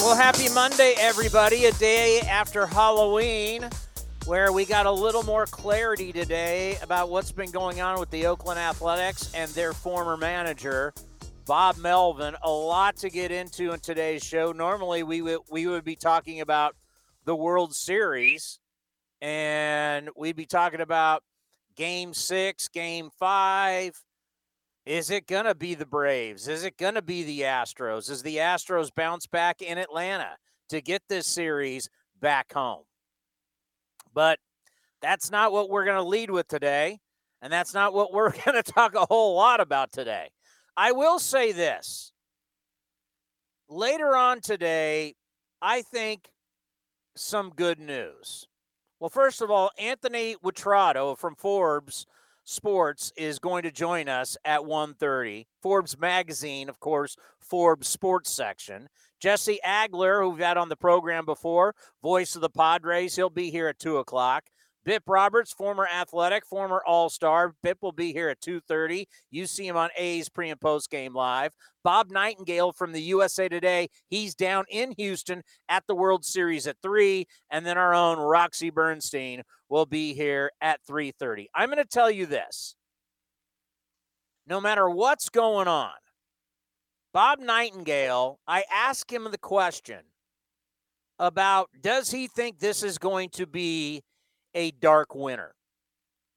Well, happy Monday, everybody. A day after Halloween, where we got a little more clarity today about what's been going on with the Oakland Athletics and their former manager, Bob Melvin. A lot to get into in today's show. Normally, we would we would be talking about the World Series, and we'd be talking about Game Six, Game Five. Is it going to be the Braves? Is it going to be the Astros? Is the Astros bounce back in Atlanta to get this series back home? But that's not what we're going to lead with today. And that's not what we're going to talk a whole lot about today. I will say this later on today, I think some good news. Well, first of all, Anthony Witrado from Forbes Sports is going to join us at 1.30. Forbes Magazine, of course, Forbes Sports section. Jesse Agler, who we've had on the program before, voice of the Padres, he'll be here at 2 o'clock. Bip Roberts, former athletic, former all-star. Bip will be here at 2.30. You see him on A's pre- and post-game live. Bob Nightingale from the USA Today, he's down in Houston at the World Series at 3. And then our own Roxy Bernstein will be here at 3.30. I'm going to tell you this. No matter what's going on, Bob Nightingale, I asked him the question about does he think this is going to be a dark winter?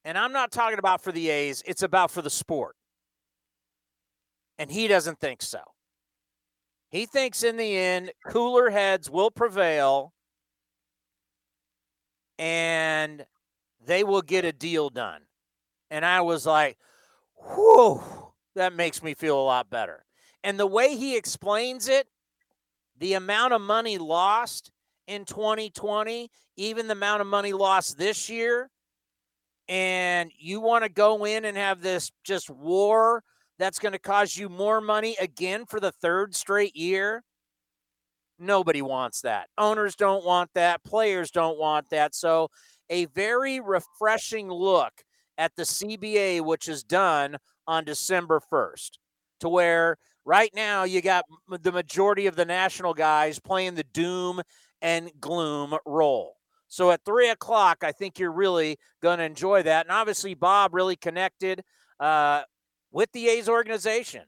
And I'm not talking about for the A's, it's about for the sport. And he doesn't think so. He thinks in the end, cooler heads will prevail and they will get a deal done. And I was like, whew, that makes me feel a lot better. And the way he explains it, the amount of money lost in 2020, even the amount of money lost this year, and you want to go in and have this just war that's going to cause you more money again for the third straight year. Nobody wants that. Owners don't want that. Players don't want that. So, a very refreshing look at the CBA, which is done on December 1st, to where right now you got the majority of the national guys playing the doom and gloom role. So at three o'clock, I think you're really going to enjoy that. And obviously, Bob really connected uh, with the A's organization.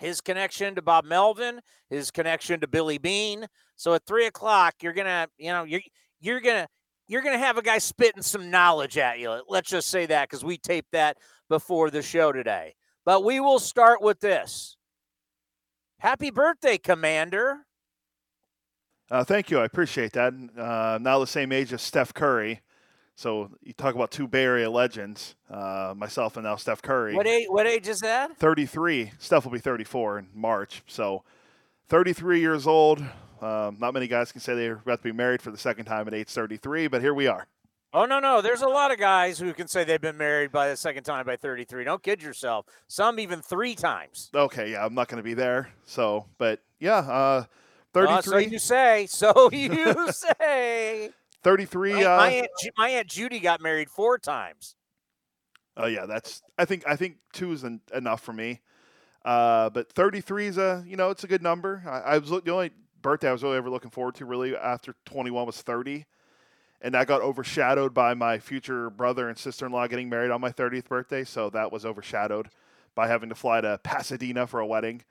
His connection to Bob Melvin, his connection to Billy Beane. So at three o'clock, you're gonna, you know, you're you're gonna you're gonna have a guy spitting some knowledge at you. Let's just say that because we taped that before the show today. But we will start with this. Happy birthday, Commander. Uh, thank you. I appreciate that. Uh, now the same age as Steph Curry. So you talk about two Bay Area legends, uh, myself and now Steph Curry. What age? What age is that? 33. Steph will be 34 in March. So 33 years old. Um, not many guys can say they're about to be married for the second time at age 33, but here we are. Oh no, no. There's a lot of guys who can say they've been married by the second time by 33. Don't kid yourself. Some even three times. Okay, yeah, I'm not going to be there. So, but yeah, uh, 33. Uh, so you say. So you say. 33. My, uh, my, aunt, my aunt Judy got married four times. Oh yeah, that's. I think I think two is en- enough for me. Uh, but 33 is a you know it's a good number. I, I was look, the only birthday I was really ever looking forward to really after 21 was 30, and that got overshadowed by my future brother and sister in law getting married on my 30th birthday. So that was overshadowed by having to fly to Pasadena for a wedding.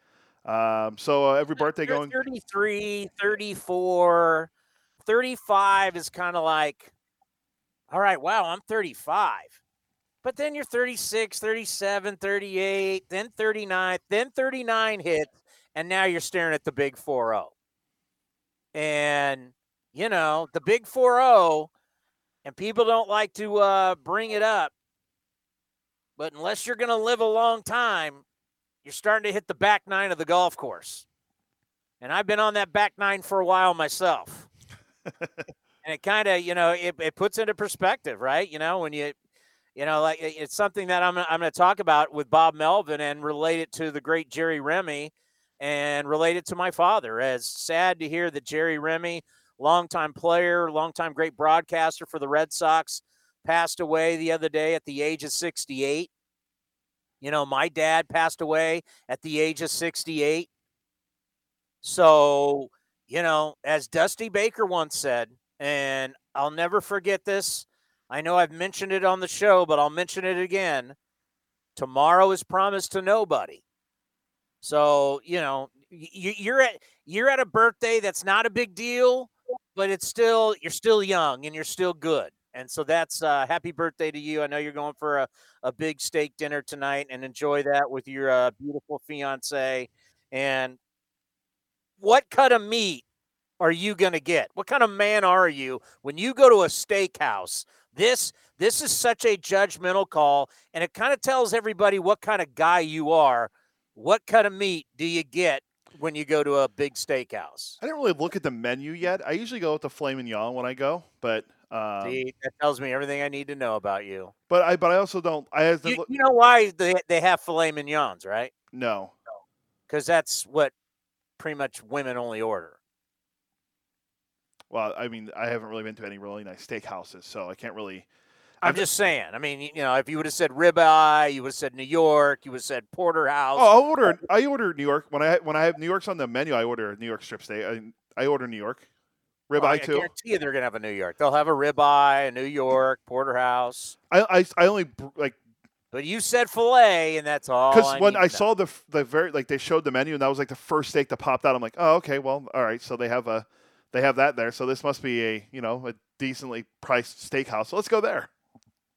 Um, so uh, every birthday You're going 33, 34, 35 is kind of like, all right, wow, I'm 35. But then you're 36, 37, 38, then 39, then 39 hits, and now you're staring at the big 4 0. And, you know, the big 4 0, and people don't like to uh, bring it up, but unless you're going to live a long time, you're starting to hit the back nine of the golf course. And I've been on that back nine for a while myself. And it kind of, you know, it, it puts into perspective, right? You know, when you, you know, like it's something that I'm, I'm going to talk about with Bob Melvin and relate it to the great Jerry Remy and relate it to my father. As sad to hear that Jerry Remy, longtime player, longtime great broadcaster for the Red Sox, passed away the other day at the age of 68. You know, my dad passed away at the age of 68. So, you know, as Dusty Baker once said, and I'll never forget this. I know I've mentioned it on the show, but I'll mention it again. Tomorrow is promised to nobody. So, you know, you're at you're at a birthday that's not a big deal, but it's still you're still young and you're still good. And so that's uh, happy birthday to you. I know you're going for a, a big steak dinner tonight and enjoy that with your uh, beautiful fiance. And what cut of meat are you going to get? What kind of man are you when you go to a steakhouse? This this is such a judgmental call, and it kind of tells everybody what kind of guy you are. What kind of meat do you get when you go to a big steakhouse? I didn't really look at the menu yet. I usually go with the filet mignon when I go, but um, See, that tells me everything I need to know about you. But I but I also don't. I you, look, you know why they they have filet mignons, right? No, because that's what pretty much women only order. Well, I mean, I haven't really been to any really nice steakhouses, so I can't really. I'm, I'm just saying. I mean, you know, if you would have said ribeye, you would have said New York, you would have said porterhouse. Oh, I order. I order New York when I when I have New York's on the menu. I order New York strip steak. I, I order New York. Oh, ribeye well, I too. I guarantee you they're gonna have a New York. They'll have a ribeye, a New York, porterhouse. I I, I only like. But you said fillet, and that's all. Because when I saw the the very like they showed the menu, and that was like the first steak that popped out. I'm like, oh okay, well, all right. So they have a they have that there. So this must be a you know a decently priced steakhouse. So let's go there.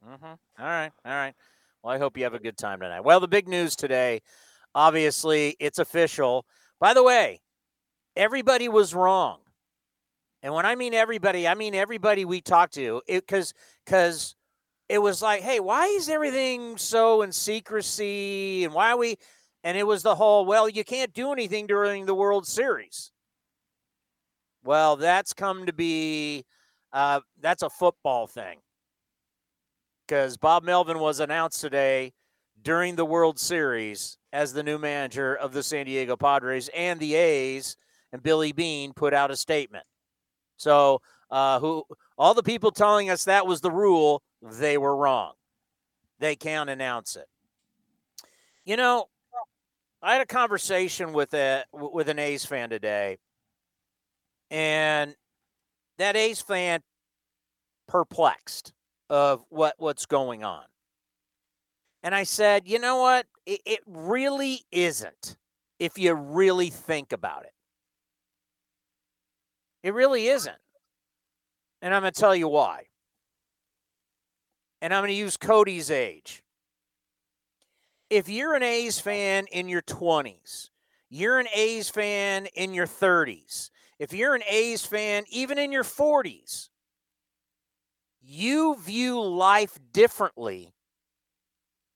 Mm-hmm. All right, all right. Well, I hope you have a good time tonight. Well, the big news today, obviously, it's official. By the way, everybody was wrong. And when I mean everybody, I mean everybody we talked to. Because because it was like, hey, why is everything so in secrecy? And why we? And it was the whole, well, you can't do anything during the World Series. Well, that's come to be uh, that's a football thing. Because Bob Melvin was announced today during the World Series as the new manager of the San Diego Padres and the A's, and Billy Beane put out a statement. So, uh, who all the people telling us that was the rule, they were wrong. They can't announce it. You know, I had a conversation with a with an A's fan today, and that A's fan perplexed of what what's going on. And I said, you know what? It, it really isn't if you really think about it. It really isn't. And I'm going to tell you why. And I'm going to use Cody's age. If you're an A's fan in your 20s, you're an A's fan in your 30s, if you're an A's fan even in your 40s, you view life differently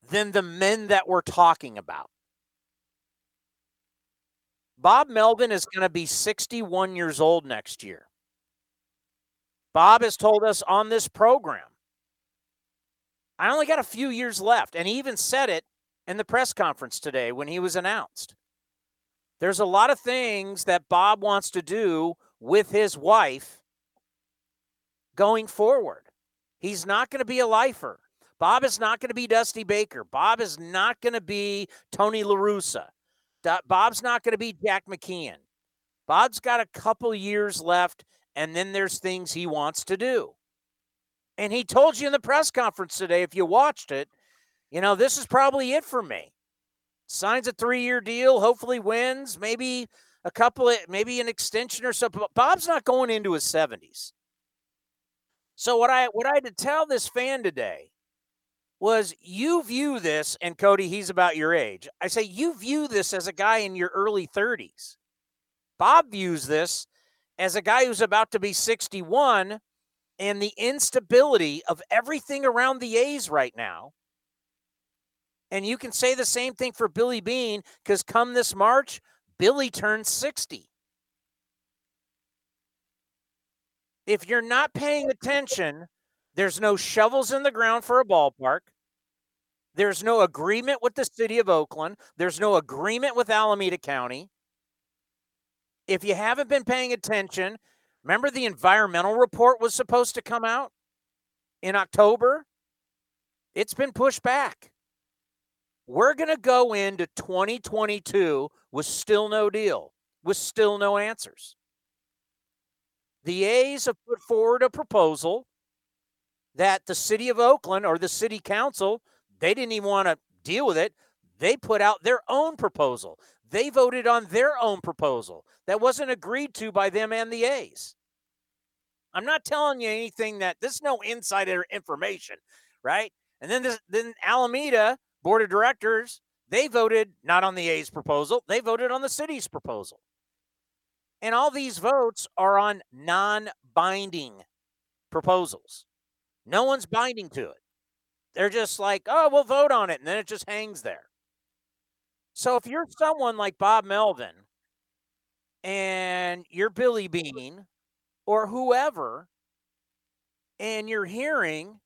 than the men that we're talking about. Bob Melvin is going to be 61 years old next year. Bob has told us on this program, I only got a few years left. And he even said it in the press conference today when he was announced. There's a lot of things that Bob wants to do with his wife going forward. He's not going to be a lifer. Bob is not going to be Dusty Baker. Bob is not going to be Tony LaRussa. Bob's not going to be Jack McKeon. Bob's got a couple years left, and then there's things he wants to do. And he told you in the press conference today, if you watched it, you know, this is probably it for me. Signs a three year deal, hopefully wins, maybe a couple of, maybe an extension or something. But Bob's not going into his 70s. So what I what I had to tell this fan today was you view this, and Cody, he's about your age. I say you view this as a guy in your early 30s. Bob views this as a guy who's about to be 61 and the instability of everything around the A's right now. And you can say the same thing for Billy Beane because come this March, Billy turns 60. If you're not paying attention, there's no shovels in the ground for a ballpark. There's no agreement with the city of Oakland. There's no agreement with Alameda County. If you haven't been paying attention, remember the environmental report was supposed to come out in October? It's been pushed back. We're going to go into 2022 with still no deal, with still no answers. The A's have put forward a proposal that the city of Oakland or the city council, they didn't even want to deal with it. They put out their own proposal. They voted on their own proposal that wasn't agreed to by them and the A's. I'm not telling you anything that this is no insider information, right? And then this, then Alameda board of directors, they voted not on the A's proposal, they voted on the city's proposal. And all these votes are on non-binding proposals. No one's binding to it. They're just like, oh, we'll vote on it. And then it just hangs there. So if you're someone like Bob Melvin and you're Billy Beane or whoever, and you're hearing,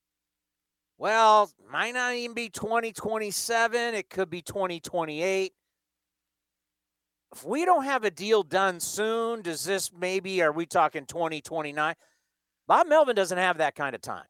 well, might not even be 2027, it could be 2028. If we don't have a deal done soon, does this maybe, are we talking 2029? Bob Melvin doesn't have that kind of time.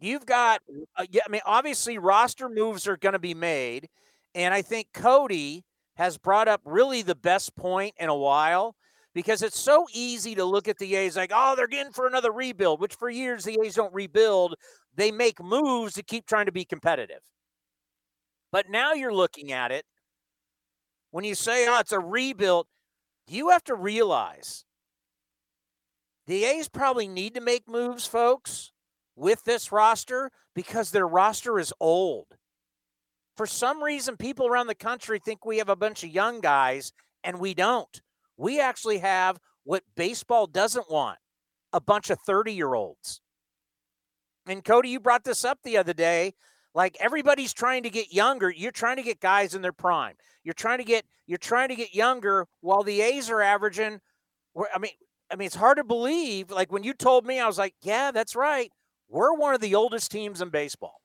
You've got, uh, yeah, I mean, obviously roster moves are going to be made. And I think Cody has brought up really the best point in a while because it's so easy to look at the A's like, oh, they're getting for another rebuild, which for years the A's don't rebuild. They make moves to keep trying to be competitive. But now you're looking at it when you say, oh, it's a rebuild, you have to realize the A's probably need to make moves, folks with this roster because their roster is old. For some reason, people around the country think we have a bunch of young guys, and we don't. We actually have what baseball doesn't want a bunch of 30 year olds. And Cody, you brought this up the other day. Like everybody's trying to get younger. You're trying to get guys in their prime. You're trying to get you're trying to get younger while the A's are averaging. I mean, I mean, it's hard to believe. Like when you told me, I was like, yeah, that's right. We're one of the oldest teams in baseball.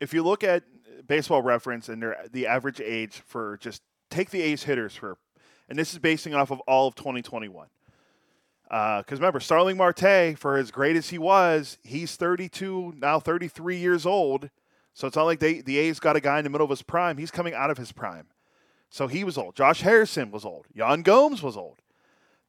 If you look at baseball reference and their the average age for just take the A's hitters for, and this is basing off of all of 2021. Because uh, remember, Starling Marte, for as great as he was, he's 32, now 33 years old. So it's not like they, the A's got a guy in the middle of his prime. He's coming out of his prime. So he was old. Josh Harrison was old. Yan Gomes was old.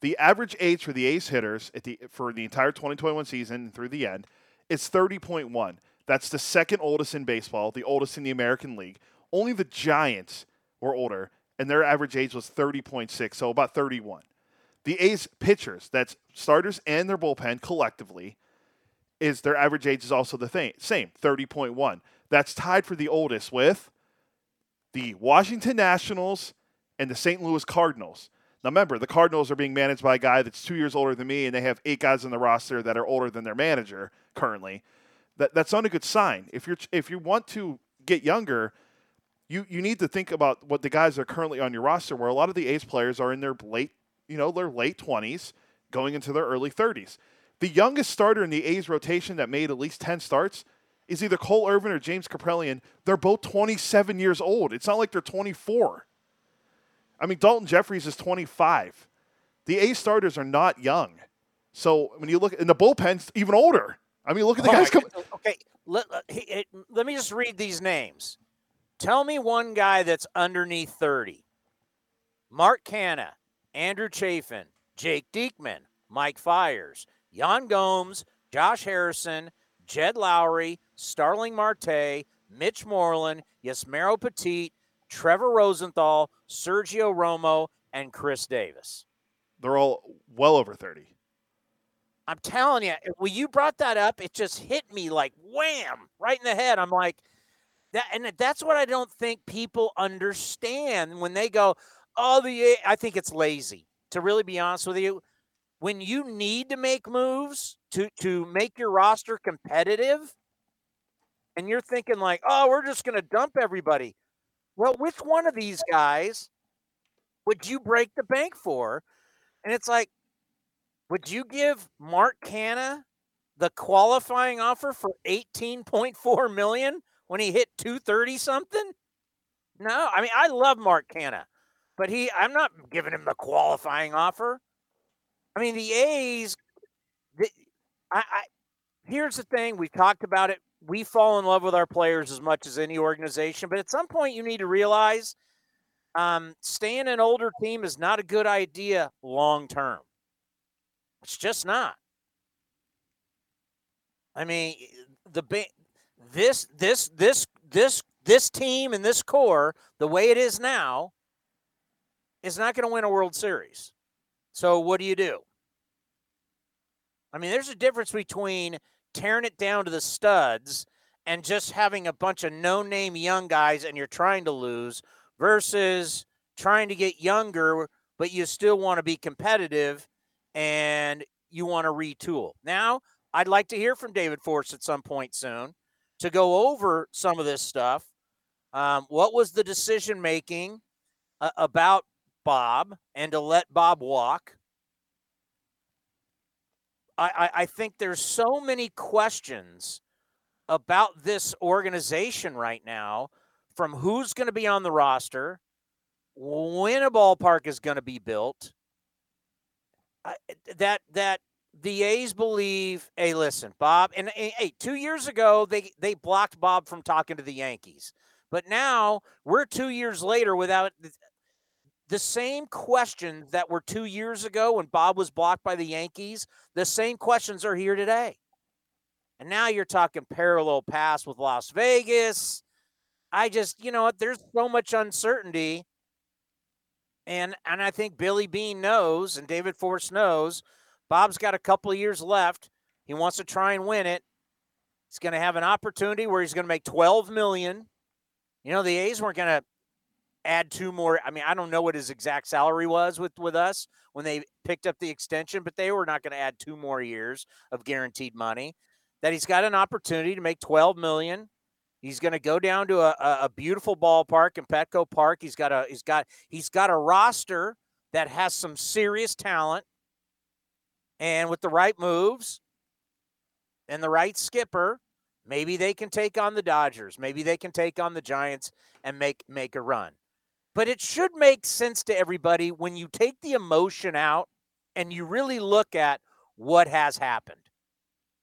The average age for the A's hitters the, for the entire 2021 season through the end is 30.1. That's the second oldest in baseball, the oldest in the American League. Only the Giants were older, and their average age was 30.6, so about 31. The A's pitchers, that's starters and their bullpen collectively, is their average age is also the thing, same, 30.1. That's tied for the oldest with the Washington Nationals and the St. Louis Cardinals. Now, remember, the Cardinals are being managed by a guy that's two years older than me, and they have eight guys on the roster that are older than their manager currently. That that's not a good sign. If you're if you want to get younger, you you need to think about what the guys are currently on your roster. Where a lot of the A's players are in their late, you know, their late twenties, going into their early thirties. The youngest starter in the A's rotation that made at least ten starts is either Cole Irvin or James Kaprielian. They're both 27 years old. It's not like they're 24. I mean, Daulton Jefferies is 25. The A starters are not young. So when you look, and the bullpen's even older. I mean, look at the oh, guys coming. Okay, let, let, let me just read these names. Tell me one guy that's underneath 30. Mark Canha, Andrew Chafin, Jake Diekman, Mike Fiers, Yan Gomes, Josh Harrison, Jed Lowrie, Starling Marte, Mitch Moreland, Yusmeiro Petit, Trevor Rosenthal, Sergio Romo, and Chris Davis. They're all well over 30. I'm telling you, when you brought that up, it just hit me like wham right in the head. I'm like, that, and that's what I don't think people understand when they go, "Oh, the." I think it's lazy. To really be honest with you, when you need to make moves to to make your roster competitive, and you're thinking like, "Oh, we're just going to dump everybody." Well, which one of these guys would you break the bank for? And it's like, would you give Mark Canha the qualifying offer for 18.4 million when he hit 230 something? No, I mean I love Mark Canha, but he I'm not giving him the qualifying offer. I mean the A's the, I, I here's the thing, we talked about it. We fall in love with our players as much as any organization, but at some point you need to realize um, staying an older team is not a good idea long term. It's just not. I mean, the this this this this this team and this core, the way it is now, is not going to win a World Series. So what do you do? I mean, there's a difference between tearing it down to the studs and just having a bunch of no-name young guys and you're trying to lose versus trying to get younger but you still want to be competitive and you want to retool. Now, I'd like to hear from David Forst at some point soon to go over some of this stuff. Um, what was the decision making uh, about Bob and to let Bob walk? I, I, I think there's so many questions about this organization right now from who's going to be on the roster, when a ballpark is going to be built, that that the A's believe, hey, listen, Bob, and hey, two years ago they they blocked Bob from talking to the Yankees, but now we're two years later without the same questions that were two years ago when Bob was blocked by the Yankees. The same questions are here today, and now you're talking parallel pass with Las Vegas. I just, you know what? There's so much uncertainty and and I think Billy Beane knows and David Forst knows Bob's got a couple of years left. He wants to try and win it. He's going to have an opportunity where he's going to make 12 million. You know, the A's weren't going to add two more. I mean, I don't know what his exact salary was with with us when they picked up the extension, but they were not going to add two more years of guaranteed money. That he's got an opportunity to make 12 million He's going to go down to a, a beautiful ballpark in Petco Park. He's got a he's got he's got a roster that has some serious talent, and with the right moves and the right skipper, maybe they can take on the Dodgers. Maybe they can take on the Giants and make make a run. But it should make sense to everybody when you take the emotion out and you really look at what has happened.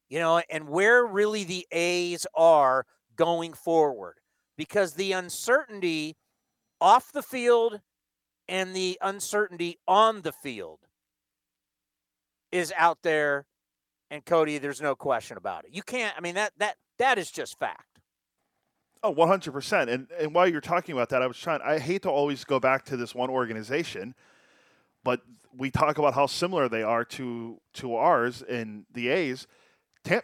You know, and where really the A's are going forward because the uncertainty off the field and the uncertainty on the field is out there and Cody there's no question about it. You can't I mean that that that is just fact. Oh, 100%. And and while you're talking about that I was trying I hate to always go back to this one organization but we talk about how similar they are to to ours in the A's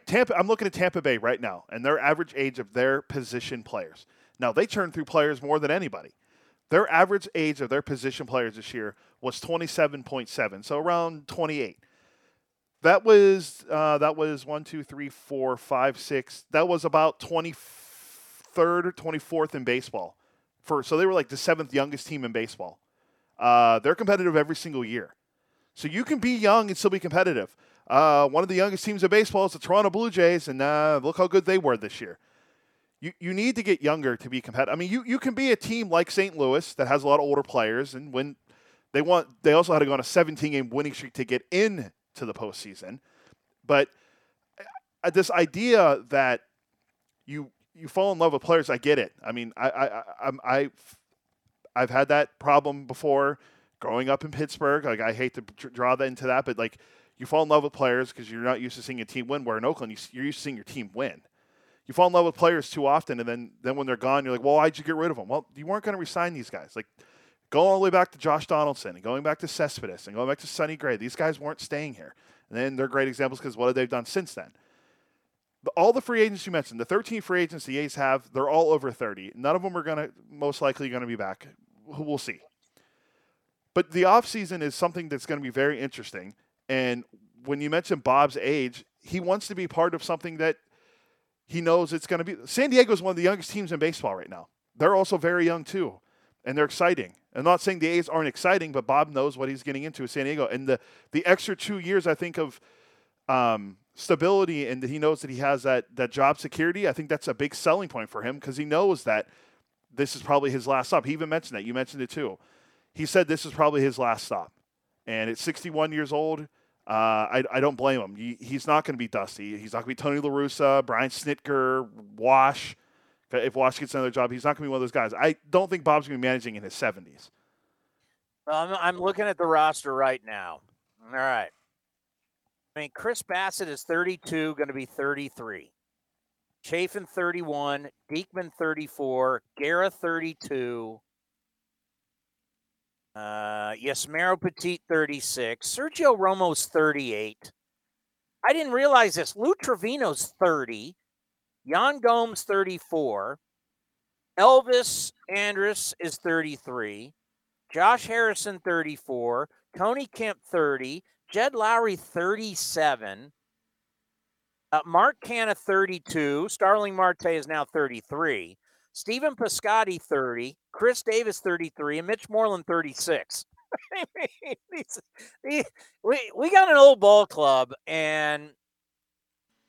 Tampa, I'm looking at Tampa Bay right now, and their average age of their position players. Now, they churn through players more than anybody. Their average age of their position players this year was 27.7, so around 28. That was uh, that was one, two, three, four, five, six. That was about 23rd or 24th in baseball. For so they were like the seventh youngest team in baseball. Uh, they're competitive every single year, so you can be young and still be competitive. Uh, one of the youngest teams in baseball is the Toronto Blue Jays, and uh, look how good they were this year. You, you need to get younger to be competitive. I mean, you, you can be a team like St. Louis that has a lot of older players, and when they want, they also had to go on a 17 game winning streak to get in to the postseason. But uh, this idea that you you fall in love with players, I get it. I mean, I I, I I've I've had that problem before growing up in Pittsburgh. Like I hate to draw that into that, but like you fall in love with players because you're not used to seeing a team win. Where in Oakland, you, are used to seeing your team win. You fall in love with players too often, and then then when they're gone, you're like, well, why'd you get rid of them? Well, you weren't going to resign these guys. Like, Going all the way back to Josh Donaldson and going back to Cespedes and going back to Sonny Gray, these guys weren't staying here. And then they're great examples because what have they done since then? All the free agents you mentioned, the 13 free agents the A's have, they're all over 30. None of them are going to most likely going to be back. We'll see. But the offseason is something that's going to be very interesting. And when you mention Bob's age, he wants to be part of something that he knows it's going to be. San Diego is one of the youngest teams in baseball right now. They're also very young too, and they're exciting. I'm not saying the A's aren't exciting, but Bob knows what he's getting into with San Diego, and the the extra two years I think of um, stability and he knows that he has that that job security. I think that's a big selling point for him because he knows that this is probably his last stop. He even mentioned that. You mentioned it too. He said this is probably his last stop, and at 61 years old. Uh, I, I don't blame him. He, he's not going to be Dusty. He's not going to be Tony La Russa, Brian Snitker, Wash. If Wash gets another job, he's not going to be one of those guys. I don't think Bob's going to be managing in his 70s. I'm, I'm looking at the roster right now. All right. I mean, Chris Bassitt is 32, going to be 33. Chafin 31, Diekman 34, Guerra 32, uh, Yusmeiro Petit 36, Sergio Romo's 38. I didn't realize this. Lou Trivino's 30, Yan Gomes 34, Elvis Andrus is 33, Josh Harrison 34, Tony Kemp 30, Jed Lowrie 37, uh, Mark Canha 32, Starling Marte is now 33, Stephen Piscotty 30, Chris Davis 33, and Mitch Moreland 36. I mean, these, these, we we got an old ball club, and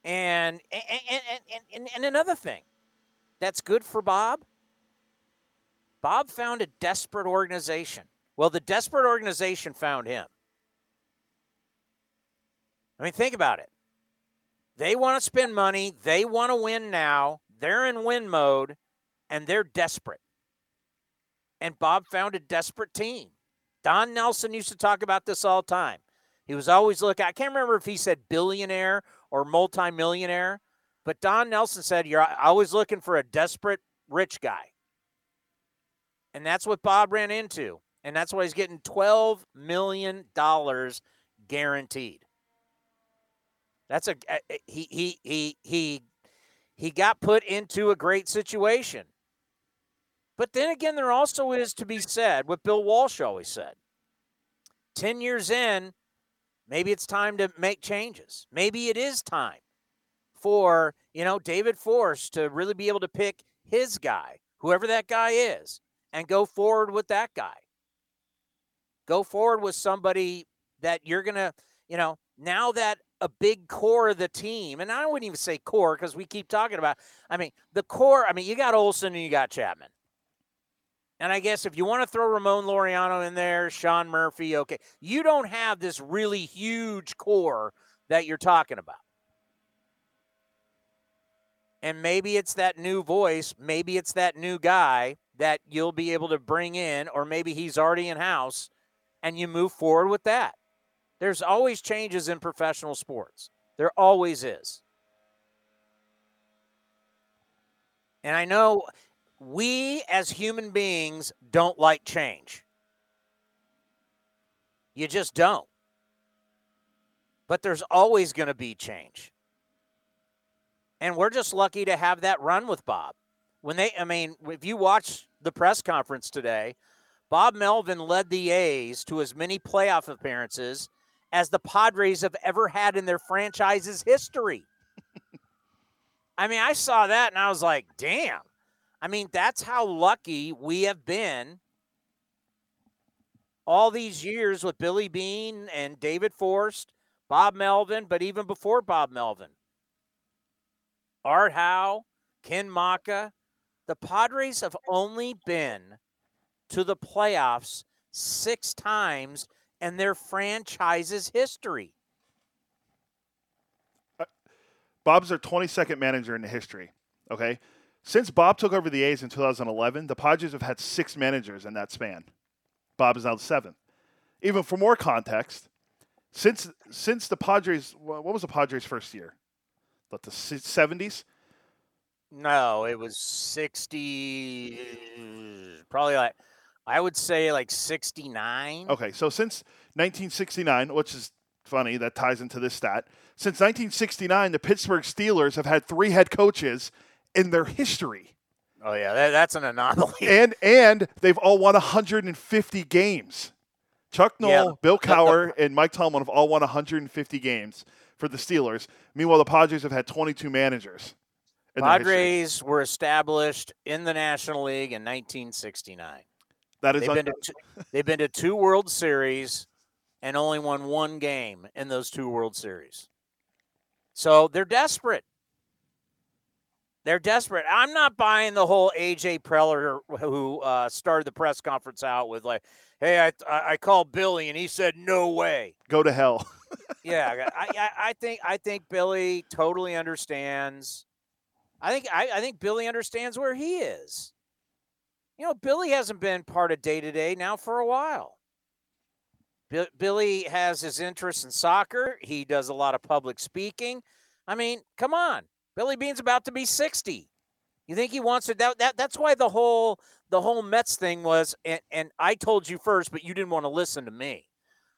and and, and and and another thing that's good for Bob. Bob found a desperate organization. Well, the desperate organization found him. I mean, think about it. They want to spend money. They want to win now. They're in win mode and they're desperate. And Bob found a desperate team. Don Nelson used to talk about this all the time. He was always looking, I can't remember if he said billionaire or multimillionaire, but Don Nelson said, You're always looking for a desperate rich guy. And that's what Bob ran into. And that's why he's getting $12 million guaranteed. That's a he he he he he got put into a great situation. But then again, there also is to be said what Bill Walsh always said. 10 years in, maybe it's time to make changes. Maybe it is time for, you know, David Forst to really be able to pick his guy, whoever that guy is, and go forward with that guy. Go forward with somebody that you're going to, you know, now that a big core of the team, and I wouldn't even say core because we keep talking about, I mean, the core, I mean, you got Olson and you got Chapman. And I guess if you want to throw Ramon Laureano in there, Sean Murphy, okay, you don't have this really huge core that you're talking about. And maybe it's that new voice, maybe it's that new guy that you'll be able to bring in, or maybe he's already in house and you move forward with that. There's always changes in professional sports. There always is. And I know we as human beings don't like change. You just don't. But there's always going to be change. And we're just lucky to have that run with Bob. When they, I mean, if you watch the press conference today, Bob Melvin led the A's to as many playoff appearances as the Padres have ever had in their franchise's history. I mean, I saw that and I was like, damn. I mean, that's how lucky we have been all these years with Billy Beane and David Forst, Bob Melvin, but even before Bob Melvin. Art Howe, Ken Macha. The Padres have only been to the playoffs six times and their franchise's history. Uh, Bob's their 22nd manager in the history. Okay. Since Bob took over the A's in 2011, the Padres have had six managers in that span. Bob is now the seventh. Even for more context, since since the Padres, what was the Padres' first year? What the 70s? No, it was 60, probably like I would say like 69. Okay, so since 1969, which is funny, that ties into this stat. Since 1969, the Pittsburgh Steelers have had three head coaches in their history. Oh yeah, that, that's an anomaly. And and they've all won 150 games. Chuck Noll, Yeah. Bill Cowher, and Mike Tomlin have all won 150 games for the Steelers. Meanwhile, the Padres have had 22 managers. Padres were established in the National League in 1969. That is They've un- been to two, they've been to two World Series and only won one game in those two World Series. So they're desperate. They're desperate. I'm not buying the whole AJ Preller who uh, started the press conference out with like, "Hey, I, I I called Billy and he said no way." go to hell. Yeah, I, I, I think I think Billy totally understands. I think I, I think Billy understands where he is. You know, Billy hasn't been part of day to day now for a while. Bi- Billy has his interests in soccer. He does a lot of public speaking. I mean, come on, Billy Beane's about to be sixty. You think he wants to? That, that that's why the whole the whole Mets thing was. And, and I told you first, but you didn't want to listen to me.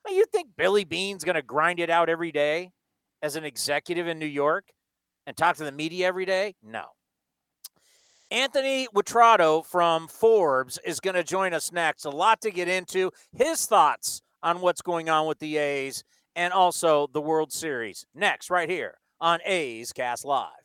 Well, You think Billy Beane's going to grind it out every day as an executive in New York and talk to the media every day? No. Anthony Witrado from Forbes is going to join us next. A lot to get into. His thoughts on what's going on with the A's and also the World Series. Next, right here on A's Cast Live.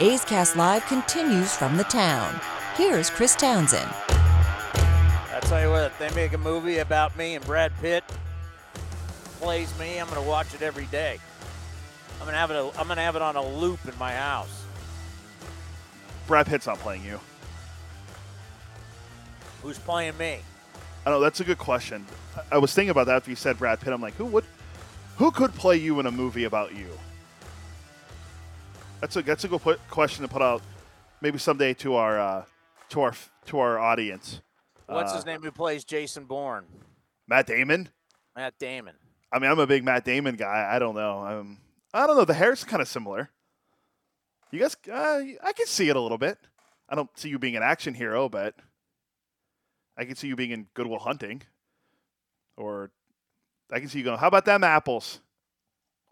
A's Cast Live continues from the town. Here's Chris Townsend. I tell you what, if they make a movie about me and Brad Pitt plays me, I'm gonna watch it every day. I'm gonna have it. I'm gonna have it on a loop in my house. Brad Pitt's not playing you. Who's playing me? I know that's a good question. I- I was thinking about that after you said Brad Pitt. I'm like, who would, who could play you in a movie about you? That's a that's a good put, question to put out, maybe someday to our uh, to our to our audience. What's Uh, his name? Who plays Jason Bourne? Matt Damon. Matt Damon. I mean, I'm a big Matt Damon guy. I don't know. Um, I don't know. The hair's kind of similar. You guys, uh, I can see it a little bit. I don't see you being an action hero, but I can see you being in Good Will Hunting, or I can see you going. How about them apples?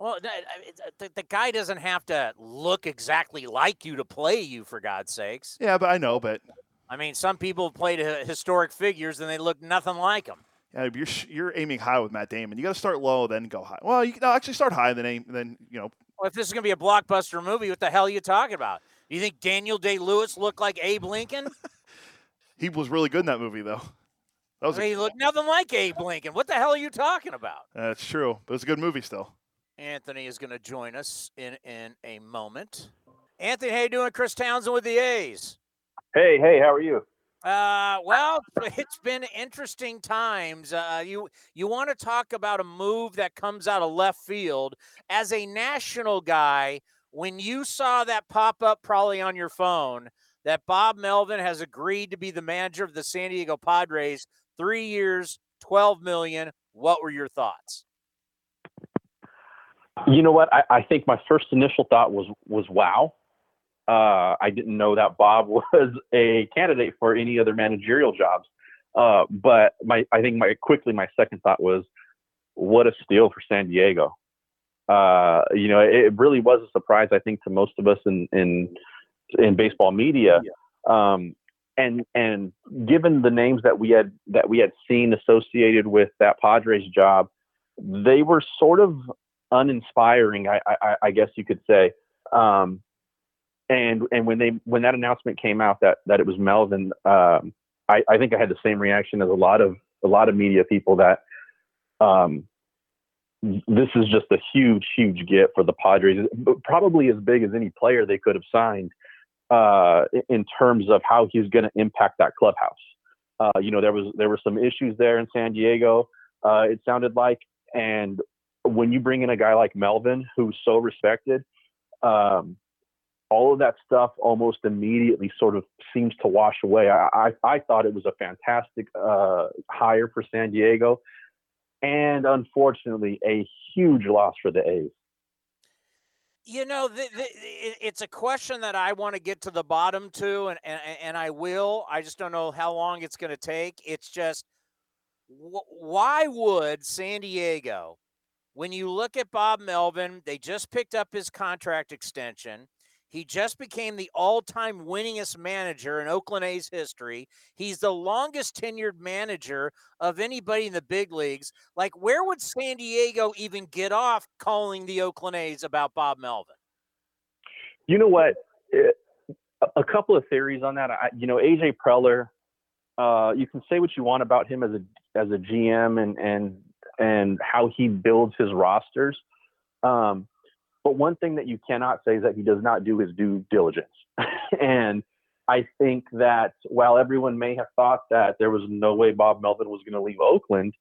Well, th- I- it's- uh, the, the guy doesn't have to look exactly like you to play you, for God's sakes. Yeah, but I know, but I mean, some people have played uh, historic figures and they look nothing like them. yeah, you're you're aiming high with Matt Damon. You got to start low, then go high. Well, you can no, actually start high, then aim, then you know. Well, if this is going to be a blockbuster movie, what the hell are you talking about? Do you think Daniel Day Lewis looked like Abe Lincoln? He was really good in that movie, though. That was I a, mean, he looked nothing like Abe Lincoln. What the hell are you talking about? that's true, but it's a good movie still. Anthony is going to join us in in a moment. Anthony, how you doing? Chris Townsend with the A's. Hey, hey, how are you? Uh, well, it's been interesting times. Uh, you you want to talk about a move that comes out of left field as a national guy? When you saw that pop up, probably on your phone, that Bob Melvin has agreed to be the manager of the San Diego Padres, three years, twelve million. What were your thoughts? You know what? I, I think my first initial thought was was wow. Uh, I didn't know that Bob was a candidate for any other managerial jobs. Uh, but my I think my quickly my second thought was what a steal for San Diego. Uh, you know, it, it really was a surprise I think to most of us in in in baseball media. Um, and and given the names that we had that we had seen associated with that Padres job, they were sort of uninspiring, I, I, I guess you could say. Um, and and when they when that announcement came out that that it was Melvin, um, I, I think I had the same reaction as a lot of a lot of media people that um, this is just a huge huge get for the Padres, probably as big as any player they could have signed. uh, in terms of how he's going to impact that clubhouse. Uh, you know, there was there were some issues there in San Diego. Uh, it sounded like, and when you bring in a guy like Melvin, who's so respected, um, all of that stuff almost immediately sort of seems to wash away. I, I, I thought it was a fantastic uh, hire for San Diego, and unfortunately, a huge loss for the A's. You know, the, the, it's a question that I want to get to the bottom to, and, and, and I will. I just don't know how long it's going to take. It's just, why would San Diego, when you look at Bob Melvin, they just picked up his contract extension. He just became the all time winningest manager in Oakland A's history. He's the longest tenured manager of anybody in the big leagues. Like, where would San Diego even get off calling the Oakland A's about Bob Melvin? You know what? Eh, a couple of theories on that. I, you know, AJ Preller, uh, you can say what you want about him as a as a GM and and and how he builds his rosters. Um, but one thing that you cannot say is that he does not do his due diligence. and I think that while everyone may have thought that there was no way Bob Melvin was going to leave Oakland,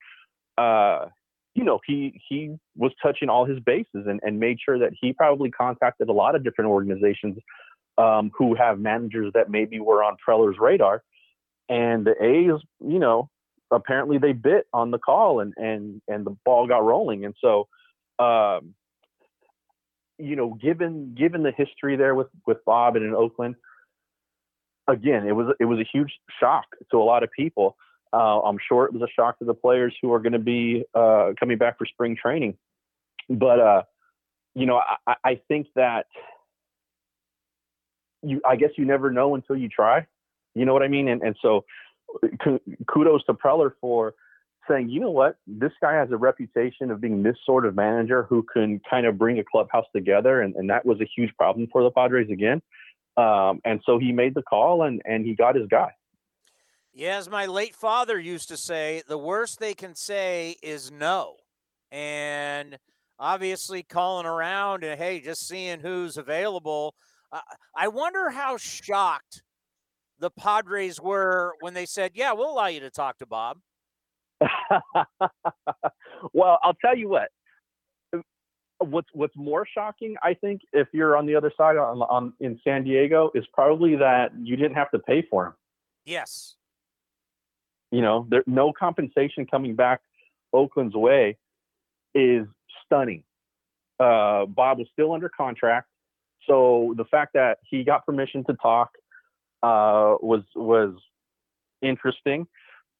uh, you know, he he was touching all his bases and, and made sure that he probably contacted a lot of different organizations um, who have managers that maybe were on Preller's radar. And the A's, you know, apparently they bit on the call and and and the ball got rolling. And so um, you know, given given the history there with with Bob and in Oakland, again, it was it was a huge shock to a lot of people. Uh, I'm sure it was a shock to the players who are going to be uh, coming back for spring training. But uh, you know, I, I think that you, I guess you never know until you try. You know what I mean? And and so, kudos to Preller for saying, you know what, this guy has a reputation of being this sort of manager who can kind of bring a clubhouse together, and, and that was a huge problem for the Padres again. Um, and so he made the call, and and he got his guy. Yeah, as my late father used to say, the worst they can say is no, and obviously calling around and hey, just seeing who's available. Uh, I wonder how shocked the Padres were when they said, "Yeah, we'll allow you to talk to Bob." well, I'll tell you what. What's what's more shocking, I think, if you're on the other side on, on in San Diego, is probably that you didn't have to pay for him. Yes. You know, there no compensation coming back Oakland's way is stunning. Uh, Bob was still under contract, so the fact that he got permission to talk uh, was was interesting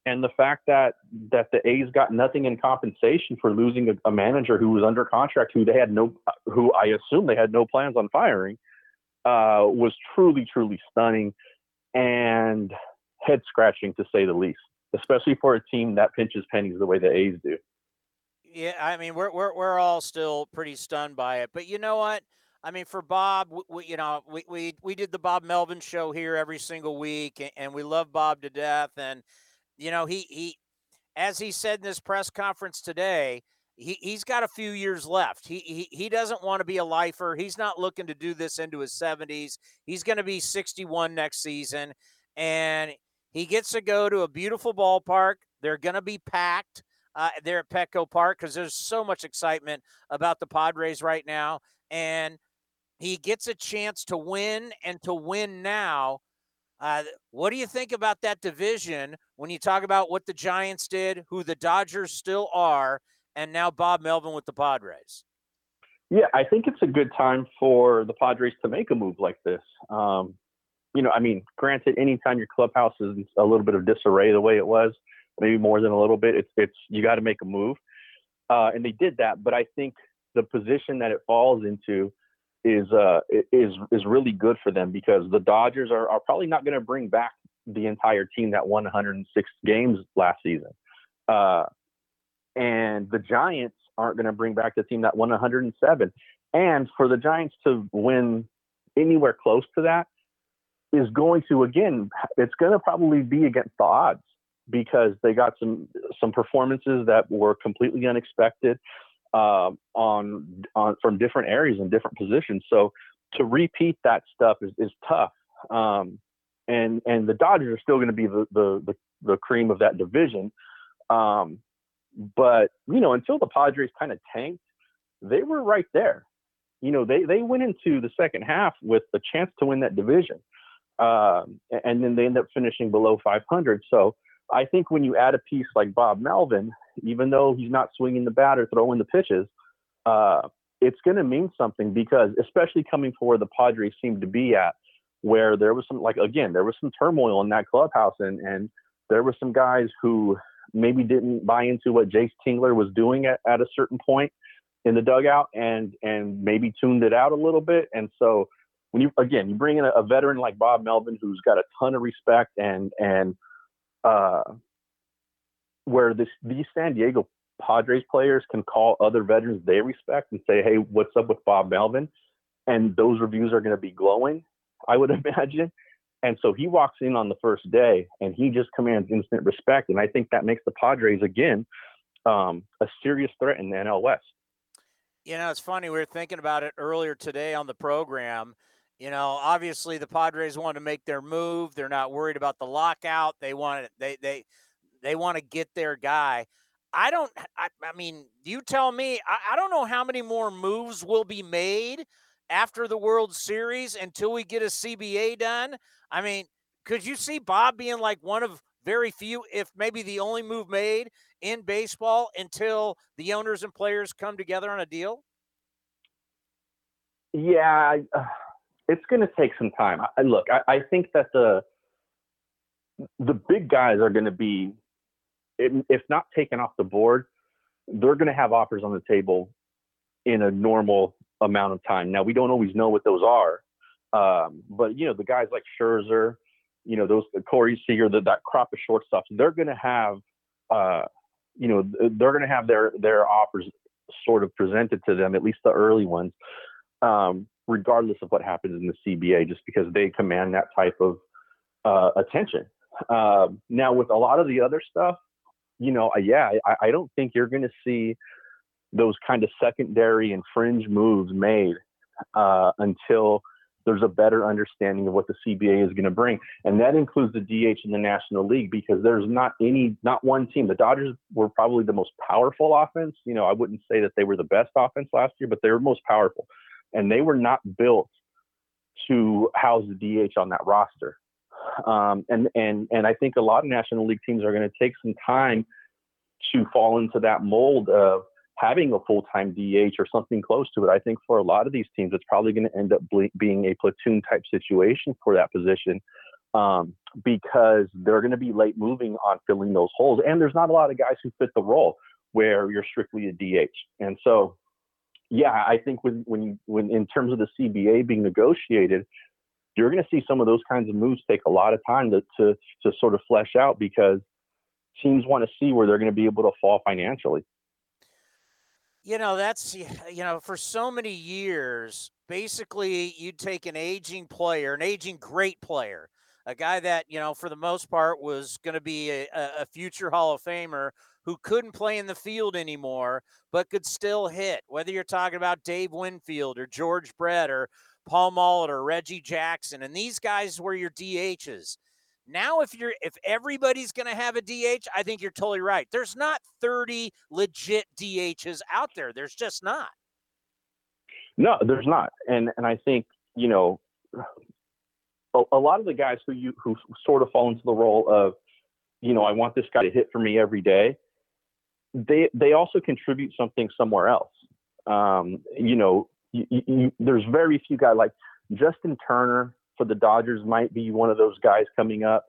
and the fact that that the A's got nothing in compensation for losing a, a, manager who was under contract, who they had no, who I assume they had no plans on firing, uh, was truly, truly stunning and head scratching to say the least, especially for a team that pinches pennies the way the A's do. Yeah, I mean we're we're we're all still pretty stunned by it, but you know what? I mean, for Bob, we, you know, we, we we did the Bob Melvin show here every single week, and, and we love Bob to death, and you know, he he as he said in this press conference today, he, he's got a few years left. He, he he doesn't want to be a lifer. He's not looking to do this into his 70s. He's going to be 61 next season and he gets to go to a beautiful ballpark. They're going to be packed uh, there at Petco Park because there's so much excitement about the Padres right now. And he gets a chance to win and to win now uh, what do you think about that division when you talk about what the Giants did, who the Dodgers still are, and now Bob Melvin with the Padres? Yeah, I think it's a good time for the Padres to make a move like this. Um, you know, I mean, granted, anytime your clubhouse is a little bit of disarray the way it was, maybe more than a little bit, it's it's you got to make a move, uh, and they did that. But I think the position that it falls into is uh, is is really good for them because the Dodgers are, are probably not going to bring back the entire team that won 106 games last season, uh, and the Giants aren't going to bring back the team that won 107. And for the Giants to win anywhere close to that is going to again, it's going to probably be against the odds because they got some some performances that were completely unexpected uh, on on from different areas and different positions. So to repeat that stuff is, is tough. Um, and and the Dodgers are still going to be the, the, the the cream of that division. Um, but you know, until the Padres kind of tanked, they were right there. You know, they they went into the second half with a chance to win that division, um, and then they end up finishing below 500. So I think when you add a piece like Bob Melvin, even though he's not swinging the bat or throwing the pitches, uh, it's going to mean something because, especially coming from where the Padres seem to be at, where there was some, like again, there was some turmoil in that clubhouse, and and there were some guys who maybe didn't buy into what Jayce Tingler was doing at, at a certain point in the dugout, and and maybe tuned it out a little bit, and so when you again you bring in a, a veteran like Bob Melvin who's got a ton of respect and and uh, where this these San Diego Padres players can call other veterans they respect and say, "Hey, what's up with Bob Melvin?" And those reviews are going to be glowing, I would imagine. And so he walks in on the first day and he just commands instant respect. And I think that makes the Padres again um, a serious threat in the NL West. You know, it's funny. We were thinking about it earlier today on the program. You know, obviously the Padres want to make their move. They're not worried about the lockout. They want it. They they they want to get their guy. I don't. I, I mean, you tell me. I, I don't know how many more moves will be made after the World Series until we get a CBA done. I mean, could you see Bob being like one of very few, if maybe the only move made in baseball until the owners and players come together on a deal? Yeah, uh, it's going to take some time. I, look, I, I think that the the big guys are going to be if not taken off the board, they're going to have offers on the table in a normal amount of time. Now we don't always know what those are, um, but you know the guys like Scherzer, you know those Corey Seager, the, that crop of shortstops, they're going to have, uh, you know, they're going to have their their offers sort of presented to them, at least the early ones, um, regardless of what happens in the CBA, just because they command that type of uh, attention. Uh, now with a lot of the other stuff, you know, yeah, I, I don't think you're going to see those kind of secondary and fringe moves made uh, until there's a better understanding of what the CBA is going to bring, and that includes the DH in the National League because there's not any, not one team. The Dodgers were probably the most powerful offense. You know, I wouldn't say that they were the best offense last year, but they were most powerful, and they were not built to house the DH on that roster. Um, and and and I think a lot of National League teams are going to take some time to fall into that mold of having a full-time DH or something close to it. I think for a lot of these teams, it's probably going to end up ble- being a platoon type situation for that position um, because they're going to be late moving on filling those holes, and there's not a lot of guys who fit the role where you're strictly a DH. And so, yeah, I think when when when in terms of the CBA being negotiated, you're going to see some of those kinds of moves take a lot of time to, to, to sort of flesh out because teams want to see where they're going to be able to fall financially. You know, that's, you know, for so many years, basically you'd take an aging player, an aging great player, a guy that, you know, for the most part was going to be a, a future Hall of Famer who couldn't play in the field anymore, but could still hit. Whether you're talking about Dave Winfield or George Brett or Paul Molitor, or Reggie Jackson, and these guys were your DHs. Now, if you're if everybody's going to have a DH, I think you're totally right. There's not 30 legit DHs out there. There's just not. No, there's not, and and I think you know a, a lot of the guys who you who sort of fall into the role of you know I want this guy to hit for me every day. They they also contribute something somewhere else. Um, you know, you, you, there's very few guys like Justin Turner for the Dodgers might be one of those guys coming up.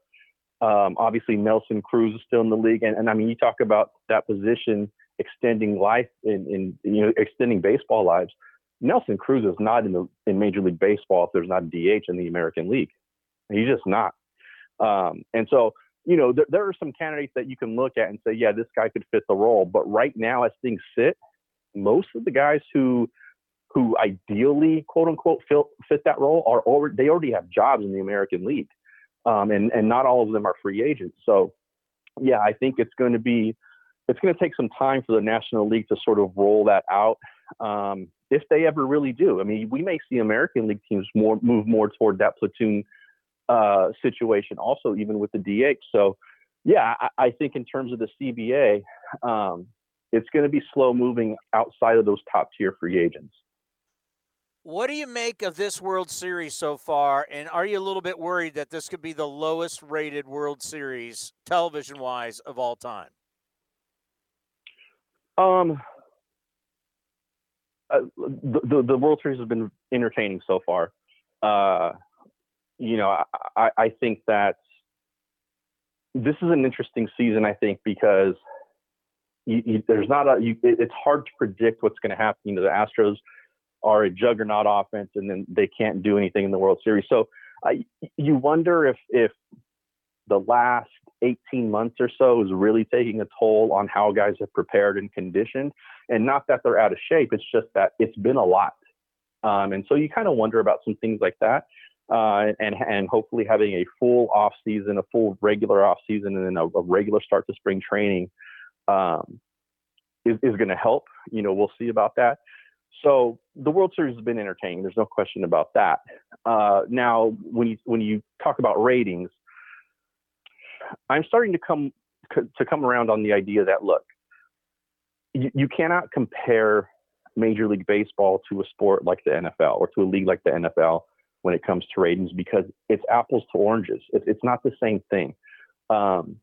Um, obviously, Nelson Cruz is still in the league, and, and I mean, you talk about that position extending life in, in you know extending baseball lives. Nelson Cruz is not in the in Major League Baseball if there's not a DH in the American League. He's just not. Um, and so, you know, there, there are some candidates that you can look at and say, yeah, this guy could fit the role. But right now, as things sit, most of the guys who who ideally, quote unquote, fit, fit that role are already, they already have jobs in the American League. Um, and, and not all of them are free agents. So, yeah, I think it's going to be, it's going to take some time for the National League to sort of roll that out. Um, if they ever really do. I mean, we may see American League teams more move more toward that platoon uh, situation, also even with the DH. So, yeah, I, I think in terms of the CBA, um, it's going to be slow moving outside of those top tier free agents. What do you make of this World Series so far? And are you a little bit worried that this could be the lowest rated World Series television wise of all time? Um, uh, the, the, the World Series has been entertaining so far. Uh, you know, I, I, think that this is an interesting season. I think because you, you, there's not a you, it, it's hard to predict what's going to happen. You know, the Astros are a juggernaut offense, and then they can't do anything in the World Series. So I, you wonder if if the last 18 months or so is really taking a toll on how guys have prepared and conditioned. And not that they're out of shape, it's just that it's been a lot. Um, and so you kind of wonder about some things like that. Uh, and and hopefully having a full off season, a full regular off season, and then a, a regular start to spring training um, is, is going to help. You know, we'll see about that. So the World Series has been entertaining. There's no question about that. Uh, now, when you when you talk about ratings, I'm starting to come to come around on the idea that look, you, you cannot compare Major League Baseball to a sport like the NFL or to a league like the NFL when it comes to ratings because it's apples to oranges. It's, it's not the same thing. Um,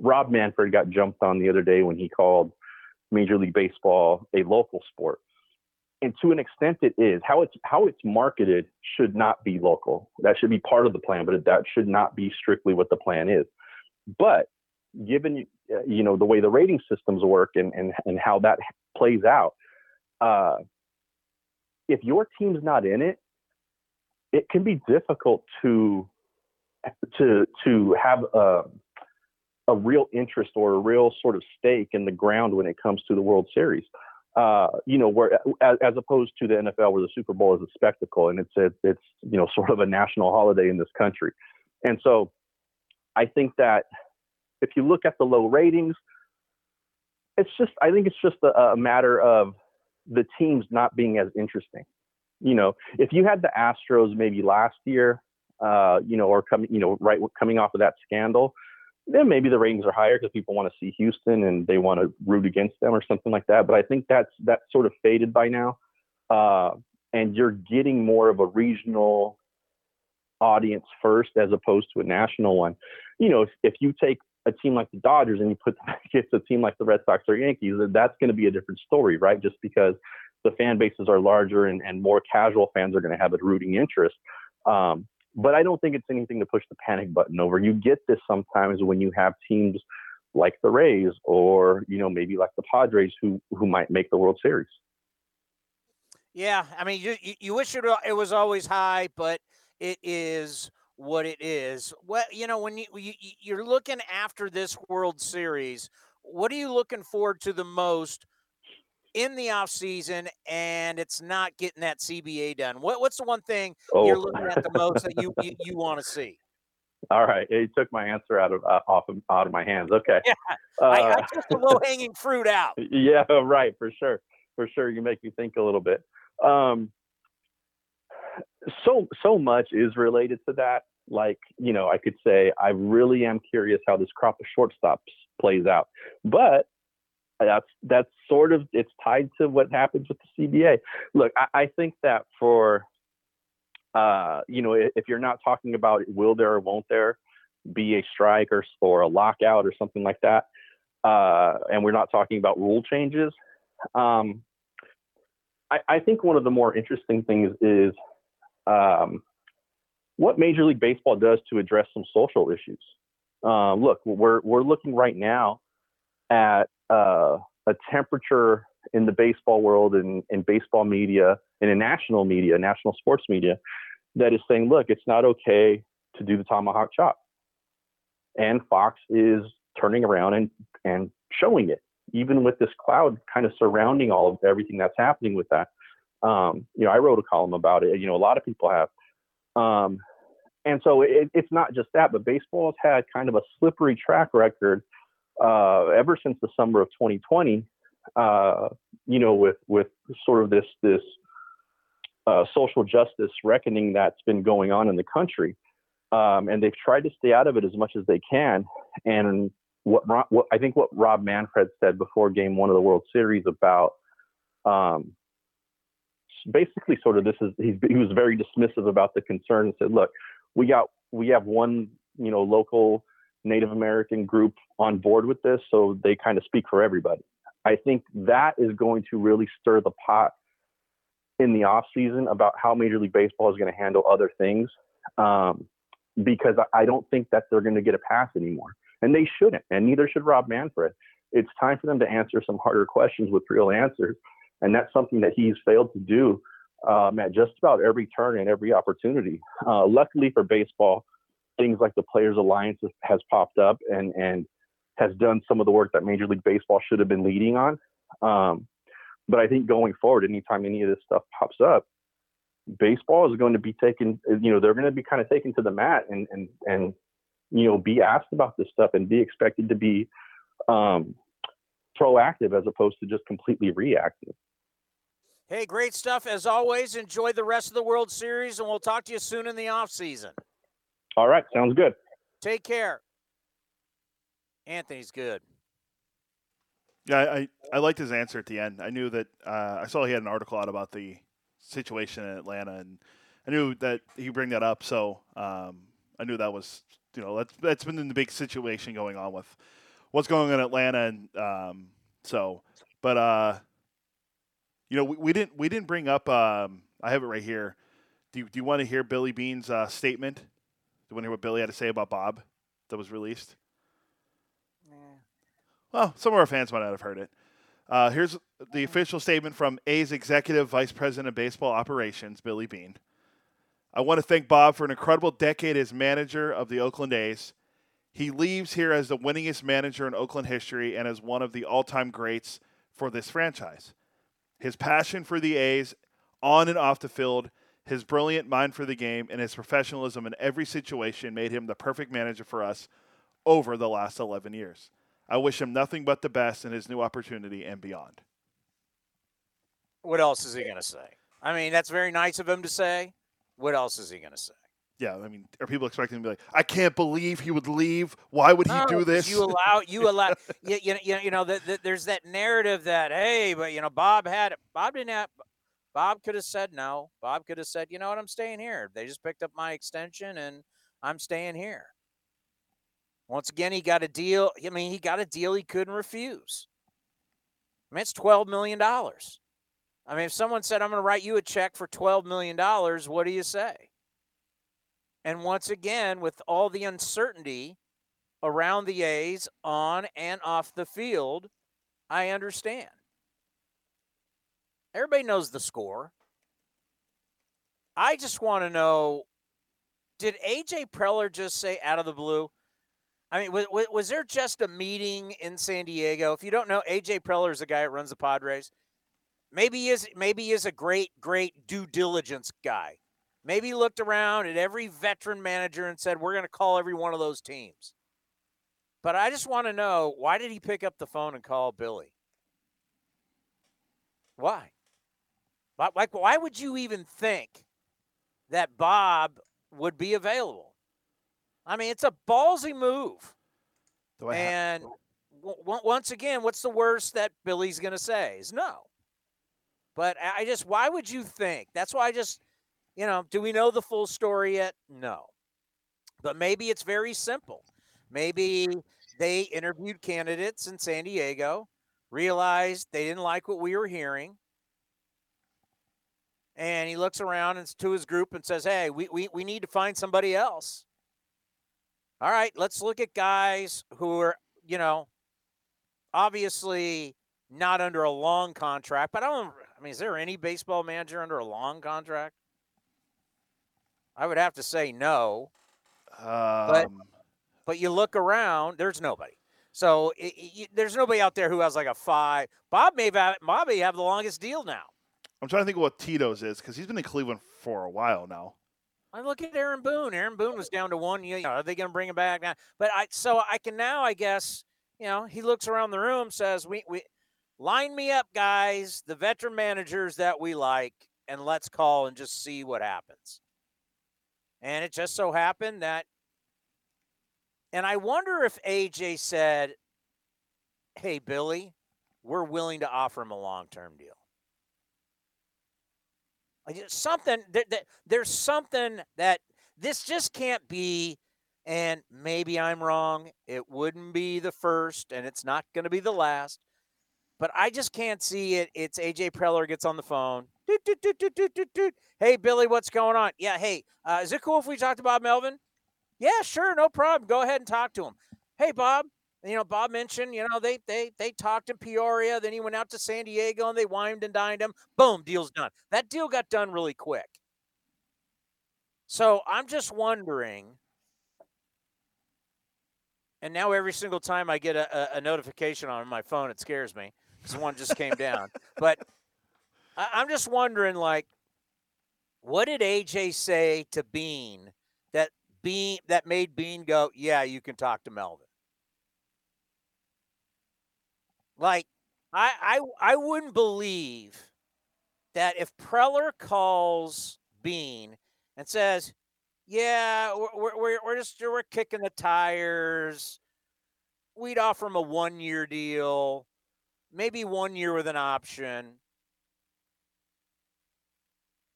Rob Manfred got jumped on the other day when he called Major League Baseball a local sport. And to an extent, it is how it's how it's marketed should not be local. That should be part of the plan, but that should not be strictly what the plan is. But given you know the way the rating systems work and and, and how that plays out, uh, if your team's not in it, it can be difficult to to to have a a real interest or a real sort of stake in the ground when it comes to the World Series. Uh, you know, where as, as, opposed to the NFL, where the Super Bowl is a spectacle and it's a, it's you know sort of a national holiday in this country, and so I think that if you look at the low ratings, it's just I think it's just a, a matter of the teams not being as interesting. You know, if you had the Astros maybe last year, uh, you know, or coming, you know, right coming off of that scandal, then maybe the ratings are higher because people want to see Houston and they want to root against them or something like that. But I think that's that's sort of faded by now, uh, and you're getting more of a regional audience first as opposed to a national one. You know, if, if you take a team like the Dodgers and you put them against a team like the Red Sox or Yankees, that's going to be a different story, right? Just because the fan bases are larger and, and more casual fans are going to have a rooting interest. Um, but I don't think it's anything to push the panic button over. You get this sometimes when you have teams like the Rays or you know maybe like the Padres who who might make the World Series. Yeah, I mean you you wish it it was always high, but it is what it is. Well, you know when you, you you're looking after this World Series, what are you looking forward to the most in the off season and it's not getting that CBA done? What, what's the one thing oh. you're looking at the most that you you, you want to see? All right, he took my answer out of uh, off of, out of my hands. Okay, yeah, uh, I, I took the low hanging fruit out. Yeah, right, for sure, for sure. You make me think a little bit. Um, so so much is related to that. Like you know, I could say I really am curious how this crop of shortstops plays out, but that's that's sort of it's tied to what happens with the CBA. Look, I, I think that for uh, you know, if you're not talking about will there or won't there be a strike or, or a lockout or something like that, uh, and we're not talking about rule changes, um, I, I, think one of the more interesting things is um, what Major League Baseball does to address some social issues. Um, look, we're we're looking right now at uh, a temperature in the baseball world and in baseball media and in national media, national sports media, that is saying, look, it's not okay to do the tomahawk chop. And Fox is turning around and, and showing it, even with this cloud kind of surrounding all of everything that's happening with that. Um, you know, I wrote a column about it. You know, a lot of people have. Um, and so it, it's not just that, but baseball has had kind of a slippery track record uh, ever since the summer of 2020, uh, you know, with with sort of this this uh, social justice reckoning that's been going on in the country, um, and they've tried to stay out of it as much as they can. And what, what I think what Rob Manfred said before Game One of the World Series about um, basically sort of this is he was very dismissive about the concern and said, look, we got we have one you know local Native American group on board with this, so they kind of speak for everybody. I think that is going to really stir the pot in the off season about how Major League Baseball is going to handle other things, um, because I don't think that they're going to get a pass anymore, and they shouldn't, and neither should Rob Manfred. It's time for them to answer some harder questions with real answers, and that's something that he's failed to do um, at just about every turn and every opportunity. Uh, luckily for baseball, things like the Players Alliance has popped up and and has done some of the work that Major League Baseball should have been leading on. Um, but I think going forward, anytime any of this stuff pops up, baseball is going to be taken. You know, they're going to be kind of taken to the mat and and and you know be asked about this stuff and be expected to be um, proactive as opposed to just completely reactive. Hey, great stuff as always. Enjoy the rest of the World Series, and we'll talk to you soon in the off season. All right, sounds good. Take care. Anthony's good. Yeah, I, I liked his answer at the end. I knew that uh, I saw he had an article out about the situation in Atlanta, and I knew that he bring that up. So um, I knew that was you know that's that's been the big situation going on with what's going on in Atlanta, and um, so but uh, you know we, we didn't we didn't bring up. Um, I have it right here. Do you, do you want to hear Billy Beane's uh, statement? You want to hear what Billy had to say about Bob that was released? Well, some of our fans might not have heard it. Uh, here's the official statement from A's Executive Vice President of Baseball Operations, Billy Beane. I want to thank Bob for an incredible decade as manager of the Oakland A's. He leaves here as the winningest manager in Oakland history and as one of the all time greats for this franchise. His passion for the A's, on and off the field, his brilliant mind for the game, and his professionalism in every situation made him the perfect manager for us over the last 11 years. I wish him nothing but the best in his new opportunity and beyond. What else is he going to say? I mean, that's very nice of him to say. What else is he going to say? Yeah, I mean, are people expecting to be like, "I can't believe he would leave. Why would he no, do this?" You allow, you allow, you, you, you, you know, the, the, there's that narrative that, hey, but you know, Bob had, Bob didn't have, Bob could have said no. Bob could have said, you know what, I'm staying here. They just picked up my extension, and I'm staying here. Once again, he got a deal. I mean, he got a deal he couldn't refuse. I mean, it's $12 million. I mean, if someone said, I'm going to write you a check for $12 million, what do you say? And once again, with all the uncertainty around the A's on and off the field, I understand. Everybody knows the score. I just want to know did AJ Preller just say out of the blue, I mean, was, was there just a meeting in San Diego? If you don't know, AJ Preller is the guy that runs the Padres. Maybe he is maybe he is a great, great due diligence guy. Maybe he looked around at every veteran manager and said, "We're going to call every one of those teams." But I just want to know why did he pick up the phone and call Billy? Why? Like, why would you even think that Bob would be available? I mean, it's a ballsy move. and w- once again, what's the worst that Billy's going to say is no. But I just, why would you think? That's why I just, you know, do we know the full story yet? No. But maybe it's very simple. Maybe they interviewed candidates in San Diego, realized they didn't like what we were hearing. And he looks around and to his group and says, Hey, we, we, we need to find somebody else all right, let's look at guys who are, you know, obviously not under a long contract, but I don't, I mean, is there any baseball manager under a long contract? I would have to say no. Um, but, but you look around, there's nobody. So it, it, there's nobody out there who has like a five. Bob may have, Bob may have the longest deal now. I'm trying to think of what Tito's is because he's been in Cleveland for a while now. I look at Aaron Boone. Aaron Boone was down to one. You know, are they going to bring him back now? But I so I can now, I guess, you know, he looks around the room, says, "We we line me up, guys, the veteran managers that we like, and let's call and just see what happens." And it just so happened that, and I wonder if AJ said, Hey, Billy, we're willing to offer him a long term deal. Something, there, there's something that this just can't be. And maybe I'm wrong. It wouldn't be the first, and it's not going to be the last. But I just can't see it. It's AJ Preller gets on the phone. Doot, doot, doot, hey, Billy, what's going on? Yeah, hey, uh, is it cool if we talk to Bob Melvin? Yeah, sure, no problem. Go ahead and talk to him. Hey, Bob, you know, Bob mentioned, you know, they they they talked in Peoria, then he went out to San Diego and they wined and dined him. Boom, deal's done. That deal got done really quick. So I'm just wondering, and now every single time I get a, a, a notification on my phone, it scares me because one just came down. But I, I'm just wondering, like, what did AJ say to Beane that Beane that made Beane go, "Yeah, you can talk to Melvin." Like, I I I wouldn't believe that if Preller calls Beane and says, "Yeah, we're we're, we're just we're kicking the tires," we'd offer him a one year deal, maybe one year with an option.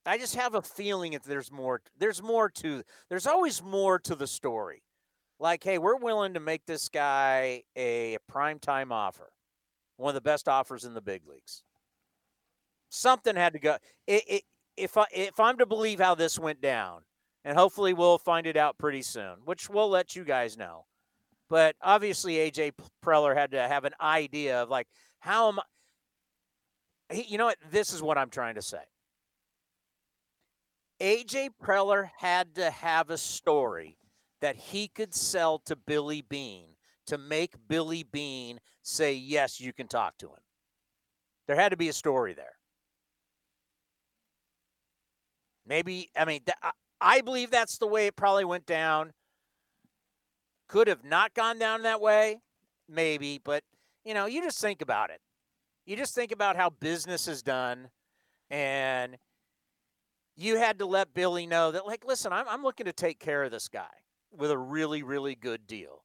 I just have a feeling that there's more. There's more to. There's always more to the story. Like, hey, we're willing to make this guy a prime time offer one of the best offers in the big leagues. Something had to go. It, it, if I if I'm to believe how this went down, and hopefully we'll find it out pretty soon, which we'll let you guys know. But obviously, AJ Preller had to have an idea of like how am I. He, you know what? This is what I'm trying to say. AJ Preller had to have a story that he could sell to Billy Beane to make Billy Beane say, yes, you can talk to him. There had to be a story there. Maybe, I mean, I believe that's the way it probably went down. Could have not gone down that way, maybe, but, you know, you just think about it. You just think about how business is done, and you had to let Billy know that, like, listen, I'm, I'm looking to take care of this guy with a really, really good deal.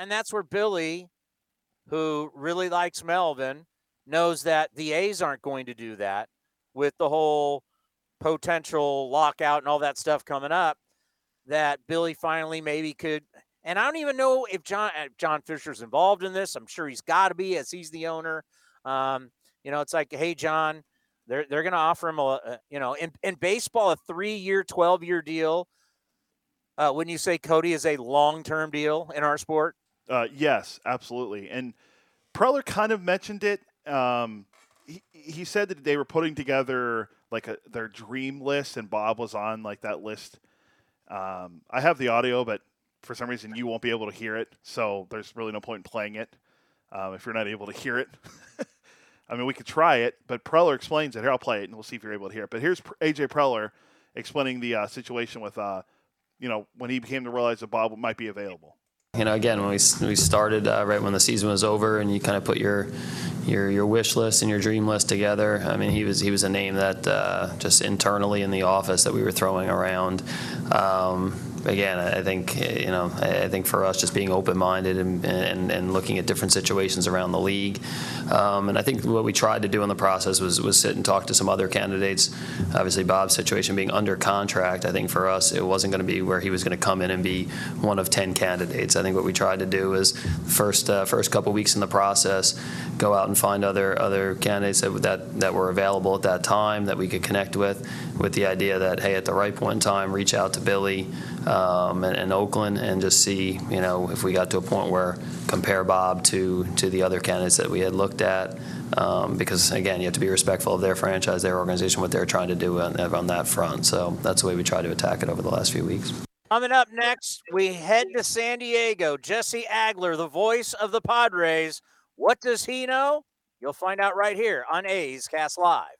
And that's where Billy, who really likes Melvin, knows that the A's aren't going to do that with the whole potential lockout and all that stuff coming up. That Billy finally maybe could, and I don't even know if John if John Fisher's involved in this. I'm sure he's got to be, as he's the owner. Um, you know, it's like, hey, John, they're they're going to offer him a, a, you know, in in baseball a three year, twelve year deal. Uh, when you say Cody is a long term deal in our sport, uh, yes, absolutely. And Preller kind of mentioned it. Um, he, he said that they were putting together like a, their dream list, and Bob was on like that list. Um, I have the audio, but for some reason you won't be able to hear it, so there's really no point in playing it um, if you're not able to hear it. I mean, we could try it, but Preller explains it. Here, I'll play it, and we'll see if you're able to hear it. But here's AJ Preller explaining the uh, situation with, uh, you know, when he became to realize that Bob might be available. You know, again, when we, we started uh, right when the season was over, and you kind of put your your your wish list and your dream list together. I mean, he was he was a name that uh, just internally in the office that we were throwing around. Um, again, I think you know, I think for us, just being open-minded and, and, and looking at different situations around the league, um, and I think what we tried to do in the process was was sit and talk to some other candidates. Obviously, Bob's situation being under contract, I think for us, it wasn't going to be where he was going to come in and be one of ten candidates. I think what we tried to do is first uh, first couple weeks in the process, go out and find other other candidates that, that that were available at that time that we could connect with, with the idea that hey, at the right point in time, reach out to Billy um, and, and, Oakland and just see, you know, if we got to a point where compare Bob to to the other candidates that we had looked at. Um, because again, you have to be respectful of their franchise, their organization, what they're trying to do on, on that front. So that's the way we try to attack it over the last few weeks. Coming up next, we head to San Diego. Jesse Agler, the voice of the Padres. What does he know? You'll find out right here on A's Cast Live.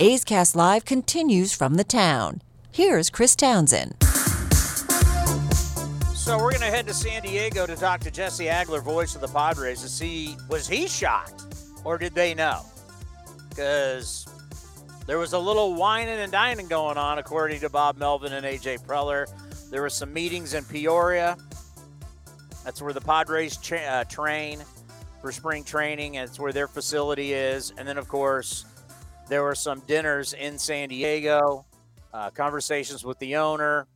A's Cast Live continues from the town. Here's Chris Townsend. So we're going to head to San Diego to talk to Jesse Agler, voice of the Padres, to see was he shocked or did they know? Because there was a little whining and dining going on, according to Bob Melvin and AJ Preller. There were some meetings in Peoria. That's where the Padres tra- uh, train for spring training, it's where their facility is. And then, of course, there were some dinners in San Diego, uh, conversations with the owner,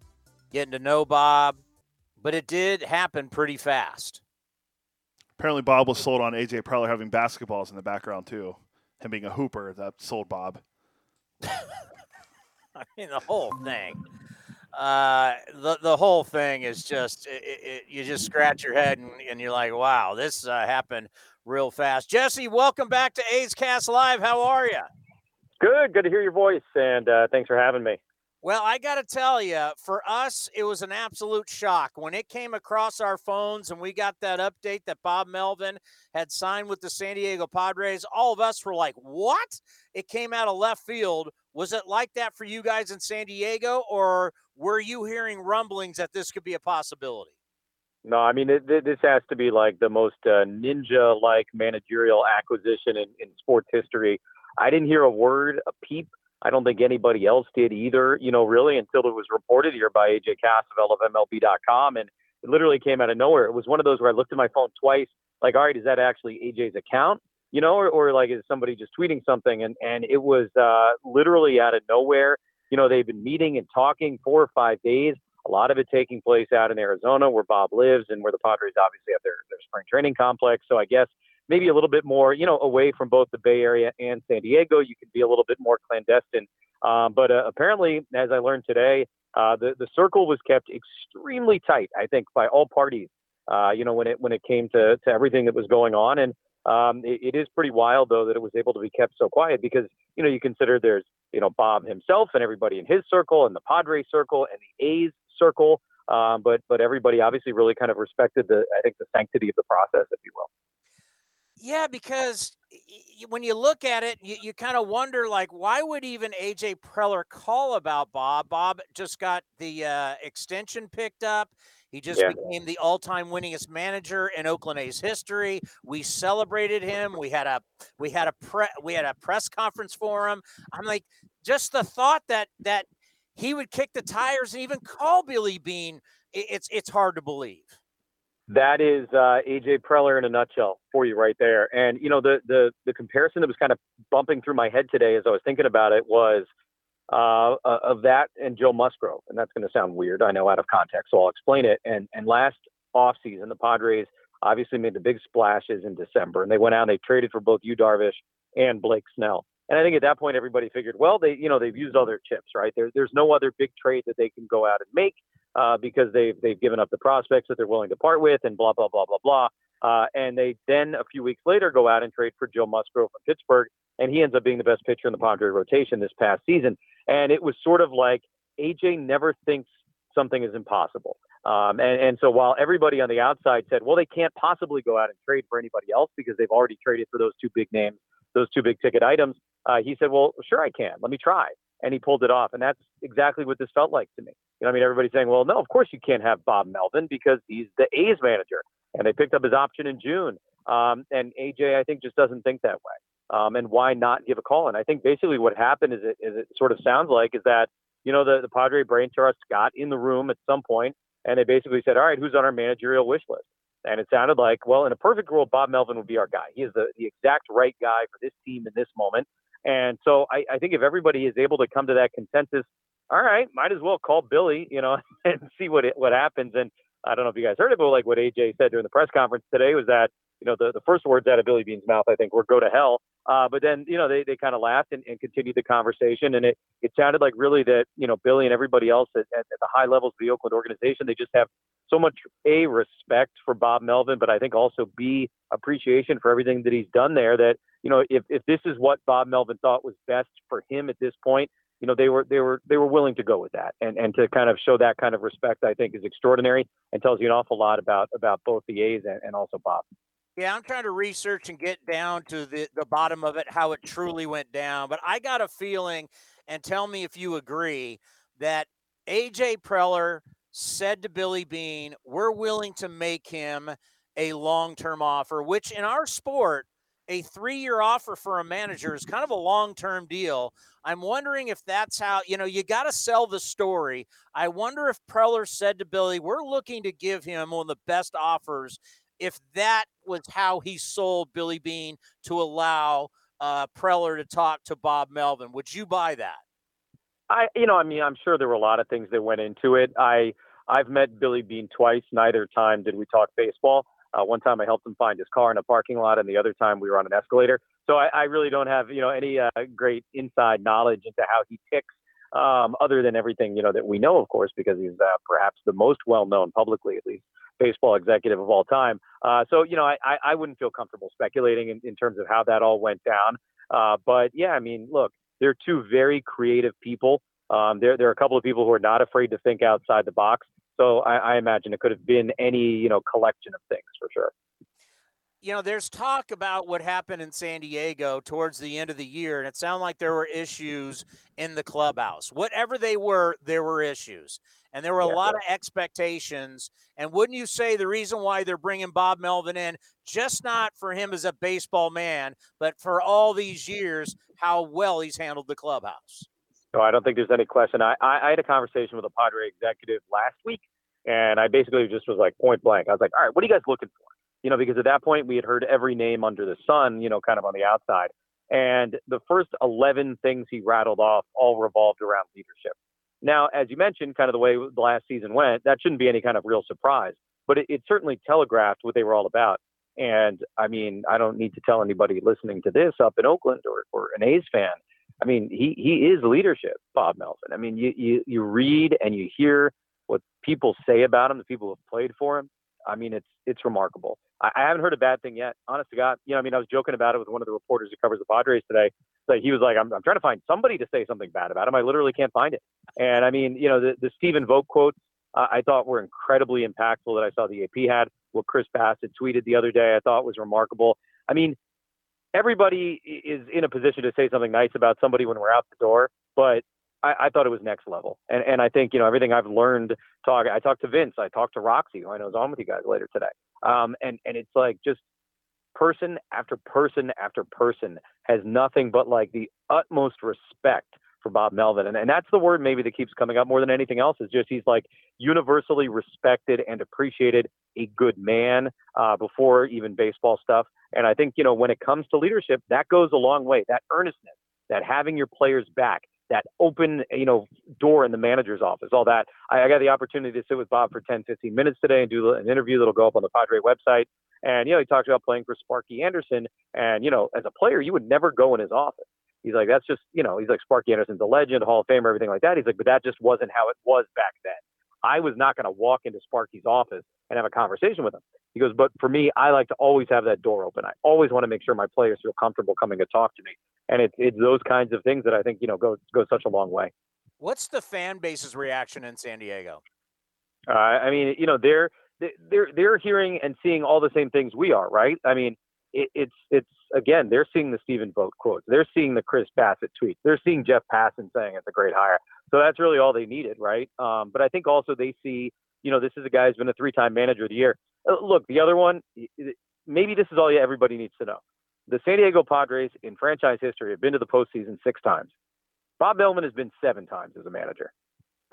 getting to know Bob, but it did happen pretty fast. Apparently, Bob was sold on AJ Preller having basketballs in the background too. Him being a hooper that sold Bob. I mean, the whole thing. Uh, the the whole thing is just it, it, you just scratch your head and, and you're like, wow, this uh, happened real fast. Jesse, welcome back to A's Cast Live. How are you? Good. Good to hear your voice, and uh, thanks for having me. Well, I got to tell you, for us, it was an absolute shock when it came across our phones and we got that update that Bob Melvin had signed with the San Diego Padres. All of us were like, what? It came out of left field. Was it like that for you guys in San Diego, or were you hearing rumblings that this could be a possibility? No, I mean, it, this has to be like the most uh, ninja like managerial acquisition in, in sports history. I didn't hear a word, a peep. I don't think anybody else did either, you know, really until it was reported here by AJ Cassavell of MLB.com. And it literally came out of nowhere. It was one of those where I looked at my phone twice, like, all right, is that actually AJ's account? You know, or, or like is somebody just tweeting something? And, and it was uh, literally out of nowhere. You know, they've been meeting and talking four or five days. A lot of it taking place out in Arizona, where Bob lives, and where the Padres obviously have their, their spring training complex. So I guess maybe a little bit more, you know, away from both the Bay Area and San Diego. You can be a little bit more clandestine. Um, but uh, apparently, as I learned today, uh, the the circle was kept extremely tight. I think by all parties. Uh, you know, when it when it came to to everything that was going on, and um, it, it is pretty wild though that it was able to be kept so quiet because you know you consider there's you know Bob himself and everybody in his circle and the Padre circle and the A's circle. Um, but but everybody obviously really kind of respected the I think the sanctity of the process, if you will. Yeah, because when you look at it, you, you kind of wonder, like, why would even AJ Preller call about Bob? Bob just got the uh, extension picked up. He just yeah. became the all-time winningest manager in Oakland A's history. We celebrated him. We had a we had a pre we had a press conference for him. I'm like, just the thought that that he would kick the tires and even call Billy Beane, it's it's hard to believe. That is uh, AJ Preller in a nutshell for you right there. And you know the the the comparison that was kind of bumping through my head today as I was thinking about it was uh, of that and Joe Musgrove. And that's going to sound weird, I know, out of context, so I'll explain it. And and last offseason, the Padres obviously made the big splashes in December, and they went out and they traded for both Yu Darvish and Blake Snell. And I think at that point everybody figured, well, they you know they've used all their chips, right? There, there's no other big trade that they can go out and make uh, because they've they've given up the prospects that they're willing to part with, and blah blah blah blah blah. Uh, and they then a few weeks later go out and trade for Joe Musgrove from Pittsburgh, and he ends up being the best pitcher in the Padre rotation this past season. And it was sort of like AJ never thinks something is impossible. Um, and, and so while everybody on the outside said, well, they can't possibly go out and trade for anybody else because they've already traded for those two big names, those two big ticket items, uh, he said, well, sure I can. Let me try and he pulled it off. And that's exactly what this felt like to me. You know, I mean, everybody's saying, well, no, of course you can't have Bob Melvin because he's the A's manager. And they picked up his option in June. Um, and AJ, I think, just doesn't think that way. Um, and why not give a call? And I think basically what happened is it, is it sort of sounds like is that, you know, the, the Padre brain trust got in the room at some point and they basically said, all right, who's on our managerial wish list? And it sounded like, well, in a perfect world, Bob Melvin would be our guy. He is the, the exact right guy for this team in this moment. And so I, I think if everybody is able to come to that consensus, all right, might as well call Billy, you know, and see what it, what happens. And I don't know if you guys heard it, but like what AJ said during the press conference today was that you know the, the first words out of Billy Beane's mouth, I think, were "go to hell." Uh, but then, you know, they, they kind of laughed and, and, continued the conversation. And it, it sounded like really that, you know, Billy and everybody else at, at, at, the high levels of the Oakland organization, they just have so much A, respect for Bob Melvin, but I think also B, appreciation for everything that he's done there. That, you know, if, if this is what Bob Melvin thought was best for him at this point, you know, they were they were they were willing to go with that. And and to kind of show that kind of respect, I think is extraordinary and tells you an awful lot about about both the A's and, and also Bob. Yeah, I'm trying to research and get down to the, the bottom of it, how it truly went down. But I got a feeling, and tell me if you agree, that AJ Preller said to Billy Beane, We're willing to make him a long term offer, which in our sport, a three year offer for a manager is kind of a long term deal. I'm wondering if that's how, you know, you got to sell the story. I wonder if Preller said to Billy, We're looking to give him one of the best offers if that was how he sold Billy Beane to allow uh, Preller to talk to Bob Melvin. Would you buy that? I, you know, I mean, I'm sure there were a lot of things that went into it. I, I've met Billy Beane twice. Neither time did we talk baseball. Uh, one time I helped him find his car in a parking lot, and the other time we were on an escalator. So I, I really don't have, you know, any uh, great inside knowledge into how he picks, um, other than everything, you know, that we know, of course, because he's uh, perhaps the most well-known publicly, at least, baseball executive of all time. Uh, so, you know, I, I wouldn't feel comfortable speculating in, in terms of how that all went down. Uh, but yeah, I mean, look, they're two very creative people. Um, there, there are a couple of people who are not afraid to think outside the box. So I, I imagine it could have been any, you know, collection of things for sure you know, there's talk about what happened in San Diego towards the end of the year, and it sounded like there were issues in the clubhouse. Whatever they were, there were issues, and there were a yeah, lot of expectations. And wouldn't you say the reason why they're bringing Bob Melvin in, just not for him as a baseball man, but for all these years, how well he's handled the clubhouse? No, I don't think there's any question. I, I, I had a conversation with a Padre executive last week, and I basically just was like point blank. I was like, all right, what are you guys looking for? You know, because at that point we had heard every name under the sun, you know, kind of on the outside. And the first 11 things he rattled off all revolved around leadership. Now, as you mentioned, kind of the way the last season went, that shouldn't be any kind of real surprise, but it, it certainly telegraphed what they were all about. And I mean, I don't need to tell anybody listening to this up in Oakland or, or an A's fan. I mean, he, he is leadership, Bob Melvin. I mean, you, you, you read and you hear what people say about him, the people who have played for him. I mean, it's, it's remarkable. I, I haven't heard a bad thing yet. Honest to God, you know, I mean, I was joking about it with one of the reporters who covers the Padres today. Like he was like, I'm, I'm trying to find somebody to say something bad about him. I literally can't find it. And I mean, you know, the, the Stephen Vogt quotes uh, I thought were incredibly impactful that I saw the AP had. What Chris Bassitt tweeted the other day, I thought was remarkable. I mean, everybody is in a position to say something nice about somebody when we're out the door, but I, I, thought it was next level. And and I think you know everything I've learned. Talk. I talked to Vince. I talked to Roxy, who I know is on with you guys later today. Um, and and it's like just person after person after person has nothing but like the utmost respect for Bob Melvin. And, and that's the word maybe that keeps coming up more than anything else is just he's like universally respected and appreciated, a good man uh, before even baseball stuff. And I think, you know, when it comes to leadership, that goes a long way. That earnestness, that having your players back, that open, you know, door in the manager's office, all that. I, I got the opportunity to sit with Bob for 10, 15 minutes today and do an interview that'll go up on the Padre website. And, you know, he talked about playing for Sparky Anderson. And, you know, as a player, you would never go in his office. He's like, that's just, you know, he's like Sparky Anderson's a legend, Hall of Famer, everything like that. He's like, but that just wasn't how it was back then. I was not going to walk into Sparky's office and have a conversation with him. He goes, but for me, I like to always have that door open. I always want to make sure my players feel comfortable coming to talk to me and it's it's those kinds of things that I think you know go go such a long way. What's the fan base's reaction in San Diego? Uh, I mean, you know, they're they're they're hearing and seeing all the same things we are, right? I mean, it, it's it's again, they're seeing the Stephen Vogt quotes, they're seeing the Chris Bassitt tweets, they're seeing Jeff Passan saying it's a great hire. So that's really all they needed, right? Um, but I think also they see, you know, this is a guy who's been a three-time manager of the year. Uh, look, the other one, maybe this is all everybody needs to know the San Diego Padres in franchise history have been to the postseason six times. Bob Melvin has been seven times as a manager.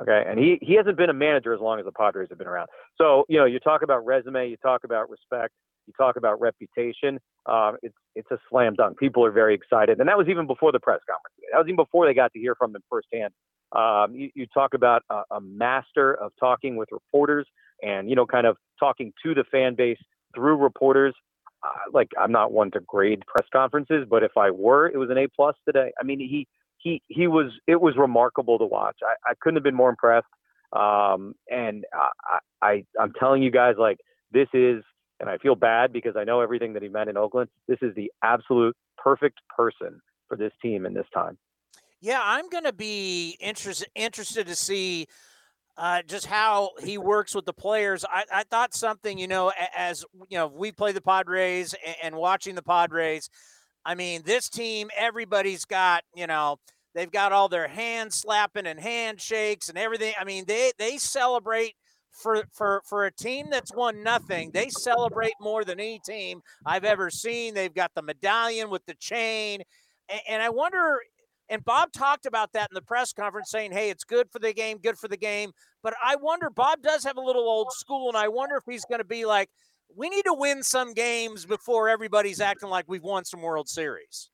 Okay, and he he hasn't been a manager as long as the Padres have been around. So you know, you talk about resume, you talk about respect, you talk about reputation. Um, it's it's a slam dunk. People are very excited, and that was even before the press conference. That was even before they got to hear from him firsthand. Um, you, you, talk about a, a master of talking with reporters, and you know, kind of talking to the fan base through reporters. like I'm not one to grade press conferences, but if I were, it was an A plus today. I mean, he he he was it was remarkable to watch. I, I couldn't have been more impressed. Um, and I, I I'm telling you guys, like this is, and I feel bad because I know everything that he meant in Oakland. This is the absolute perfect person for this team in this time. Yeah, I'm going to be interested interested to see uh, just how he works with the players. I, I, thought something, you know, as you know, we play the Padres and, and, watching the Padres. I mean, this team, everybody's got, you know, they've got all their hand slapping and handshakes and everything. I mean, they they celebrate for for for a team that's won nothing. They celebrate more than any team I've ever seen. They've got the medallion with the chain. And, and I wonder and Bob talked about that in the press conference, saying, hey, it's good for the game, good for the game. But I wonder, Bob does have a little old school, and I wonder if he's going to be like, we need to win some games before everybody's acting like we've won some World Series.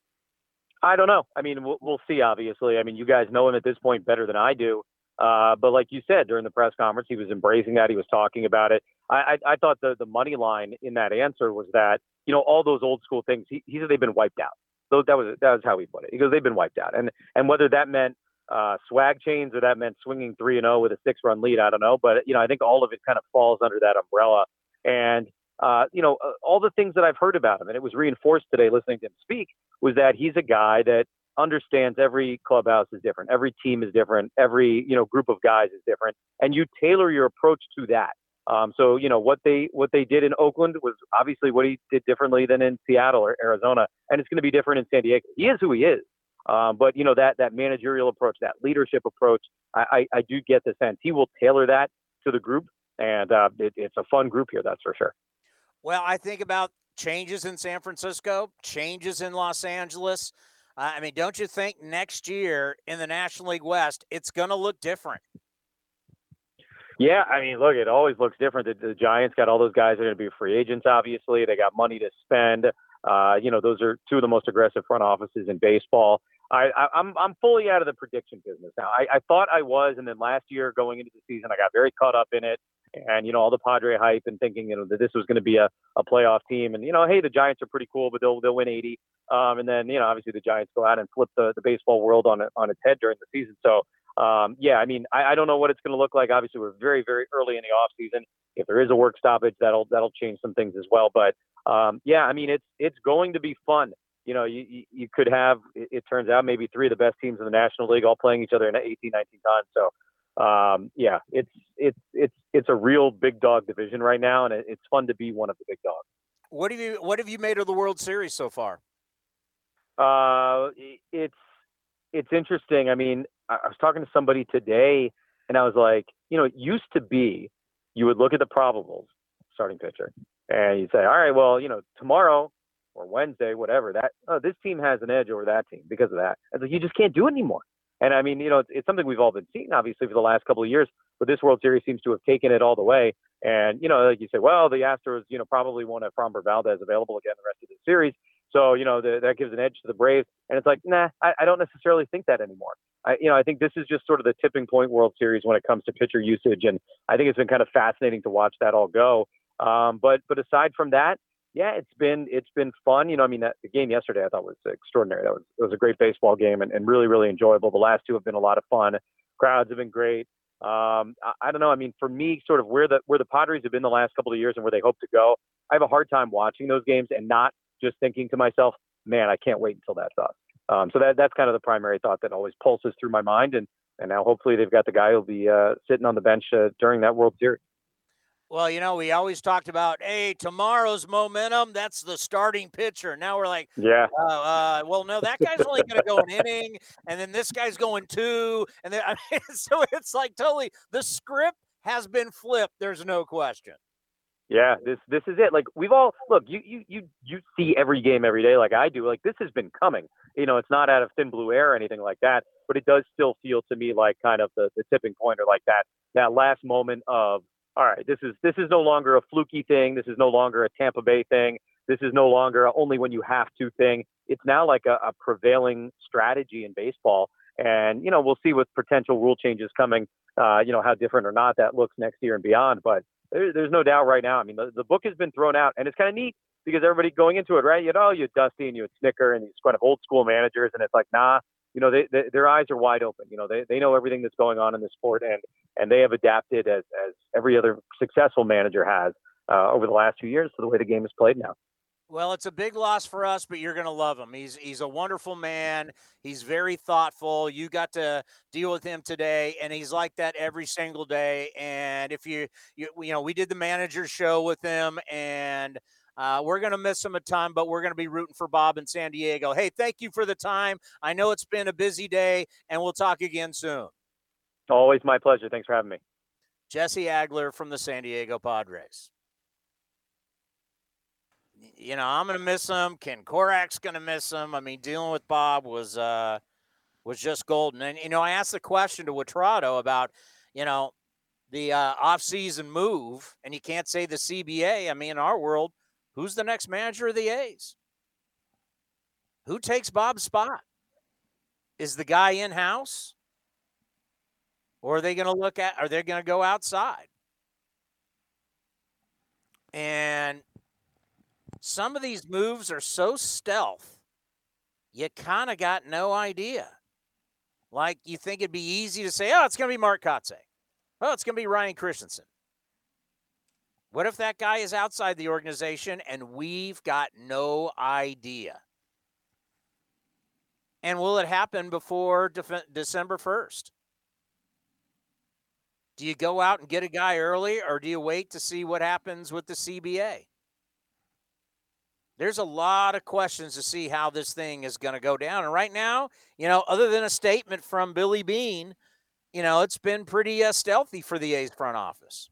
I don't know. I mean, we'll, we'll see, obviously. I mean, you guys know him at this point better than I do. Uh, but like you said during the press conference, he was embracing that. He was talking about it. I, I, I thought the, the money line in that answer was that, you know, all those old school things, he, he said they've been wiped out that was that was how he put it. He goes, they've been wiped out, and and whether that meant uh, swag chains or that meant swinging three and zero oh with a six run lead, I don't know. But you know, I think all of it kind of falls under that umbrella. And uh, you know, uh, all the things that I've heard about him, and it was reinforced today listening to him speak, was that he's a guy that understands every clubhouse is different, every team is different, every you know group of guys is different, and you tailor your approach to that. Um, so you know what they what they did in Oakland was obviously what he did differently than in Seattle or Arizona, and it's going to be different in San Diego. He is who he is, um, but you know that that managerial approach, that leadership approach, I, I, I do get the sense he will tailor that to the group, and uh, it, it's a fun group here, that's for sure. Well, I think about changes in San Francisco, changes in Los Angeles. Uh, I mean, don't you think next year in the National League West, it's going to look different? Yeah, I mean, look, it always looks different. The, the Giants got all those guys are going to be free agents. Obviously, they got money to spend. Uh, you know, those are two of the most aggressive front offices in baseball. I, I, I'm I'm fully out of the prediction business now. I, I thought I was, and then last year going into the season, I got very caught up in it, and you know all the Padre hype and thinking you know that this was going to be a, a playoff team, and you know hey the Giants are pretty cool, but they'll they'll win 80. Um, and then you know obviously the Giants go out and flip the, the baseball world on on its head during the season. So um, yeah, I mean, I, I don't know what it's going to look like. Obviously, we're very, very early in the off season. If there is a work stoppage, that'll that'll change some things as well. But um, yeah, I mean, it's it's going to be fun. You know, you you could have it, turns out maybe three of the best teams in the National League all playing each other in 18, 19 times. So um, yeah, it's it's it's it's a real big dog division right now, and it's fun to be one of the big dogs. What have you What have you made of the World Series so far? Uh, it's it's interesting. I mean, I was talking to somebody today, and I was like, you know, it used to be you would look at the probables, starting pitcher, and you'd say, all right, well, you know, tomorrow or Wednesday, whatever, that oh, this team has an edge over that team because of that. And like, you just can't do it anymore. And I mean, you know, it's, it's something we've all been seeing, obviously, for the last couple of years. But this World Series seems to have taken it all the way. And you know, like you say, well, the Astros, you know, probably won't have Framber Valdez available again the rest of the series. So you know, the, that gives an edge to the Braves. And it's like, nah, I, I don't necessarily think that anymore. I, you know, I think this is just sort of the tipping point World Series when it comes to pitcher usage, and I think it's been kind of fascinating to watch that all go. Um, but but aside from that, yeah, it's been it's been fun. You know, I mean, that, the game yesterday I thought was extraordinary. That was it was a great baseball game and, and really really enjoyable. The last two have been a lot of fun. Crowds have been great. Um, I, I don't know. I mean, for me, sort of where the where the Padres have been the last couple of years and where they hope to go, I have a hard time watching those games and not just thinking to myself, man, I can't wait until that's up. Um, so that that's kind of the primary thought that always pulses through my mind, and and now hopefully they've got the guy who'll be uh, sitting on the bench uh, during that World Series. Well, you know, we always talked about, hey, tomorrow's momentum. That's the starting pitcher. Now we're like, yeah. Uh, uh, well, no, that guy's only going to go an inning, and then this guy's going two, and then I mean, so it's like totally the script has been flipped. There's no question. Yeah, this this is it. Like we've all look, you you you you see every game every day, like I do. Like this has been coming. You know, it's not out of thin blue air or anything like that, but it does still feel to me like kind of the, the tipping point or like that that last moment of all right, this is this is no longer a fluky thing. This is no longer a Tampa Bay thing. This is no longer only when you have to thing. It's now like a, a prevailing strategy in baseball. And you know, we'll see with potential rule changes coming. Uh, you know how different or not that looks next year and beyond. But there, there's no doubt right now. I mean, the, the book has been thrown out, and it's kind of neat because everybody going into it, right? You know, you Dusty and you Snitker and these kind of old school managers, and it's like, nah, you know, they, they, their eyes are wide open. You know, they, they know everything that's going on in the sport, and and they have adapted as as every other successful manager has uh, over the last few years to the way the game is played now. Well, it's a big loss for us, but you're going to love him. He's he's a wonderful man. He's very thoughtful. You got to deal with him today, and he's like that every single day. And if you you you know, we did the manager show with him, and uh, we're going to miss him a ton, but we're going to be rooting for Bob in San Diego. Hey, thank you for the time. I know it's been a busy day, and we'll talk again soon. Always my pleasure. Thanks for having me. Jesse Agler from the San Diego Padres you know, I'm gonna miss him. Ken Korach's gonna miss him. I mean, dealing with Bob was uh was just golden. And you know, I asked the question to Witrado about, you know, the uh, off-season move, and you can't say the CBA. I mean, in our world, who's the next manager of the A's? Who takes Bob's spot? Is the guy in house? Or are they going to look at, are they going to go outside? And some of these moves are so stealth, you kind of got no idea. Like you think it'd be easy to say, oh, it's going to be Mark Kotsay. Oh, it's going to be Ryan Christensen. What if that guy is outside the organization and we've got no idea? And will it happen before De- December 1st? Do you go out and get a guy early or do you wait to see what happens with the CBA? There's a lot of questions to see how this thing is going to go down. And right now, you know, other than a statement from Billy Beane, you know, it's been pretty uh, stealthy for the A's front office.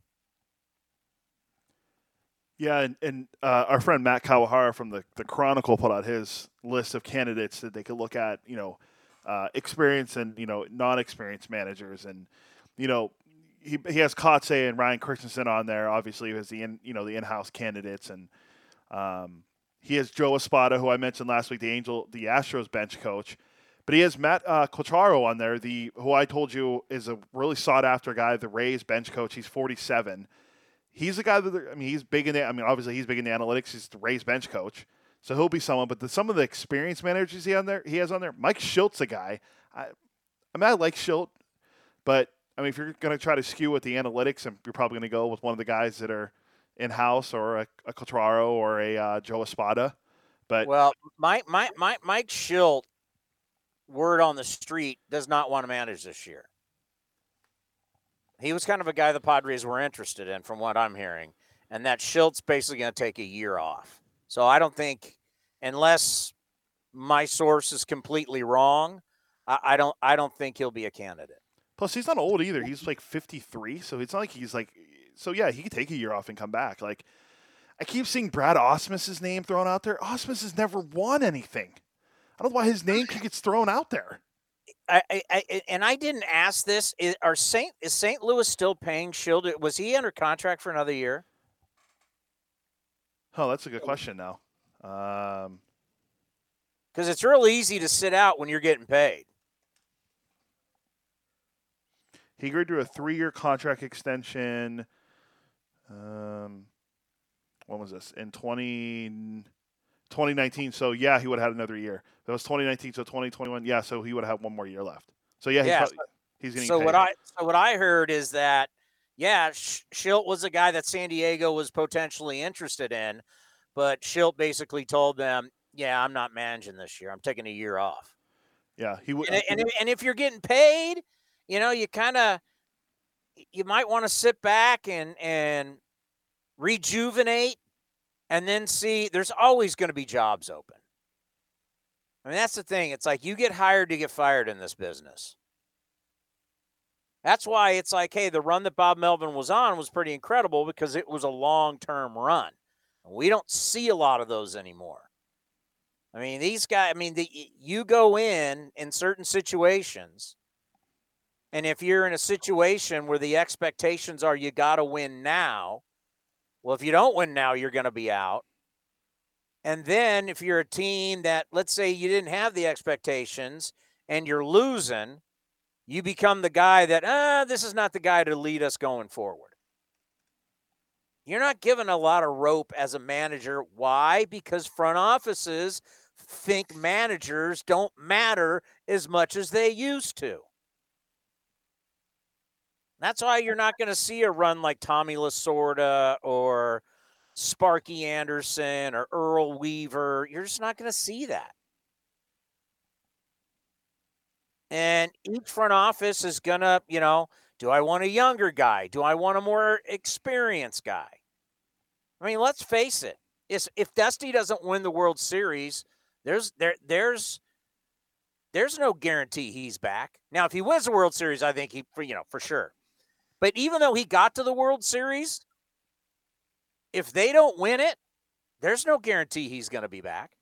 Yeah, and, and uh, our friend Matt Kawahara from the, the Chronicle put out his list of candidates that they could look at, you know, uh, experience and, you know, non experienced managers. And, you know, he, he has Kotsay and Ryan Christensen on there, obviously, as the in, you know, the in house candidates. And, um, he has Joe Espada, who I mentioned last week, the Angel, the Astros bench coach. But he has Matt uh, on there, the who I told you is a really sought after guy, the Rays bench coach. He's 47. He's a guy that I mean, he's big in the. I mean, obviously he's big in the analytics. He's the Rays bench coach, so he'll be someone. But the, some of the experienced managers he on there, he has on there. Mike Shildt's a guy. I, I mean, I like Shildt, but I mean, if you're going to try to skew with the analytics, and you're probably going to go with one of the guys that are in house or a, a Quatraro or a uh, Joe Espada. But well, Mike, Mike, Mike, Mike Shildt, word on the street, does not want to manage this year. He was kind of a guy the Padres were interested in, from what I'm hearing, and that Shildt's basically going to take a year off. So I don't think, unless my source is completely wrong, I, I don't, I don't think he'll be a candidate. Plus, he's not old either. He's like 53, so it's not like he's like so yeah, he could take a year off and come back. Like I keep seeing Brad Ausmus's name thrown out there. Ausmus has never won anything. I don't know why his name gets thrown out there. I, I, I, and I didn't ask this. Is, are Saint is St. Louis still paying Shildt? Was he under contract for another year? Oh, that's a good question. Now, because um, it's real easy to sit out when you're getting paid. He agreed to a three-year contract extension. Um, when was this? In 20, 2019. So, yeah, he would have had another year. That was 2019, so 2021. Yeah, so he would have had one more year left. So, yeah, he's, yeah, he's getting so what I so what I heard is that yeah, Shildt was a guy that San Diego was potentially interested in, but Shildt basically told them, "Yeah, I'm not managing this year. I'm taking a year off." Yeah, he would. And, and, and if you're getting paid, you know, you kind of you might want to sit back and and rejuvenate and then see there's always going to be jobs open. I mean, that's the thing. It's like you get hired to get fired in this business. That's why it's like, hey, the run that Bob Melvin was on was pretty incredible because it was a long term run. We don't see a lot of those anymore. I mean, these guys, I mean, the, you go in in certain situations, and if you're in a situation where the expectations are you got to win now, well, if you don't win now, you're going to be out. And then if you're a team that, let's say, you didn't have the expectations and you're losing, you become the guy that, ah, this is not the guy to lead us going forward. You're not given a lot of rope as a manager. Why? Because front offices think managers don't matter as much as they used to. That's why you're not going to see a run like Tommy Lasorda or Sparky Anderson or Earl Weaver. You're just not going to see that. And each front office is going to, you know, do I want a younger guy? Do I want a more experienced guy? I mean, let's face it. if Dusty doesn't win the World Series, there's there there's there's no guarantee he's back. Now, if he wins the World Series, I think he for you know for sure. But even though he got to the World Series, if they don't win it, there's no guarantee he's going to be back.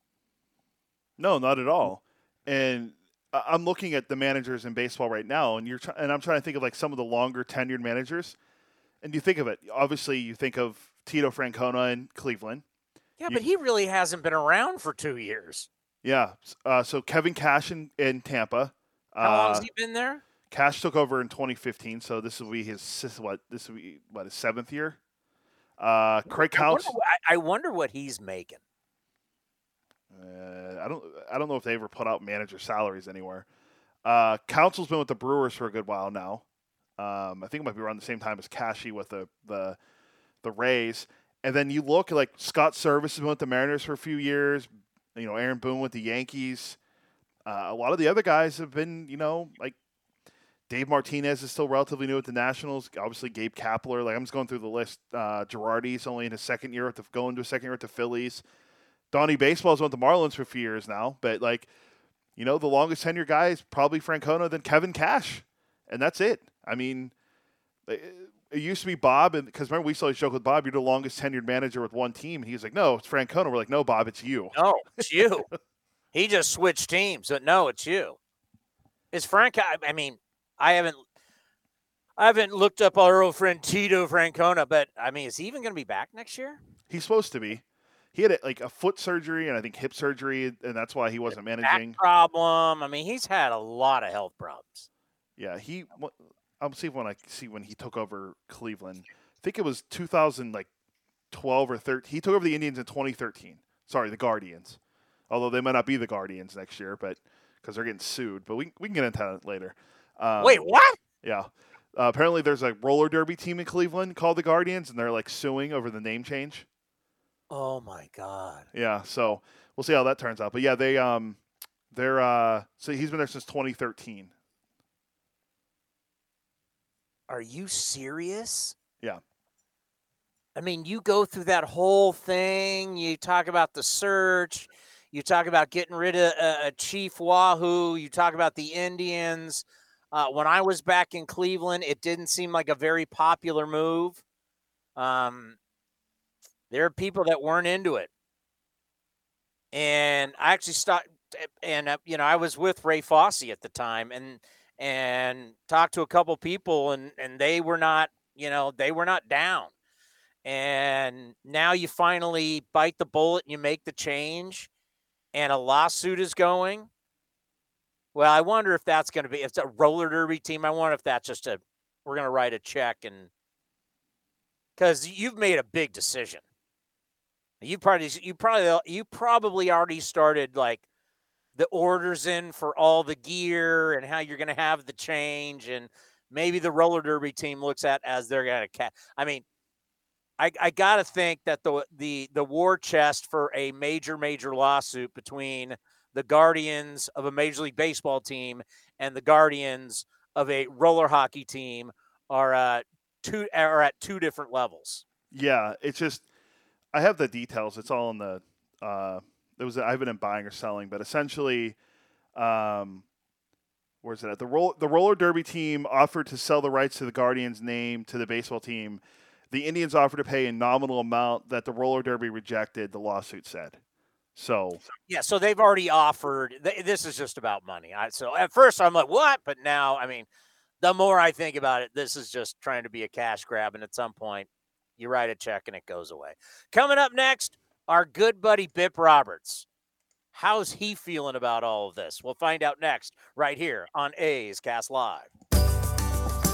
No, not at all. And I'm looking at the managers in baseball right now, and you're try- and I'm trying to think of like some of the longer tenured managers. And you think of it, obviously, you think of Tito Francona in Cleveland. Yeah, you, but he really hasn't been around for two years. Yeah. Uh, so Kevin Cash in, in Tampa. How uh, long has he been there? Cash took over in 2015, so this will be his what? This will be what his seventh year. Uh, Craig Couch. I, I wonder what he's making. Uh, I don't. I don't know if they ever put out manager salaries anywhere. Uh, Counsell's been with the Brewers for a good while now. Um, I think it might be around the same time as Cashy with the the the Rays. And then you look at like Scott Servais has been with the Mariners for a few years. You know, Aaron Boone with the Yankees. Uh, a lot of the other guys have been, you know, like Dave Martinez is still relatively new at the Nationals. Obviously, Gabe Kapler. Like I'm just going through the list. Uh, Girardi's only in his second year at the going to a second year at the Phillies. Donnie Baseball's went the Marlins for a few years now, but like, you know, the longest tenure guy is probably Francona, then Kevin Cash, and that's it. I mean, it used to be Bob, and because remember we used to joke with Bob, you're the longest tenured manager with one team. And he was like, "No, it's Francona." We're like, "No, Bob, it's you." No, it's you. he just switched teams, but no, it's you. Is Frank? I mean, I haven't I haven't looked up our old friend Tito Francona, but I mean, is he even going to be back next year? He's supposed to be. He had like a foot surgery and I think hip surgery, and that's why he wasn't managing. Problem. I mean, he's had a lot of health problems. Yeah, he. I'll see when I see when he took over Cleveland. I think it was 2000, like 12 or 13. He took over the Indians in 2013. Sorry, the Guardians. Although they might not be the Guardians next year, but because they're getting sued. But we we can get into that later. Um, Wait, what? Yeah. Uh, apparently, there's a roller derby team in Cleveland called the Guardians, and they're like suing over the name change. Oh my god. Yeah. So we'll see how that turns out. But yeah, they um, they're uh, so he's been there since 2013. Are you serious? Yeah. I mean, you go through that whole thing. You talk about the search. You talk about getting rid of uh, Chief Wahoo. You talk about the Indians. Uh, when I was back in Cleveland, it didn't seem like a very popular move. Um, there are people that weren't into it, and I actually started. And uh, you know, I was with Ray Fosse at the time, and and talked to a couple people, and and they were not, you know, they were not down. And now you finally bite the bullet and you make the change, and a lawsuit is going well, I wonder if that's going to be if it's a roller derby team. I wonder if that's just a we're going to write a check and because you've made a big decision. You probably you probably you probably already started like the orders in for all the gear and how you're going to have the change and maybe the roller derby team looks at as they're going to cat. I mean, I, I got to think that the the the war chest for a major major lawsuit between the guardians of a Major League Baseball team and the guardians of a roller hockey team are uh, two are at two different levels. Yeah, it's just I have the details. It's all in the uh, there was I haven't been buying or selling, but essentially, um, where's it at? The roll the roller derby team offered to sell the rights to the Guardians name to the baseball team. The Indians offered to pay a nominal amount that the roller derby rejected. The lawsuit said. So yeah, so they've already offered. this is just about money. I, so at first I'm like, what? But now, I mean, the more I think about it, this is just trying to be a cash grab, and at some point, you write a check and it goes away. Coming up next, our good buddy Bip Roberts. How's he feeling about all of this? We'll find out next, right here on A's Cast Live.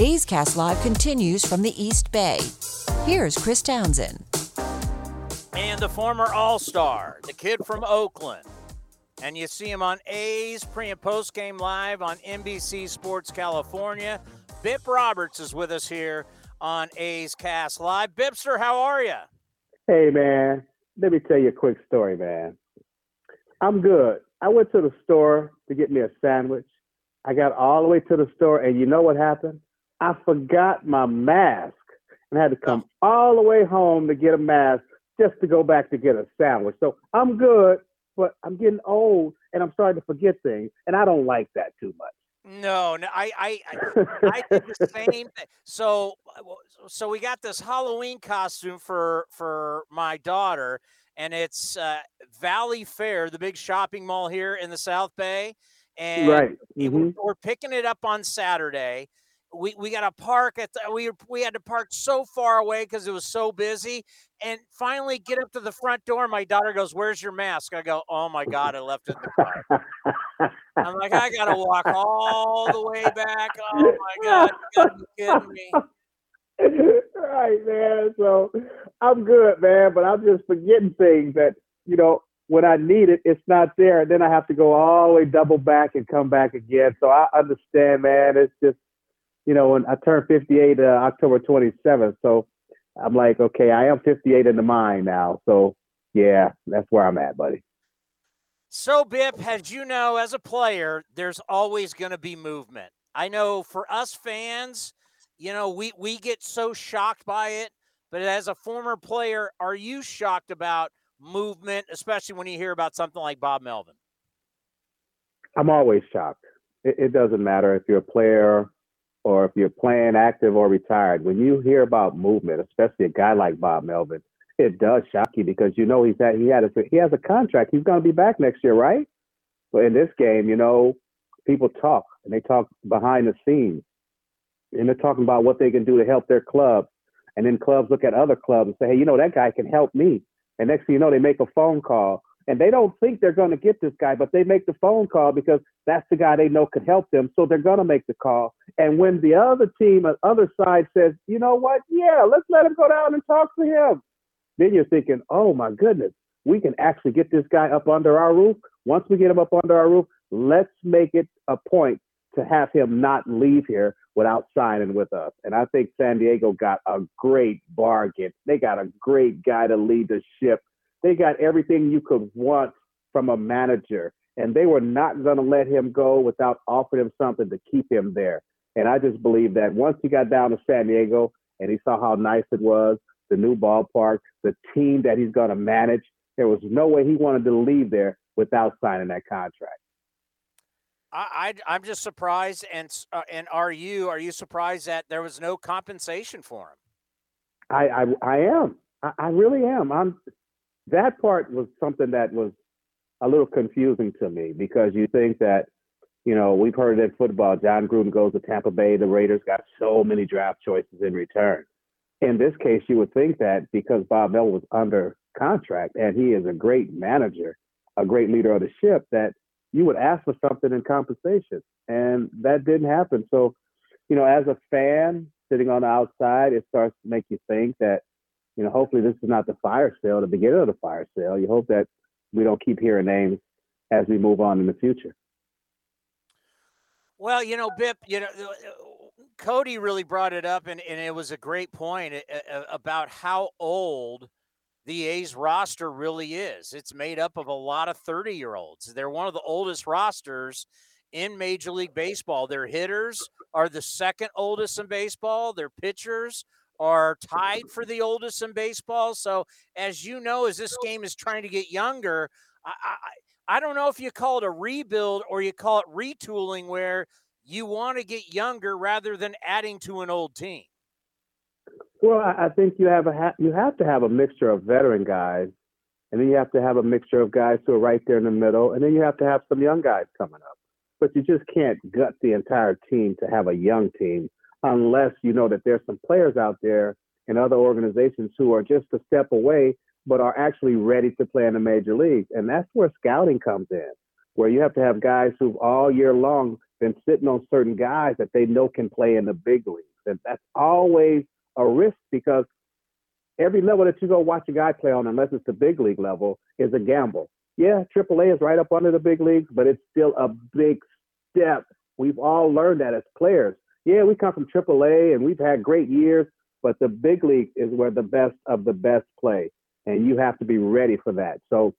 A's Cast Live continues from the East Bay. Here's Chris Townsend. And the former All Star, the kid from Oakland. And you see him on A's pre and post game live on NBC Sports California. Bip Roberts is with us here on A's Cast Live. Bipster, how are you? Hey, man. Let me tell you a quick story, man. I'm good. I went to the store to get me a sandwich. I got all the way to the store, and you know what happened? I forgot my mask and had to come all the way home to get a mask just to go back to get a sandwich. So I'm good, but I'm getting old and I'm starting to forget things, and I don't like that too much. No, no, I, I, I, I did the same thing. So, so we got this Halloween costume for for my daughter, and it's uh, Valley Fair, the big shopping mall here in the South Bay and right. Mm-hmm. we're picking it up on Saturday. We we got to park at the, we we had to park so far away because it was so busy, and finally get up to the front door. My daughter goes, "Where's your mask?" I go, "Oh my god, I left it in the car." I'm like, I gotta walk all the way back. Oh my god, you gotta be kidding me. right, man. So I'm good, man, but I'm just forgetting things that you know when I need it, it's not there. And then I have to go all the way double back and come back again. So I understand, man. It's just, you know, when I turned 58 uh, October 27th. So I'm like, okay, I am 58 in the mind now. So yeah, that's where I'm at, buddy. So, Bip, as you know, as a player, there's always going to be movement. I know for us fans, you know, we, we get so shocked by it. But as a former player, are you shocked about movement, especially when you hear about something like Bob Melvin? I'm always shocked. It, it doesn't matter if you're a player or if you're playing active or retired. When you hear about movement, especially a guy like Bob Melvin, it does shock you because you know he's had he had a, he has a contract. He's going to be back next year, right? But in this game, you know, people talk and they talk behind the scenes, and they're talking about what they can do to help their club. And then clubs look at other clubs and say, hey, you know, that guy can help me. And next thing you know, they make a phone call. And they don't think they're going to get this guy, but they make the phone call because that's the guy they know could help them. So they're going to make the call. And when the other team, the other side says, you know what? Yeah, let's let him go down and talk to him. Then you're thinking, oh my goodness, we can actually get this guy up under our roof. Once we get him up under our roof, let's make it a point to have him not leave here without signing with us. And I think San Diego got a great bargain. They got a great guy to lead the ship. They got everything you could want from a manager. And they were not going to let him go without offering him something to keep him there. And I just believe that once he got down to San Diego and he saw how nice it was, the new ballpark, the team that he's going to manage, there was no way he wanted to leave there without signing that contract. I, I am just surprised, and uh, and are you are you surprised that there was no compensation for him? I I, I am. I, I really am. I'm. That part was something that was a little confusing to me because you think that, you know, we've heard it in football, Jon Gruden goes to Tampa Bay, the Raiders got so many draft choices in return. In this case, you would think that because Bob Bell was under contract and he is a great manager, a great leader of the ship, that you would ask for something in compensation. And that didn't happen. So, you know, as a fan sitting on the outside, it starts to make you think that, you know, hopefully this is not the fire sale, the beginning of the fire sale. You hope that we don't keep hearing names as we move on in the future. Well, you know, Bip, you know, Cody really brought it up, and, and it was a great point uh, uh, about how old the A's roster really is. It's made up of a lot of 30 year olds. They're one of the oldest rosters in Major League Baseball. Their hitters are the second oldest in baseball, their pitchers are tied for the oldest in baseball. So, as you know, as this game is trying to get younger, I, I, I don't know if you call it a rebuild or you call it retooling, where you want to get younger rather than adding to an old team? Well, I think you have a ha- you have to have a mixture of veteran guys, and then you have to have a mixture of guys who are right there in the middle, and then you have to have some young guys coming up. But you just can't gut the entire team to have a young team unless you know that there's some players out there in other organizations who are just a step away, but are actually ready to play in the major leagues. And that's where scouting comes in, where you have to have guys who've all year long been sitting on certain guys that they know can play in the big leagues. And that's always a risk because every level that you go watch a guy play on, unless it's the big league level, is a gamble. Yeah, AAA is right up under the big leagues, but it's still a big step. We've all learned that as players. Yeah, we come from AAA and we've had great years, but the big league is where the best of the best play, and you have to be ready for that. So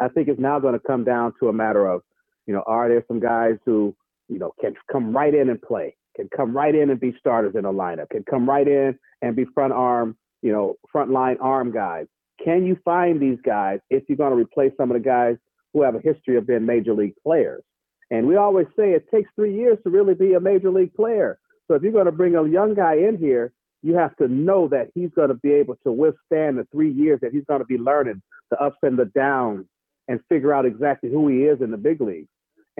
I think it's now going to come down to a matter of, you know, are there some guys who, you know, can come right in and play, can come right in and be starters in a lineup, can come right in and be front arm, you know, front line arm guys. Can you find these guys if you're going to replace some of the guys who have a history of being major league players? And we always say it takes three years to really be a major league player. So if you're going to bring a young guy in here, you have to know that he's going to be able to withstand the three years that he's going to be learning the ups and the downs and figure out exactly who he is in the big leagues.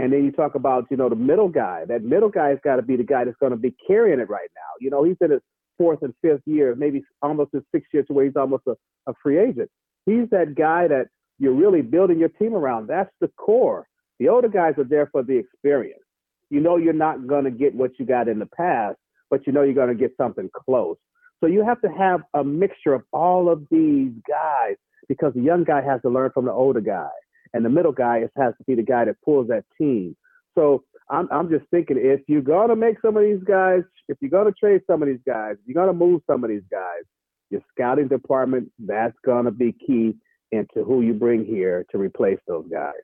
And then you talk about, you know, the middle guy. That middle guy has got to be the guy that's going to be carrying it right now. You know, he's in his fourth and fifth year, maybe almost his sixth year to where he's almost a, a free agent. He's that guy that you're really building your team around. That's the core. The older guys are there for the experience. You know you're not going to get what you got in the past, but you know you're going to get something close. So you have to have a mixture of all of these guys because the young guy has to learn from the older guy, and the middle guy has to be the guy that pulls that team. So I'm, I'm just thinking if you're to make some of these guys, if you're to trade some of these guys, if you're to move some of these guys, your scouting department, that's going to be key into who you bring here to replace those guys.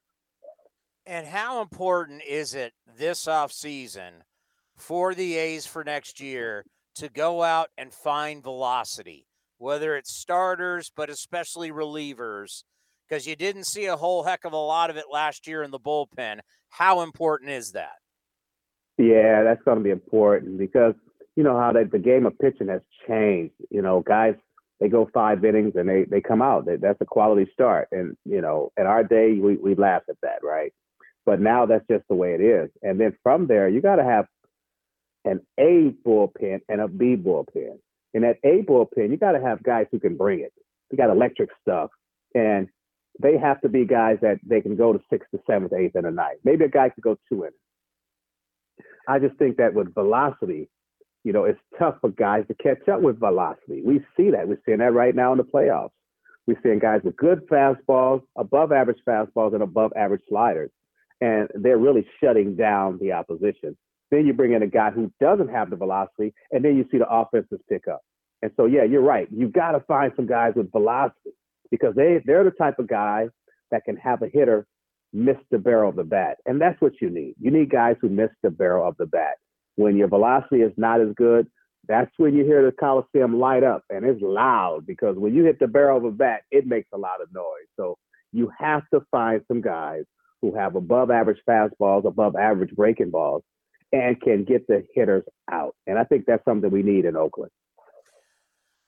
And how important is it this offseason for the A's for next year to go out and find velocity, whether it's starters, but especially relievers? Because you didn't see a whole heck of a lot of it last year in the bullpen. How important is that? Yeah, that's going to be important because you know how they, the game of pitching has changed. You know, guys they go five innings and they they come out. That's a quality start. And you know, in our day, we we laugh at that, right? But now that's just the way it is. And then from there, you got to have an A bullpen and a B bullpen. In that A bullpen, you got to have guys who can bring it. You got electric stuff, and they have to be guys that they can go to sixth, to seventh, eighth in a night. Maybe a guy could go two in. I just think that with velocity, you know, it's tough for guys to catch up with velocity. We see that. We're seeing that right now in the playoffs. We're seeing guys with good fastballs, above average fastballs, and above average sliders and they're really shutting down the opposition. Then you bring in a guy who doesn't have the velocity, and then you see the offenses pick up. And so, yeah, you're right. You've got to find some guys with velocity because they they're the type of guy that can have a hitter miss the barrel of the bat, and that's what you need. You need guys who miss the barrel of the bat. When your velocity is not as good, that's when you hear the Coliseum light up, and it's loud because when you hit the barrel of a bat, it makes a lot of noise. So you have to find some guys who have above average fastballs, above average breaking balls, and can get the hitters out. And I think that's something we need in Oakland.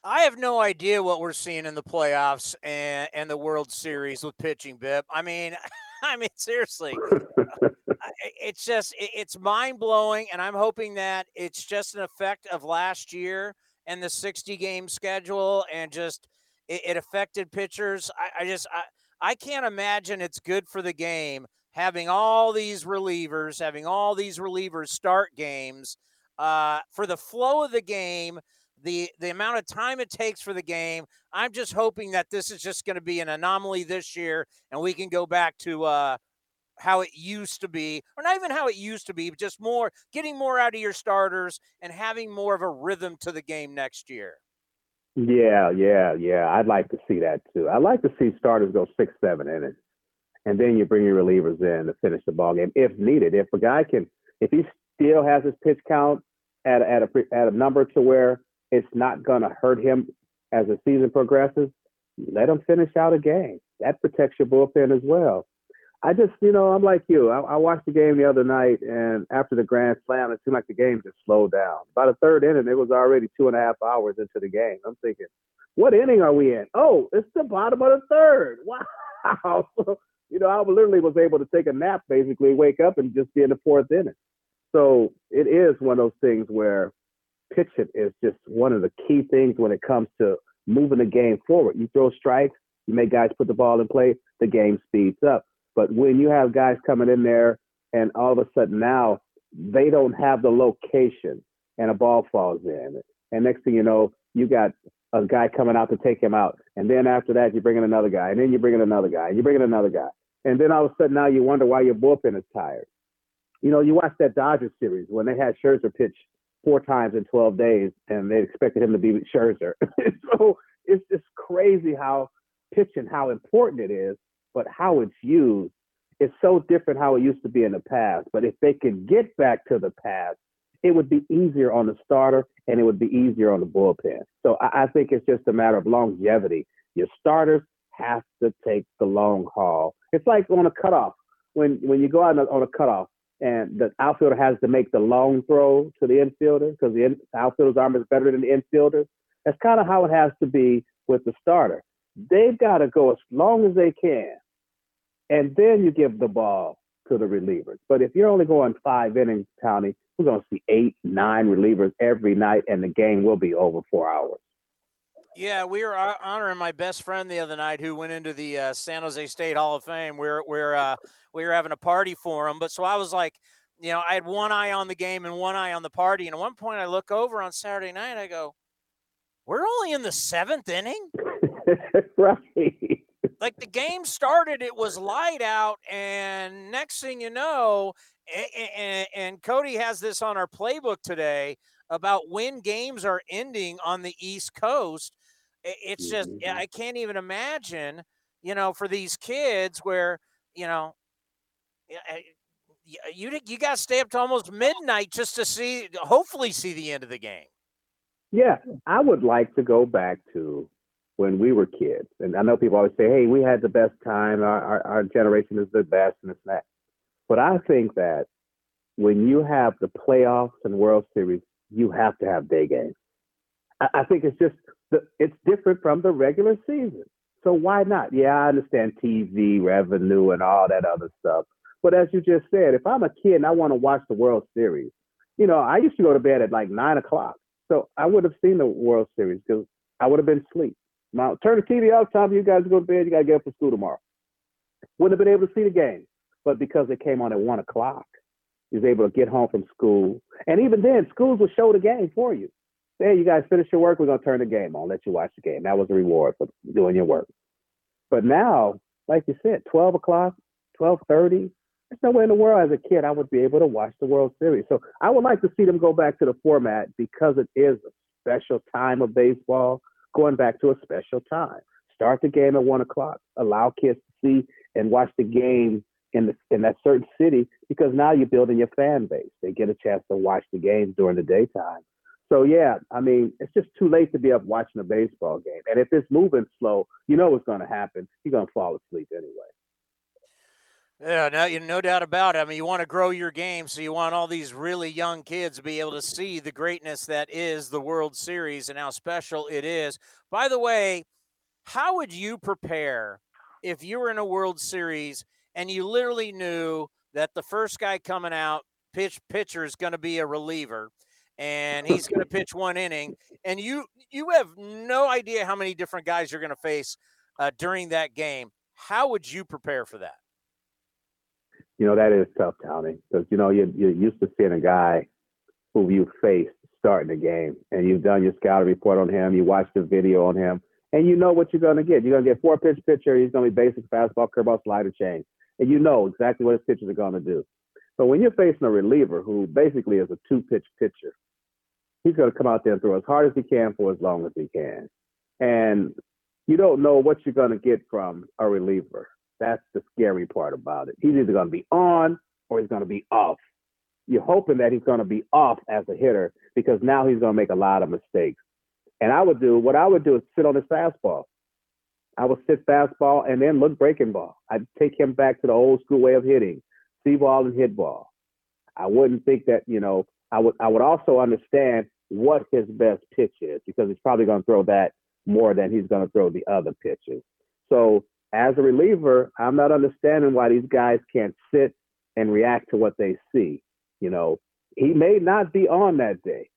I have no idea what we're seeing in the playoffs and, and the World Series with pitching, Bip. I mean, I mean, seriously, it's just it's mind blowing, and I'm hoping that it's just an effect of last year and the 60 game schedule, and just it, it affected pitchers. I, I just I, I can't imagine it's good for the game having all these relievers, having all these relievers start games. Uh, for the flow of the game, the the amount of time it takes for the game, I'm just hoping that this is just going to be an anomaly this year, and we can go back to uh, how it used to be, or not even how it used to be, but just more getting more out of your starters and having more of a rhythm to the game next year. Yeah, yeah, yeah. I'd like to see that too. I'd like to see starters go six, seven innings, and then you bring your relievers in to finish the ball game if needed. If a guy can, if he still has his pitch count at at a at a number to where it's not going to hurt him as the season progresses, let him finish out a game. That protects your bullpen as well. I just, you know, I'm like you. I, I, watched the game the other night, and after the grand slam, it seemed like the game just slowed down. By the third inning, it was already two and a half hours into the game. I'm thinking, what inning are we in? Oh, it's the bottom of the third. Wow. You know, I literally was able to take a nap, basically, wake up and just be in the fourth inning. So it is one of those things where pitching is just one of the key things when it comes to moving the game forward. You throw strikes, you make guys put the ball in play, the game speeds up. But when you have guys coming in there and all of a sudden now they don't have the location and a ball falls in. And next thing you know, you got a guy coming out to take him out. And then after that, you bring in another guy. And then you bring in another guy. And you bring in another guy. And then all of a sudden now you wonder why your bullpen is tired. You know, you watch that Dodgers series when they had Scherzer pitch four times in 12 days and they expected him to be Scherzer. so it's just crazy how pitching, how important it is, but how it's used is so different how it used to be in the past. But if they could get back to the past, it would be easier on the starter and it would be easier on the bullpen. So I, I think it's just a matter of longevity. Your starters have to take the long haul. It's like on a cutoff. When when you go out on a, on a cutoff, and the outfielder has to make the long throw to the infielder because the, in, the outfielder's arm is better than the infielder. That's kind of how it has to be with the starter. They've got to go as long as they can, and then you give the ball to the relievers. But if you're only going five innings, Tony, we're going to see eight, nine relievers every night, and the game will be over four hours. Yeah, we were uh, honoring my best friend the other night who went into the uh, San Jose State Hall of Fame. We're we're uh, we were having a party for him, but so I was like, you know, I had one eye on the game and one eye on the party. And at one point, I look over on Saturday night, I go, "We're only in the seventh inning." right. Like the game started, it was light out, and next thing you know, and, and Cody has this on our playbook today about when games are ending on the East Coast it's just mm-hmm. I can't even imagine, you know, for these kids where you know, you you got to stay up to almost midnight just to see, hopefully, see the end of the game. Yeah, I would like to go back to when we were kids, and I know people always say, "Hey, we had the best time. Our our, our generation is the best," and it's that. But I think that when you have the playoffs and World Series, you have to have day games. I, I think it's just the, it's different from the regular season. So why not? Yeah, I understand TV revenue and all that other stuff. But as you just said, if I'm a kid and I want to watch the World Series, you know, I used to go to bed at like nine o'clock. So I would have seen the World Series because I would have been asleep. Now turn the TV off, time you guys go to bed, you gotta get up for school tomorrow. Wouldn't have been able to see the game. But because it came on at one o'clock, he was able to get home from school. And even then, schools will show the game for you hey, you guys finish your work, we're gonna turn the game on, let you watch the game. That was the reward for doing your work. But now, like you said, 12 o'clock, 12:30. There's no way in the world as a kid I would be able to watch the World Series. So I would like to see them go back to the format because it is a special time of baseball, going back to a special time. Start the game at one o'clock. Allow kids to see and watch the game in the, in that certain city because now you're building your fan base. They get a chance to watch the games during the daytime. So yeah, I mean, it's just too late to be up watching a baseball game. And if it's moving slow, you know what's going to happen. You're going to fall asleep anyway. Yeah, no, no doubt about it. I mean, you want to grow your game, so you want all these really young kids to be able to see the greatness that is the World Series and how special it is. By the way, how would you prepare if you were in a World Series and you literally knew that the first guy coming out, pitch pitcher, is going to be a reliever? And he's going to pitch one inning, and you you have no idea how many different guys you're going to face uh, during that game. How would you prepare for that? You know that is tough, Tony, because you know you're, you're used to seeing a guy who you faced starting the game, and you've done your scouting report on him, you watched the video on him, and you know what you're going to get. You're going to get four pitch pitcher. He's going to be basic fastball, curveball, slider, change, and you know exactly what his pitchers are going to do. But when you're facing a reliever who basically is a two pitch pitcher, he's going to come out there and throw as hard as he can for as long as he can. And you don't know what you're going to get from a reliever. That's the scary part about it. He's either going to be on or he's going to be off. You're hoping that he's going to be off as a hitter because now he's going to make a lot of mistakes. And I would do what I would do is sit on his fastball. I would sit fastball and then look breaking ball. I'd take him back to the old school way of hitting, see ball and hit ball. I wouldn't think that, you know, I would I would also understand what his best pitch is because he's probably going to throw that more than he's going to throw the other pitches. So as a reliever, I'm not understanding why these guys can't sit and react to what they see. You know, he may not be on that day.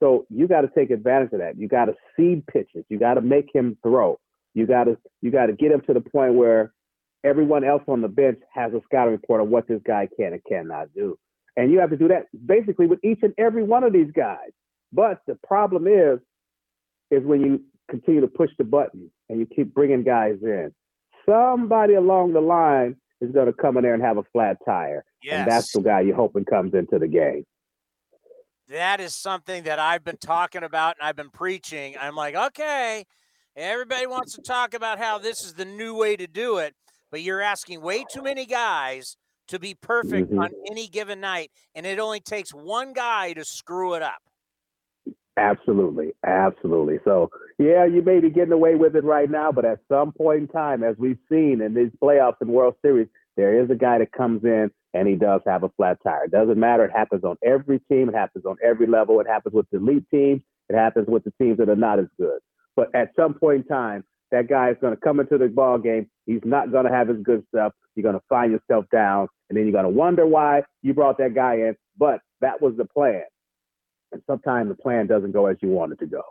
So you got to take advantage of that. You got to seed pitches. You got to make him throw. You got to you got to get him to the point where everyone else on the bench has a scouting report of what this guy can and cannot do. And you have to do that basically with each and every one of these guys. But the problem is, is when you continue to push the button and you keep bringing guys in, somebody along the line is going to come in there and have a flat tire. Yes. And that's the guy you're hoping comes into the game. That is something that I've been talking about and I've been preaching. I'm like, okay, everybody wants to talk about how this is the new way to do it, but you're asking way too many guys to be perfect Mhm. on any given night, and it only takes one guy to screw it up. Absolutely, absolutely. So yeah, you may be getting away with it right now, but at some point in time, as we've seen in these playoffs and World Series, there is a guy that comes in and he does have a flat tire. It doesn't matter. It happens on every team. It happens on every level. It happens with the elite teams. It happens with the teams that are not as good. But at some point in time, that guy is going to come into the ball game. He's not going to have his good stuff. You're going to find yourself down, and then you're going to wonder why you brought that guy in. But that was the plan. And sometimes the plan doesn't go as you want it to go.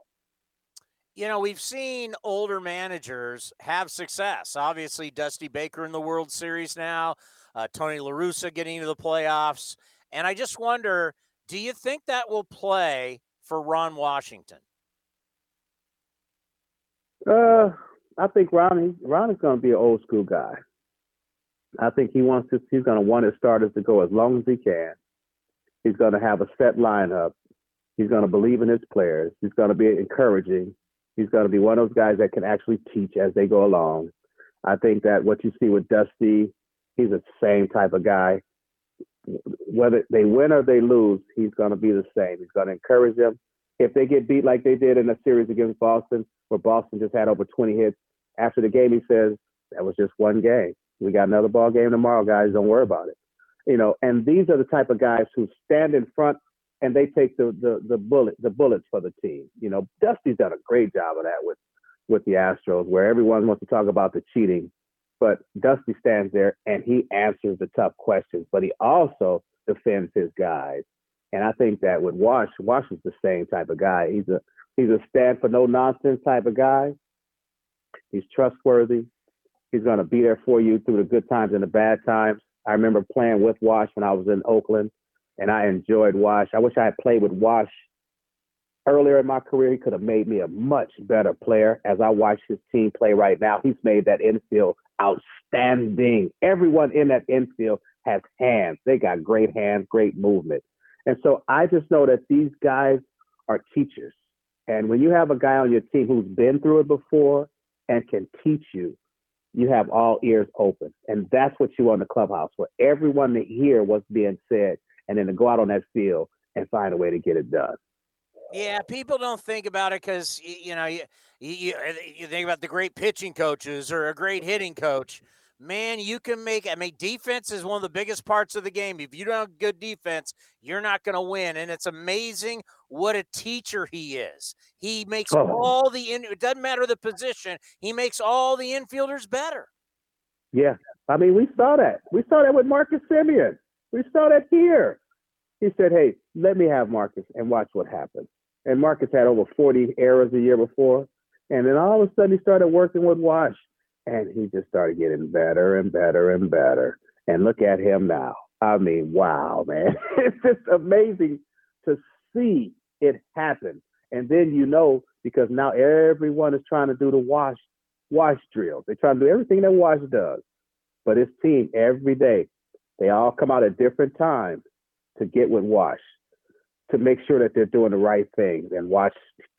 You know, we've seen older managers have success. Obviously, Dusty Baker in the World Series now, uh, Tony La Russa getting into the playoffs. And I just wonder do you think that will play for Ron Washington? Uh, I think Ronnie Ron is going to be an old school guy. I think he wants to. He's to want his starters to go as long as he can. He's to have a set lineup. He's to believe in his players. He's to be encouraging. He's to be one of those guys that can actually teach as they go along. I think that what you see with Dusty, he's the same type of guy. Whether they win or they lose, he's to be the same. He's to encourage them. If they get beat like they did in a series against Boston, where Boston just had over 20 hits, after the game he says that was just one game. We got another ball game tomorrow, guys. Don't worry about it. You know, and these are the type of guys who stand in front and they take the the the bullet the bullets for the team. You know, Dusty's done a great job of that with with the Astros, where everyone wants to talk about the cheating, but Dusty stands there and he answers the tough questions, but he also defends his guys. And I think that with Wash, Wash is the same type of guy. He's a he's a stand for no nonsense type of guy. He's trustworthy. He's to be there for you through the good times and the bad times. I remember playing with Wash when I was in Oakland, and I enjoyed Wash. I wish I had played with Wash earlier in my career. He could have made me a much better player. As I watch his team play right now, he's made that infield outstanding. Everyone in that infield has hands. They got great hands, great movement. And so I just know that these guys are teachers. And when you have a guy on your team who's been through it before and can teach you, you have all ears open. And that's what you want in the clubhouse, for everyone to hear what's being said and then to go out on that field and find a way to get it done. Yeah, people don't think about it because you know you, you you think about the great pitching coaches or a great hitting coach. Man, you can make. I mean, defense is one of the biggest parts of the game. If you don't have good defense, you're not going to win. And it's amazing what a teacher he is. He makes Oh. all the. In, it doesn't matter the position. He makes all the infielders better. Yeah. I mean, we saw that. We saw that with Marcus Semien. We saw that here. He said, Hey, let me have Marcus and watch what happens. And Marcus had over 40 errors the year before. And then all of a sudden he started working with Wash. And he just started getting better and better and better. And look at him now. I mean, wow, man. it's just amazing to see it happen. And then you know, because now everyone is trying to do the wash wash drills. They're trying to do everything that Wash does. But his team every day, they all come out at different times to get with Wash to make sure that they're doing the right things. And Wash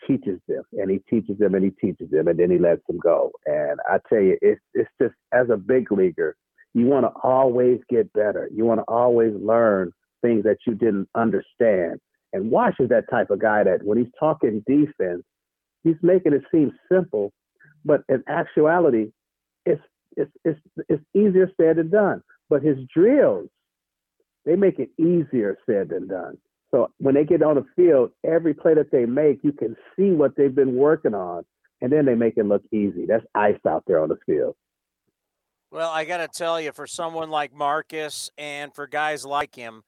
teaches them, and he teaches them, and he teaches them, and then he lets them go. And I tell you, it's it's just as a big leaguer, you want to always get better. You want to always learn things that you didn't understand. And Wash is that type of guy that when he's talking defense, he's making it seem simple, But in actuality, it's it's it's it's easier said than done. But his drills, they make it easier said than done. So when they get on the field, every play that they make, you can see what they've been working on, and then they make it look easy. That's ice out there on the field. Well, I got to tell you, for someone like Marcus and for guys like him,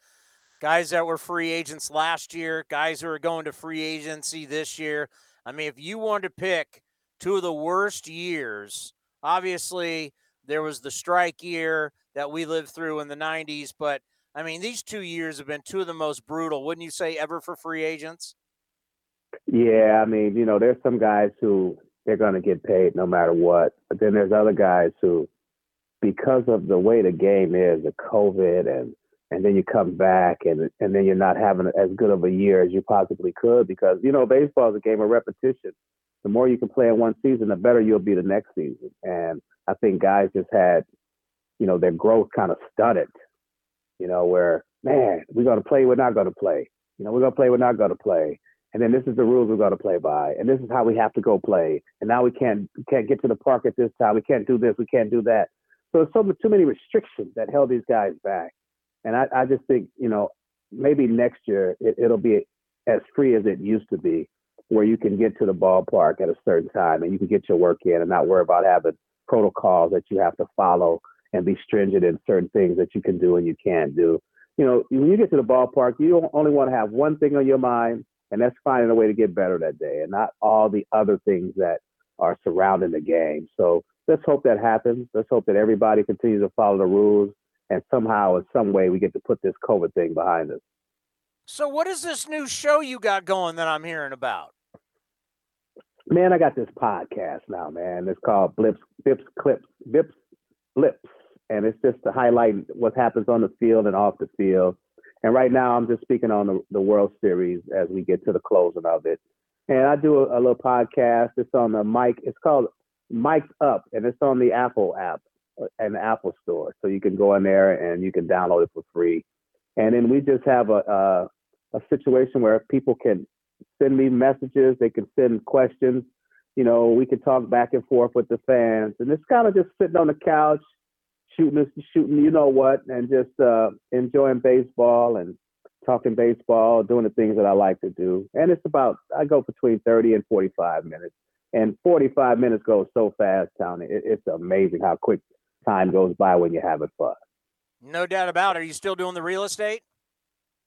guys that were free agents last year, guys who are going to free agency this year. I mean, if you wanted to pick two of the worst years, obviously there was the strike year that we lived through in the 90s, but I mean, these two years have been two of the most brutal, wouldn't you say, ever for free agents? Yeah, I mean, you know, there's some guys who they're going to get paid no matter what, but then there's other guys who, because of the way the game is, the COVID and and then you come back and and then you're not having as good of a year as you possibly could because you know baseball is a game of repetition. The more you can play in one season, the better you'll be the next season. And I think guys just had, you know, their growth kind of stunted. You know, where man, we're gonna play, we're not gonna play. You know, we're gonna play, we're not gonna play. And then this is the rules we're gonna play by, and this is how we have to go play. And now we can't we can't get to the park at this time. We can't do this. We can't do that. So it's so too many restrictions that held these guys back. And I, I just think, you know, maybe next year it, it'll be as free as it used to be, where you can get to the ballpark at a certain time and you can get your work in and not worry about having protocols that you have to follow and be stringent in certain things that you can do and you can't do. You know, when you get to the ballpark, you only want to have one thing on your mind, and that's finding a way to get better that day, and not all the other things that are surrounding the game. So let's hope that happens. Let's hope that everybody continues to follow the rules and somehow in some way we get to put this COVID thing behind us. So what is this new show you got going that I'm hearing about? Man, I got this podcast now, man. It's called Blips, Bips, Clips, Bips, Blips, and it's just to highlight what happens on the field and off the field. And right now, I'm just speaking on the, the World Series as we get to the closing of it. And I do a, a little podcast. It's on the mic. It's called Mic'd Up, and it's on the Apple app uh, an Apple Store, so you can go in there and you can download it for free. And then we just have a a, a situation where people can send me messages, they can send questions. You know, we can talk back and forth with the fans, and it's kind of just sitting on the couch, shooting, shooting, you know what, and just uh, enjoying baseball and talking baseball, doing the things that I like to do. And it's about I go between 30 and 45 minutes. And 45 minutes goes so fast, Tony. It, it's amazing how quick time goes by when you're having fun. No doubt about it. Are you still doing the real estate?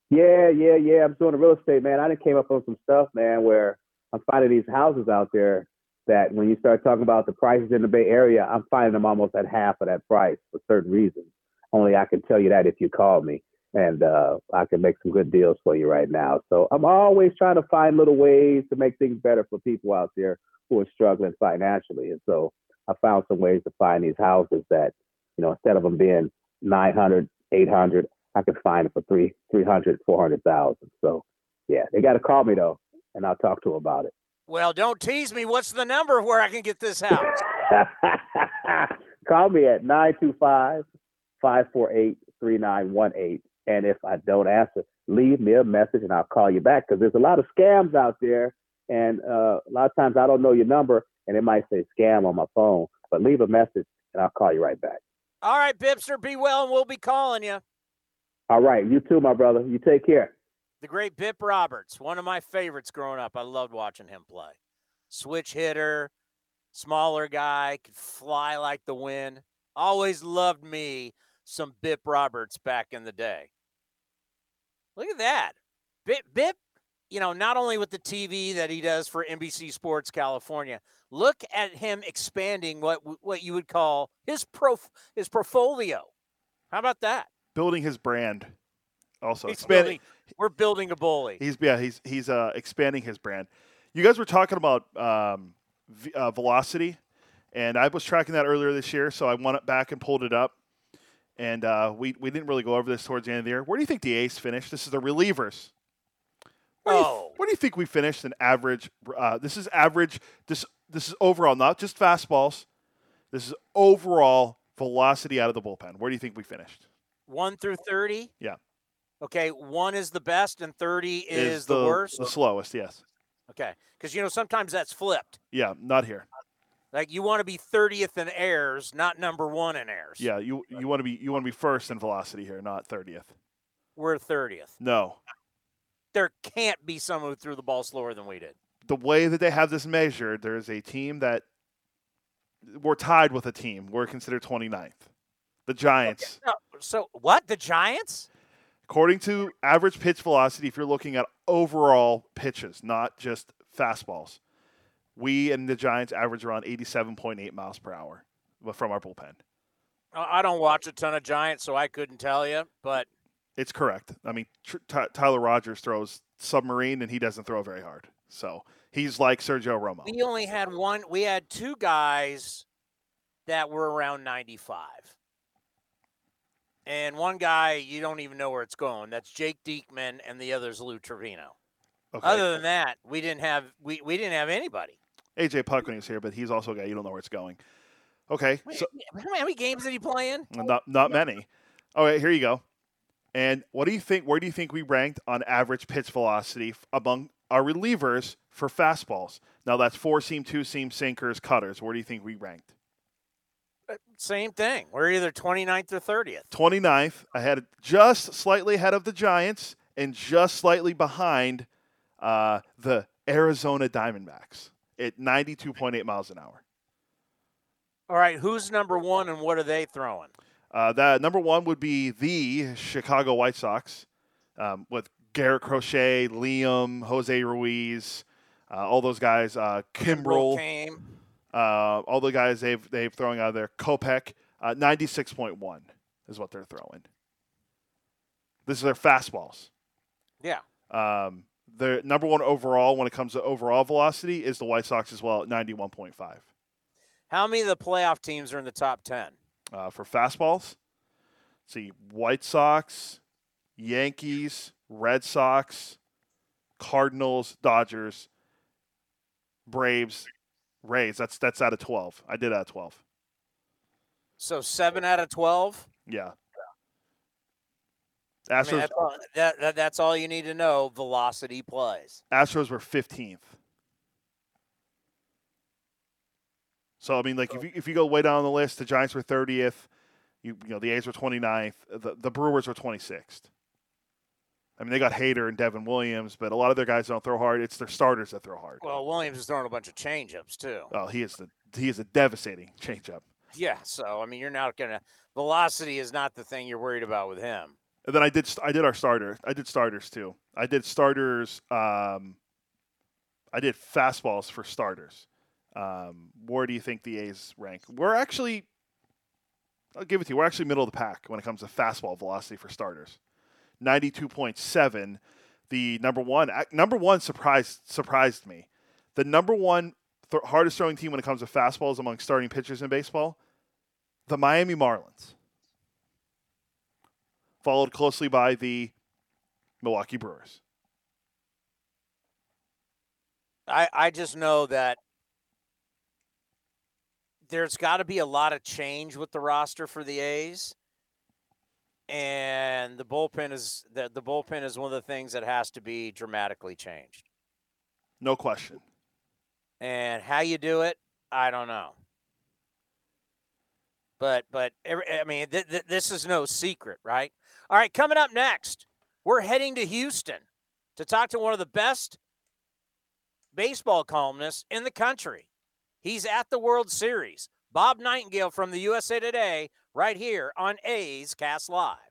Yeah, yeah, yeah. I'm doing the real estate, man. I just came up on some stuff, man, where I'm finding these houses out there that when you start talking about the prices in the Bay Area, I'm finding them almost at half of that price for certain reasons. Only I can tell you that if you call me, and uh, I can make some good deals for you right now. So I'm always trying to find little ways to make things better for people out there who are struggling financially. And so I found some ways to find these houses that, you know, instead of them being 900, 800, I could find it for three, 300, 400,000. So yeah, they got to call me though, and I'll talk to them about it. Well, don't tease me. What's the number where I can get this house? call me at 925 548 3918. And if I don't answer, leave me a message and I'll call you back because there's a lot of scams out there. And uh, a lot of times I don't know your number and it might say scam on my phone, but leave a message and I'll call you right back. All right, Bipster, be well, and we'll be calling you. All right, you too, my brother. You take care. The great Bip Roberts, one of my favorites growing up. I loved watching him play. Switch hitter, smaller guy, could fly like the wind. Always loved me some Bip Roberts back in the day. Look at that. Bip, Bip you know, not only with the TV that he does for NBC Sports California, look at him expanding what what you would call his prof his portfolio. How about that? Building his brand. Also, he's expanding. Building, we're building a bully. He's yeah. He's he's uh, expanding his brand. You guys were talking about um, v- uh, velocity, and I was tracking that earlier this year, so I went it back and pulled it up. And uh, we we didn't really go over this towards the end of the year. Where do you think the A's finished? This is the relievers. What, oh. do, you, oh. what do you think we finished in average? Uh, this is average. This this is overall, not just fastballs. This is overall velocity out of the bullpen. Where do you think we finished? One through thirty. Yeah. Okay, one is the best and thirty is, is the, the, worst. The slowest, yes. Okay, because you know sometimes that's flipped. Yeah, not here. Like you want to be 30th in airs, not number one in airs. Yeah, you you want to be you want to be first in velocity here, not 30th. We're 30th. No, There can't be someone who threw the ball slower than we did. the way that they have this measured, there's a team that we're tied with a team. We're considered 29th. The Giants. No, so what? The Giants? According to average pitch velocity, if you're looking at overall pitches, not just fastballs, we and the Giants average around 87.8 miles per hour from our bullpen. I don't watch a ton of Giants, so I couldn't tell you. But It's correct. I mean, Ty- Tyler Rogers throws submarine and he doesn't throw very hard. So he's like Sergio Romo. we only had one. We had two guys that were around 95. And one guy, you don't even know where it's going. That's Jake Diekman, and the other's Lou Trivino. Okay. Other than that, we didn't have we, we didn't have anybody. AJ Puckman is here, but he's also a guy you don't know where it's going. Okay, so How many- games did he play in? not not many. All right, here you go. And what do you think? Where do you think we ranked on average pitch velocity among our relievers for fastballs? Now that's four seam, two seam, sinkers, cutters. Where do you think we ranked? Same thing. We're either 29th or 30th. 29th, I had just slightly ahead of the Giants, and just slightly behind uh, the Arizona Diamondbacks at 92.8 miles an hour. All right, who's number one and what are they throwing? Uh, that number one would be the Chicago White Sox um, with Garrett Crochet, Liam, Jose Ruiz, uh, all those guys, uh, Kimbrel, Came. Uh, all the guys they've they've throwing out of there. Kopech, uh, 96.1 is what they're throwing. This is their fastballs. Yeah. Um, the number one overall when it comes to overall velocity is the White Sox as well at 91.5. How many of the playoff teams are in the top 10? Uh, for fastballs, see White Sox, Yankees, Red Sox, Cardinals, Dodgers, Braves, Rays. That's that's out of 12. I did out of 12. So seven out of 12? Yeah. I mean, Astros that's, all, that, that, that's all you need to know. Velocity plays. Astros were 15th. So I mean, like if you if you go way down the list, the Giants were 30th. You you know the A's were 29th. The the Brewers were 26th. I mean, they got Hader and Devin Williams, but a lot of their guys don't throw hard. It's their starters that throw hard. Well, Williams is throwing a bunch of changeups, too. Oh, he is the he is a devastating changeup. Yeah, so, I mean, you're not going to. Velocity is not the thing you're worried about with him. And then I did I did our starter. I did starters too. I did starters. Um, I did fastballs for starters. Um, where do you think the A's rank? We're actually. I'll give it to you. We're actually middle of the pack when it comes to fastball velocity for starters. Ninety-two point seven. The number one number one surprised surprised me. The number one th- hardest throwing team when it comes to fastballs among starting pitchers in baseball, the Miami Marlins followed closely by the Milwaukee Brewers. I, I just know that there's got to be a lot of change with the roster for the A's. And the bullpen is the, the bullpen is one of the things that has to be dramatically changed. No question. And how you do it, I don't know. But but every, I mean, th- th- this is no secret, right? All right, coming up next, we're heading to Houston to talk to one of the best baseball columnists in the country. He's at the World Series. Bob Nightingale from the USA Today, right here on A's Cast Live.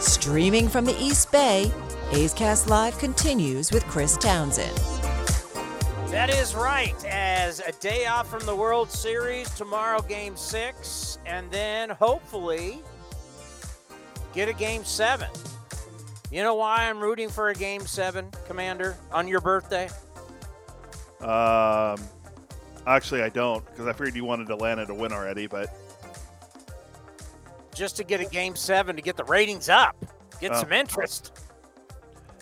Streaming from the East Bay, A's Cast Live continues with Chris Townsend. That is right. As a day off from the World Series, tomorrow game six, and then hopefully get a game seven. You know why I'm rooting for a game seven, Commander, on your birthday? Um, actually, I don't because I figured you wanted Atlanta to win already, but just to get a game seven to get the ratings up, get Oh. some interest.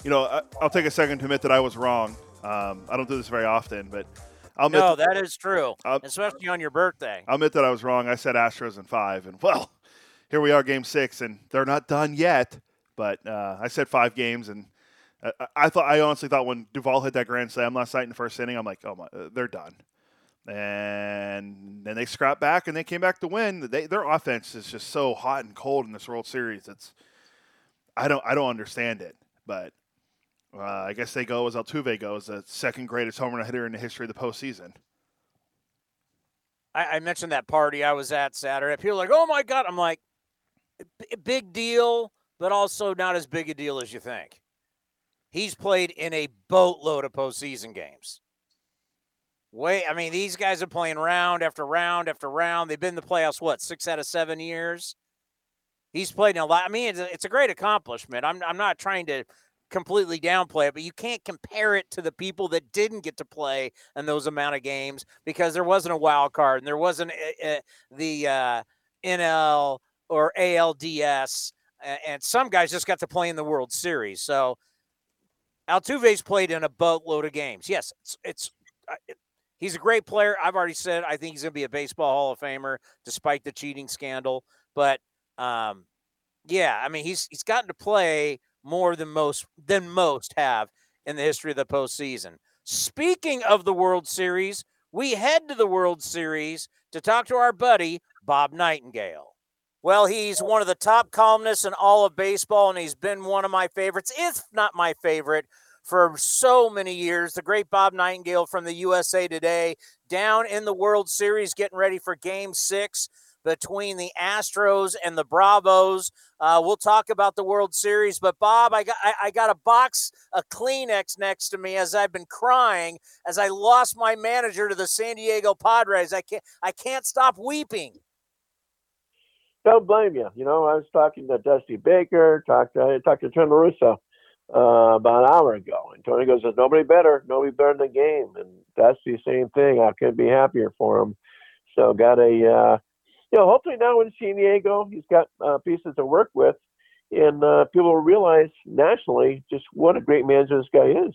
you know, I, I'll take a second to admit that I was wrong. Um, I don't do this very often, but I'll admit No, that, that is true, I'll- especially on your birthday. I'll admit that I was wrong. I said Astros in five, and well, here we are, game six, and they're not done yet. But uh, I said five games, and I, I- I thought I honestly thought when Duvall hit that grand slam last night in the first inning, I'm like, oh my, uh, they're done. And then they scrapped back and they came back to win. They, their offense is just so hot and cold in this World Series. It's I don't I don't understand it, but uh, I guess they go as Altuve goes, the second greatest home run hitter in the history of the postseason. I, I mentioned that party I was at Saturday. People like, "Oh my god!" I'm like, "Big deal, but also not as big a deal as you think." He's played in a boatload of postseason games. Wait, I mean, these guys are playing round after round after round. They've been in the playoffs what six out of seven years. He's played in a lot. I mean, it's a, it's a great accomplishment. I'm I'm not trying to completely downplay it, but you can't compare it to the people that didn't get to play in those amount of games because there wasn't a wild card and there wasn't uh, uh, the uh, NL or ALDS, and some guys just got to play in the World Series. So Altuve's played in a boatload of games. Yes, it's it's. He's a great player. I've already said I think he's going to be a baseball Hall of Famer, despite the cheating scandal. But um, yeah, I mean he's he's gotten to play more than most than most have in the history of the postseason. Speaking of the World Series, we head to the World Series to talk to our buddy Bob Nightingale. Well, he's one of the top columnists in all of baseball, and he's been one of my favorites, if not my favorite, for so many years. The great Bob Nightingale from the USA Today down in the World Series, getting ready for game six between the Astros and the Bravos. Uh, we'll talk about the World Series, but Bob, I got I, I got a box of Kleenex next to me as I've been crying as I lost my manager to the San Diego Padres. I can't I can't stop weeping. Don't blame you. You know, I was talking to Dusty Baker, talked to, I talked to Tony Russo uh, about an hour ago, and Tony goes, "There's nobody better, nobody better in the game," and that's the same thing. I couldn't be happier for him. So got a, uh, you know, hopefully now in San Diego, he's got uh, pieces to work with, and uh, people will realize nationally just what a great manager this guy is.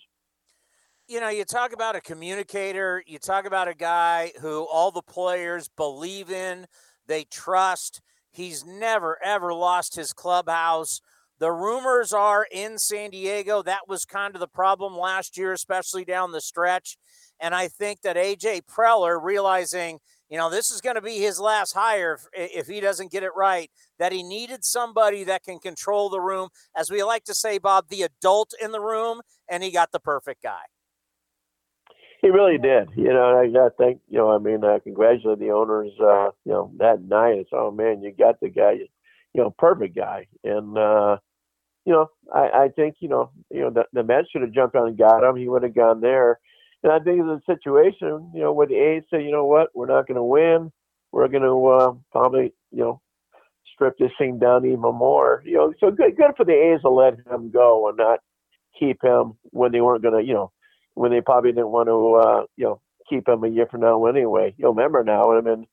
you know, you talk about a communicator, you talk about a guy who all the players believe in, they trust. He's never, ever lost his clubhouse. The rumors are in San Diego. That was kind of the problem last year, especially down the stretch. And I think that AJ Preller, realizing, you know, this is going to be his last hire if, if he doesn't get it right, that he needed somebody that can control the room. As we like to say, Bob, the adult in the room, and he got the perfect guy. He really did. You know, I think, you know, I mean, I congratulate the owners, uh, you know, that night. It's, oh, man, you got the guy, you know, perfect guy. And, uh, you know, I, I think, you know, you know, the, the Mets should have jumped on and got him. He would have gone there. And I think it's a situation, you know, where the A's say, you know what, we're not going to win. We're going to uh, probably, you know, strip this thing down even more. You know, so good, good for the A's to let him go and not keep him when they weren't going to, you know, when they probably didn't want to, uh, you know, keep him a year from now anyway. You'll remember now. I mean,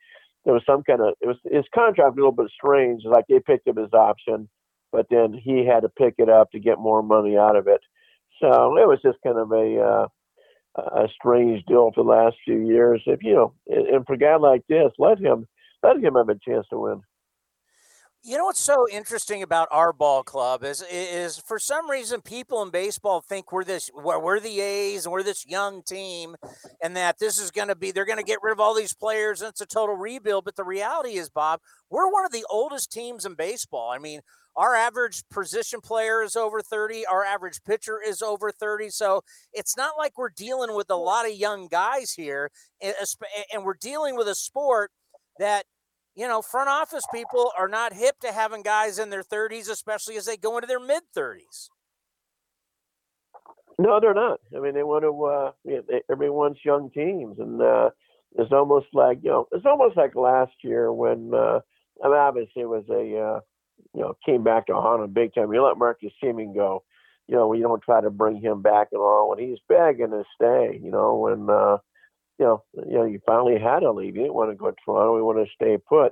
there was some kind of it was his contract a little bit strange. Like they picked up his option, but then he had to pick it up to get more money out of it. So it was just kind of a uh, a strange deal for the last few years. If you know, and, for a guy like this, let him let him have a chance to win. You know what's so interesting about our ball club is is for some reason people in baseball think we're this we're the A's and we're this young team and that this is going to be they're going to get rid of all these players and it's a total rebuild but the reality is Bob we're one of the oldest teams in baseball. I mean our average position player is over 30, our average pitcher is over 30 so it's not like we're dealing with a lot of young guys here and and we're dealing with a sport that you know, front office people are not hip to having guys in their 30s, especially as they go into their mid 30s. No, they're not. I mean, they want to. Uh, you know, they, everyone's young teams, and uh, it's almost like you know, it's almost like last year when uh, I mean, obviously it was a uh, you know came back to haunt them big time. You let Marcus Semien go, you know, we don't try to bring him back at all. And he's begging to stay, you know, and, uh, you know, you know, you finally had to leave. You didn't want to go to Toronto. You want to stay put.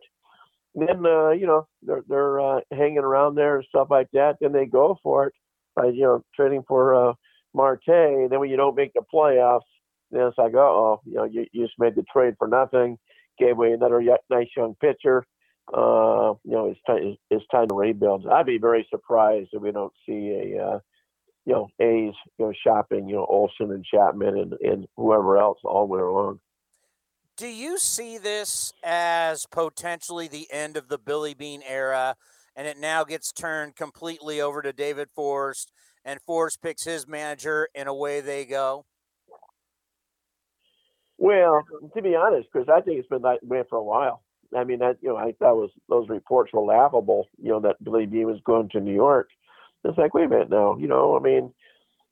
And then, uh, you know, they're, they're uh, hanging around there and stuff like that. Then they go for it by, you know, trading for uh, Marte. And then when you don't make the playoffs, then it's like, oh, you know, you, you just made the trade for nothing, gave away another nice young pitcher uh, you know, it's time it's time to rebuild. I'd be very surprised if we don't see a uh, you know A's you know shopping you know Olson and Chapman and, and whoever else all winter long. Do you see this as potentially the end of the Billy Beane era, and it now gets turned completely over to David Forst, and Forst picks his manager, and away they go? Well, to be honest, Chris, I think it's been that way for a while. I mean, that you know, I thought was those reports were laughable. You know, that Billy B was going to New York. It's like, wait a minute now. You know, I mean,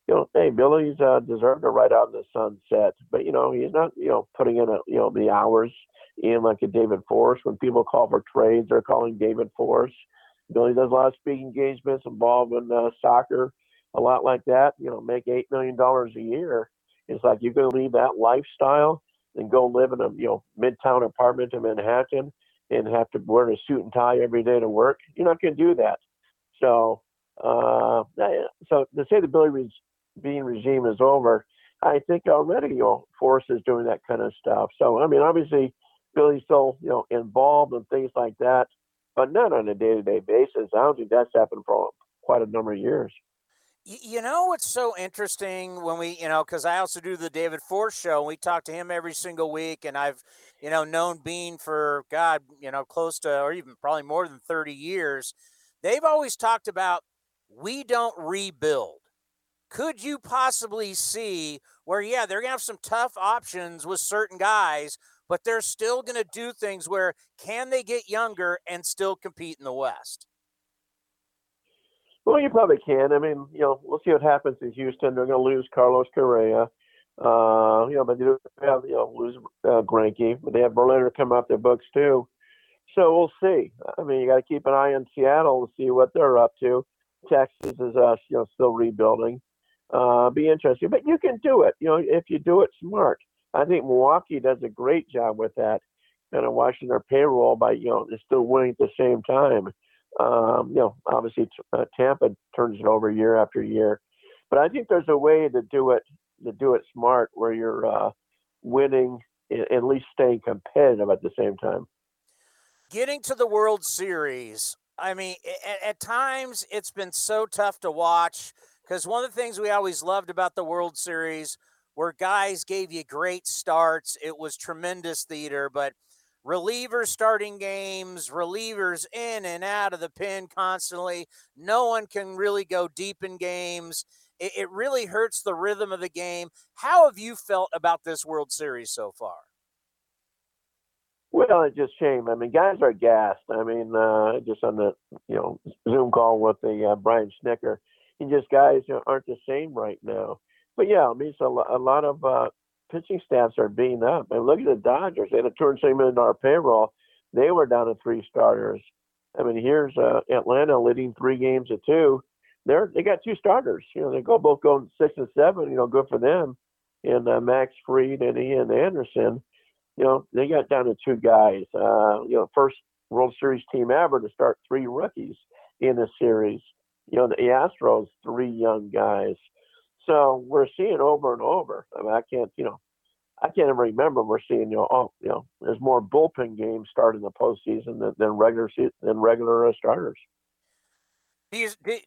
you know, hey, Billy's uh, deserved to ride out in the sunset, but you know, he's not, you know, putting in a, you know, the hours in like a David Forst. When people call for trades, they're calling David Forst. Billy does a lot of speaking engagements involved in uh, soccer, a lot like that. You know, make eight million dollars a year. It's like you're going to leave that lifestyle and go live in a you know midtown apartment in Manhattan and have to wear a suit and tie every day to work. You're not going to do that. So, uh, so to say the Billy Beane regime is over, I think already you know Forst is doing that kind of stuff. So I mean, obviously Billy's still you know involved in things like that, but not on a day-to-day basis. I don't think that's happened for quite a number of years. You know what's so interesting when we, you know, because I also do the David Forst show. And we talk to him every single week, and I've, you know, known Beane for God, you know, close to or even probably more than thirty years. They've always talked about we don't rebuild. Could you possibly see where, yeah, they're gonna have some tough options with certain guys, but they're still gonna do things where can they get younger and still compete in the West? Well, you probably can. I mean, you know, we'll see what happens in Houston. They're going to lose Carlos Correa. Uh, you know, but they do have, you know, lose uh, Greinke, but they have Verlander come off their books too. So we'll see. I mean, you got to keep an eye on Seattle to see what they're up to. Texas is, uh, you know, still rebuilding. Uh, be interesting, but you can do it. You know, if you do it smart. I think Milwaukee does a great job with that, kind of watching their payroll by, you know, they're still winning at the same time. Um, you know, obviously uh, Tampa turns it over year after year, but I think there's a way to do it to do it smart where you're uh, winning at least staying competitive at the same time. Getting to the World Series, I mean, at, at times it's been so tough to watch because one of the things we always loved about the World Series were guys gave you great starts. It was tremendous theater, but relievers starting games, relievers in and out of the pin constantly. No one can really go deep in games. It, it, really hurts the rhythm of the game. How have you felt about this World Series so far? Well, it's just shame. I mean, guys are gassed. I mean, uh, just on the you know Zoom call with the uh, Brian Snitker, and just guys aren't the same right now. But yeah, I mean, it's a, a lot of uh, pitching staffs are beaten up. I And look at the Dodgers; they had a two hundred million dollar payroll. They were down to three starters. I mean, here's uh, Atlanta leading three games to two. They're they got two starters. You know, they go both going six and seven. You know, good for them. And uh, Max Fried and Ian Anderson. You know, they got down to two guys. Uh, you know, first World Series team ever to start three rookies in a series. You know, the Astros three young guys. So we're seeing over and over. I mean, I can't, you know, I can't even remember we're seeing, you know, oh, you know, there's more bullpen games starting the postseason than, than regular than regular uh, starters. Do you, do,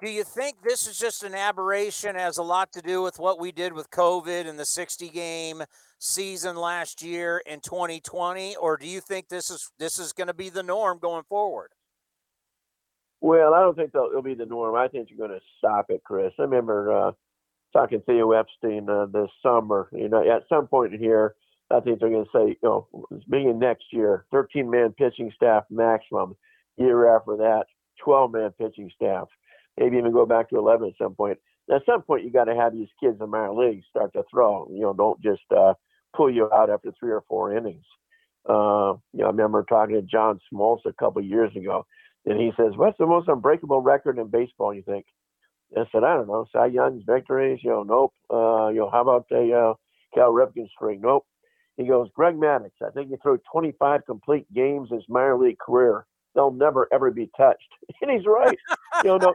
do you think this is just an aberration? Has a lot to do with what we did with COVID and the 60 game season last year in 2020, or do you think this is this is going to be the norm going forward? Well, I don't think it'll be the norm. I think you're going to stop it, Chris. I remember uh, talking Theo Epstein uh, this summer. You know, at some point here, I think they're going to say, you know, beginning next year, 13 man pitching staff maximum. Year after that, 12 man pitching staff. Maybe even go back to 11 at some point. At some point, you got to have these kids in minor leagues start to throw. You know, don't just uh, pull you out after three or four innings. Uh, you know, I remember talking to John Smoltz a couple years ago, and he says, "What's the most unbreakable record in baseball?" You think? I said, I don't know, Cy Young's victories. You know, nope. Uh, you know, how about the uh, Cal Ripken string? Nope. He goes, Greg Maddux, I think he threw 25 complete games in his minor league career. They'll never ever be touched. And he's right. you know, no,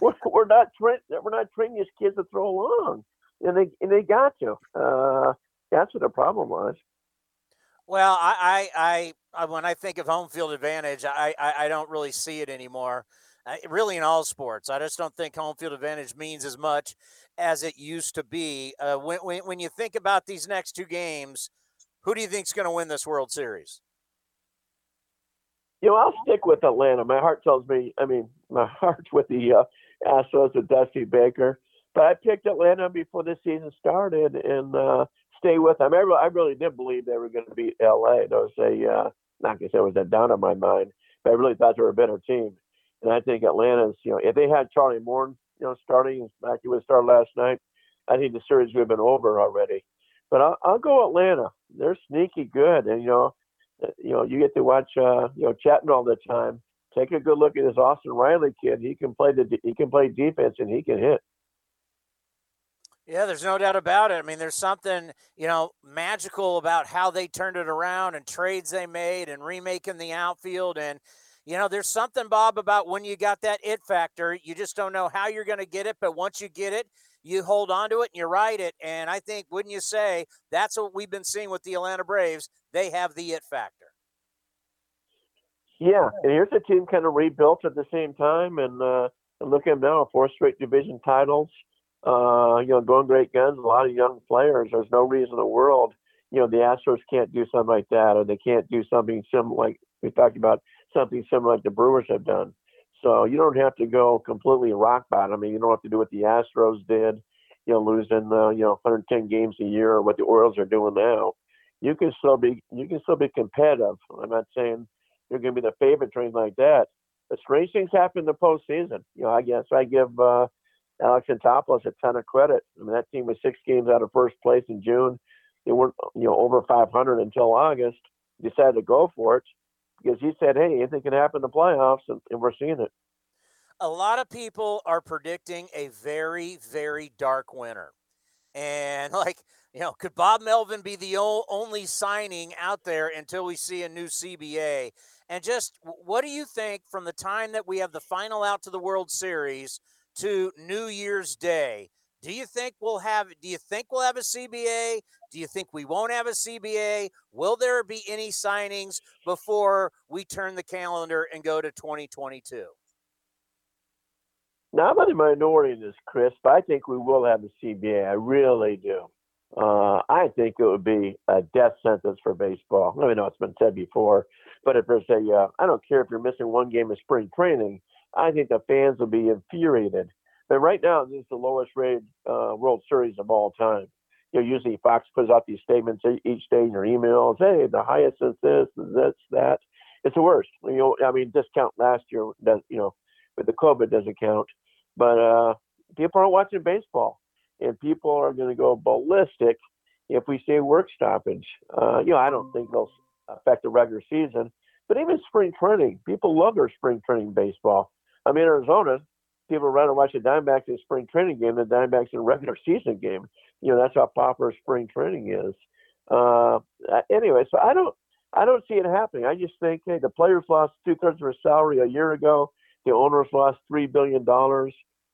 we're, we're not tra- we're not training these kids to throw long, and they and they got you. Uh, that's what the problem was. Well, I, I, I, when I think of home field advantage, I, I, I don't really see it anymore. Really, in all sports, I just don't think home field advantage means as much as it used to be. Uh, when, when, when you think about these next two games, who do you think is going to win this World Series? You know, I'll stick with Atlanta. My heart tells me. I mean, my heart's with the uh, Astros with Dusty Baker, but I picked Atlanta before the season started, and uh, stay with them. I, I really did believe they were going to beat LA. There was a uh, not going to say it was a down on my mind, but I really thought they were a better team. And I think Atlanta's, you know, if they had Charlie Morton, you know, starting like he was started last night, I think the series would have been over already. But I'll, I'll go Atlanta. They're sneaky good, and you know, uh, you know, you get to watch, uh, you know, Chapman all the time. Take a good look at this Austin Riley kid. He can play the he can play defense and he can hit. Yeah, there's no doubt about it. I mean, there's something, you know, magical about how they turned it around and trades they made and remaking the outfield. And, you know, there's something, Bob, about when you got that it factor. You just don't know how you're going to get it. But once you get it, you hold on to it and you ride it. And I think, wouldn't you say, that's what we've been seeing with the Atlanta Braves? They have the it factor. Yeah. And here's a team kind of rebuilt at the same time. And, uh, look at them now, four straight division titles uh, you know, going great guns, a lot of young players. There's no reason in the world, you know, the Astros can't do something like that, or they can't do something similar, like we talked about, something similar like the Brewers have done. So you don't have to go completely rock bottom. I mean, you don't have to do what the Astros did, you know, losing, uh, you know, 110 games a year, or what the Orioles are doing now. You can still be, you can still be competitive. I'm not saying you're going to be the favorite train like that. But strange things happen in the postseason. You know, I guess I give. uh Alex Anthopoulos a ton of credit. I mean, that team was six games out of first place in June. They weren't, you know, over 500 until August. Decided to go for it because he said, "Hey, anything can happen in the playoffs," and, and we're seeing it. A lot of people are predicting a very, very dark winter, and like you know, could Bob Melvin be the only signing out there until we see a new CBA? And just what do you think from the time that we have the final out to the World Series? to New Year's Day. Do you think we'll have do you think we'll have a CBA? Do you think we won't have a CBA? Will there be any signings before we turn the calendar and go to 2022? Now, I'm in the minority in this, Chris, but I think we will have a CBA. I really do. Uh, I think it would be a death sentence for baseball. I know it's been said before, but if there's a, uh, I don't care if you're missing one game of spring training, I think the fans will be infuriated. But right now, this is the lowest rated uh, World Series of all time. You know, usually Fox puts out these statements each day in your emails. Hey, the highest is this, this, that. It's the worst. You know, I mean, discount last year does, you know, but the COVID doesn't count. But uh, people aren't watching baseball, and people are going to go ballistic if we see work stoppage. Uh, you know, I don't think they'll affect the regular season, but even spring training, people love their spring training baseball. I mean, Arizona, people run and watch the Diamondbacks in spring training game the Diamondbacks in regular season game. You know, that's how popular spring training is. Uh, anyway, so I don't, I don't see it happening. I just think, hey, the players lost two thirds of their salary a year ago. The owners lost three billion dollars.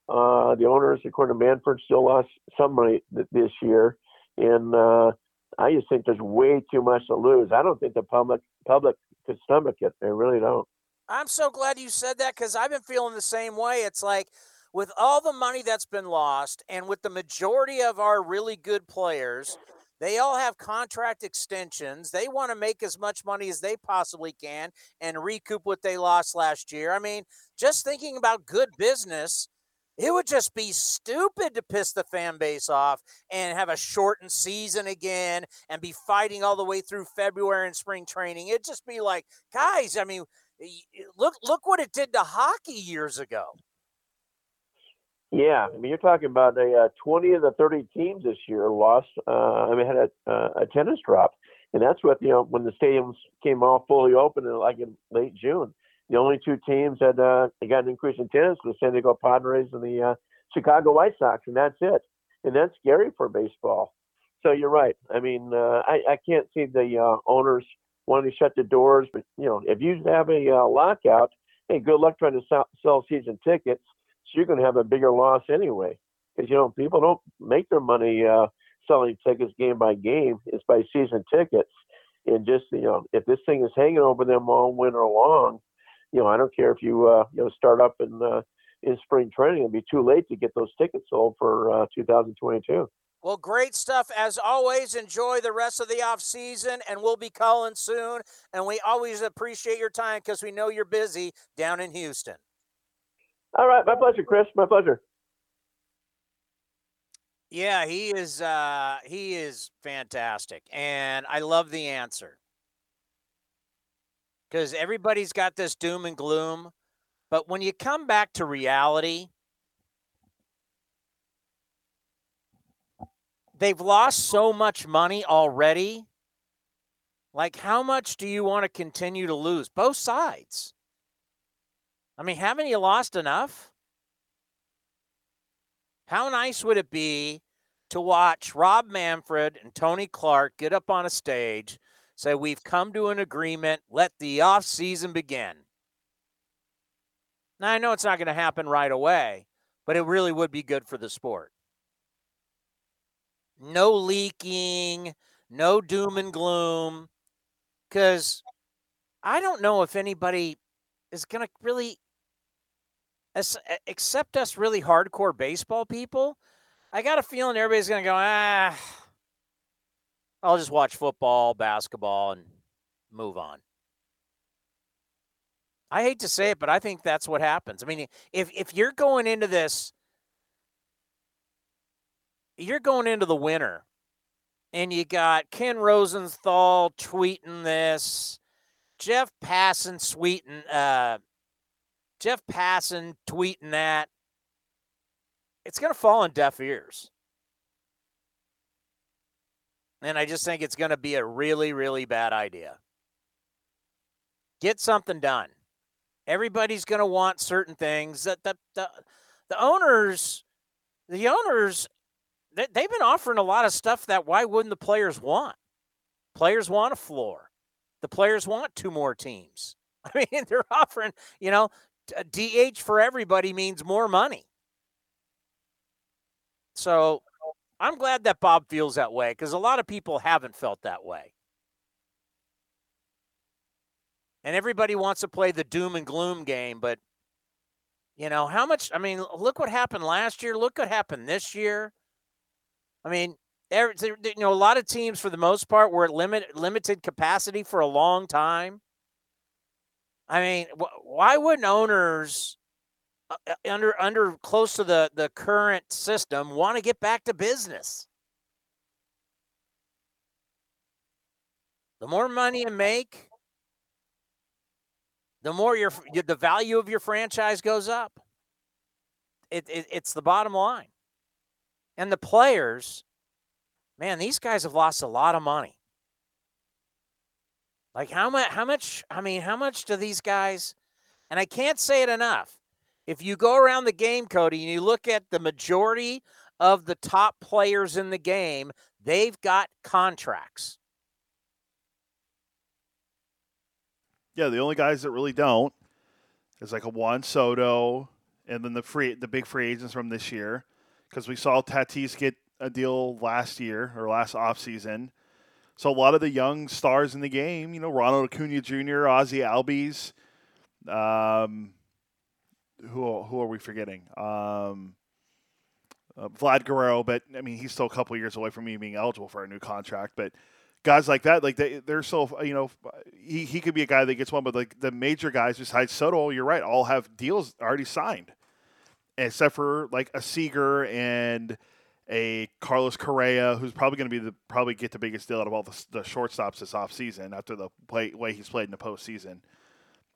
Uh, the owners, according to Manfred, still lost some money th- this year, and uh, I just think there's way too much to lose. I don't think the public public could stomach it. They really don't. I'm so glad you said that because I've been feeling the same way. It's like with all the money that's been lost and with the majority of our really good players, they all have contract extensions. They want to make as much money as they possibly can and recoup what they lost last year. I mean, just thinking about good business, it would just be stupid to piss the fan base off and have a shortened season again and be fighting all the way through February and spring training. It'd just be like, guys, I mean, look look what it did to hockey years ago. Yeah, I mean, you're talking about a uh, 20 of the 30 teams this year lost. Uh, I mean, had a, uh, a tennis drop, and that's what you know when the stadiums came all fully open in like in late June. the only two teams that uh, got an increase in attendance was San Diego Padres and the uh, Chicago White Sox, and that's it. And that's scary for baseball. So you're right. I mean, uh, I, I can't see the uh, owners wanting to shut the doors, but you know, if you have a uh, lockout, hey, good luck trying to sell, sell season tickets. So you're going to have a bigger loss anyway, because you know people don't make their money uh, selling tickets game by game. It's by season tickets, and just you know, if this thing is hanging over them all winter long, you know, I don't care if you uh, you know start up in uh, in spring training. It'll be too late to get those tickets sold for uh, 2022. Well, great stuff as always. Enjoy the rest of the off season, and we'll be calling soon. And we always appreciate your time because we know you're busy down in Houston. All right, my pleasure, Chris. My pleasure. Yeah, he is. Uh, he is fantastic, and I love the answer because everybody's got this doom and gloom, but when you come back to reality, they've lost so much money already. Like, how much do you want to continue to lose? Both sides. I mean, haven't you lost enough? How nice would it be to watch Rob Manfred and Tony Clark get up on a stage, say, We've come to an agreement, let the off season begin? Now, I know it's not going to happen right away, but it really would be good for the sport. No leaking, no doom and gloom, because I don't know if anybody is going to really accept us really hardcore baseball people, I got a feeling everybody's going to go, ah, I'll just watch football, basketball, and move on. I hate to say it, but I think that's what happens. I mean, if if you're going into this, you're going into the winter, and you got Ken Rosenthal tweeting this, Jeff Passan tweeting, uh, Jeff Passan tweeting that, it's going to fall on deaf ears. And I just think it's going to be a really, really bad idea. Get something done. Everybody's going to want certain things. That the, the, the owners, the owners, they, they've been offering a lot of stuff that why wouldn't the players want? Players want a floor. The players want two more teams. I mean, they're offering, you know, DH uh, for everybody means more money. So I'm glad that Bob feels that way because a lot of people haven't felt that way. And everybody wants to play the doom and gloom game, but you know, how much I mean, look what happened last year, look what happened this year. I mean, you know, a lot of teams for the most part were at limit, limited capacity for a long time. I mean, why wouldn't owners uh, uh, under under close to the the current system want to get back to business? The more money you make, the more your the value of your franchise goes up. It, it, it's the bottom line. And the players, man, these guys have lost a lot of money. Like how much? How much? I mean, how much do these guys? And I can't say it enough. If you go around the game, Cody, and you look at the majority of the top players in the game, they've got contracts. Yeah, the only guys that really don't is like a Juan Soto, and then the free the big free agents from this year, because we saw Tatis get a deal last year or last offseason. So a lot of the young stars in the game, you know, Ronald Acuna Jr., Ozzie Albies, um, who who are we forgetting? Um, uh, Vlad Guerrero, but I mean he's still a couple years away from me being eligible for a new contract. But guys like that, like they, they're still, you know, he, he could be a guy that gets one, but like the major guys besides Soto, you're right, all have deals already signed, except for like a Seager and a Carlos Correa, who's probably going to be the probably get the biggest deal out of all the, the shortstops this offseason after the play, way he's played in the postseason.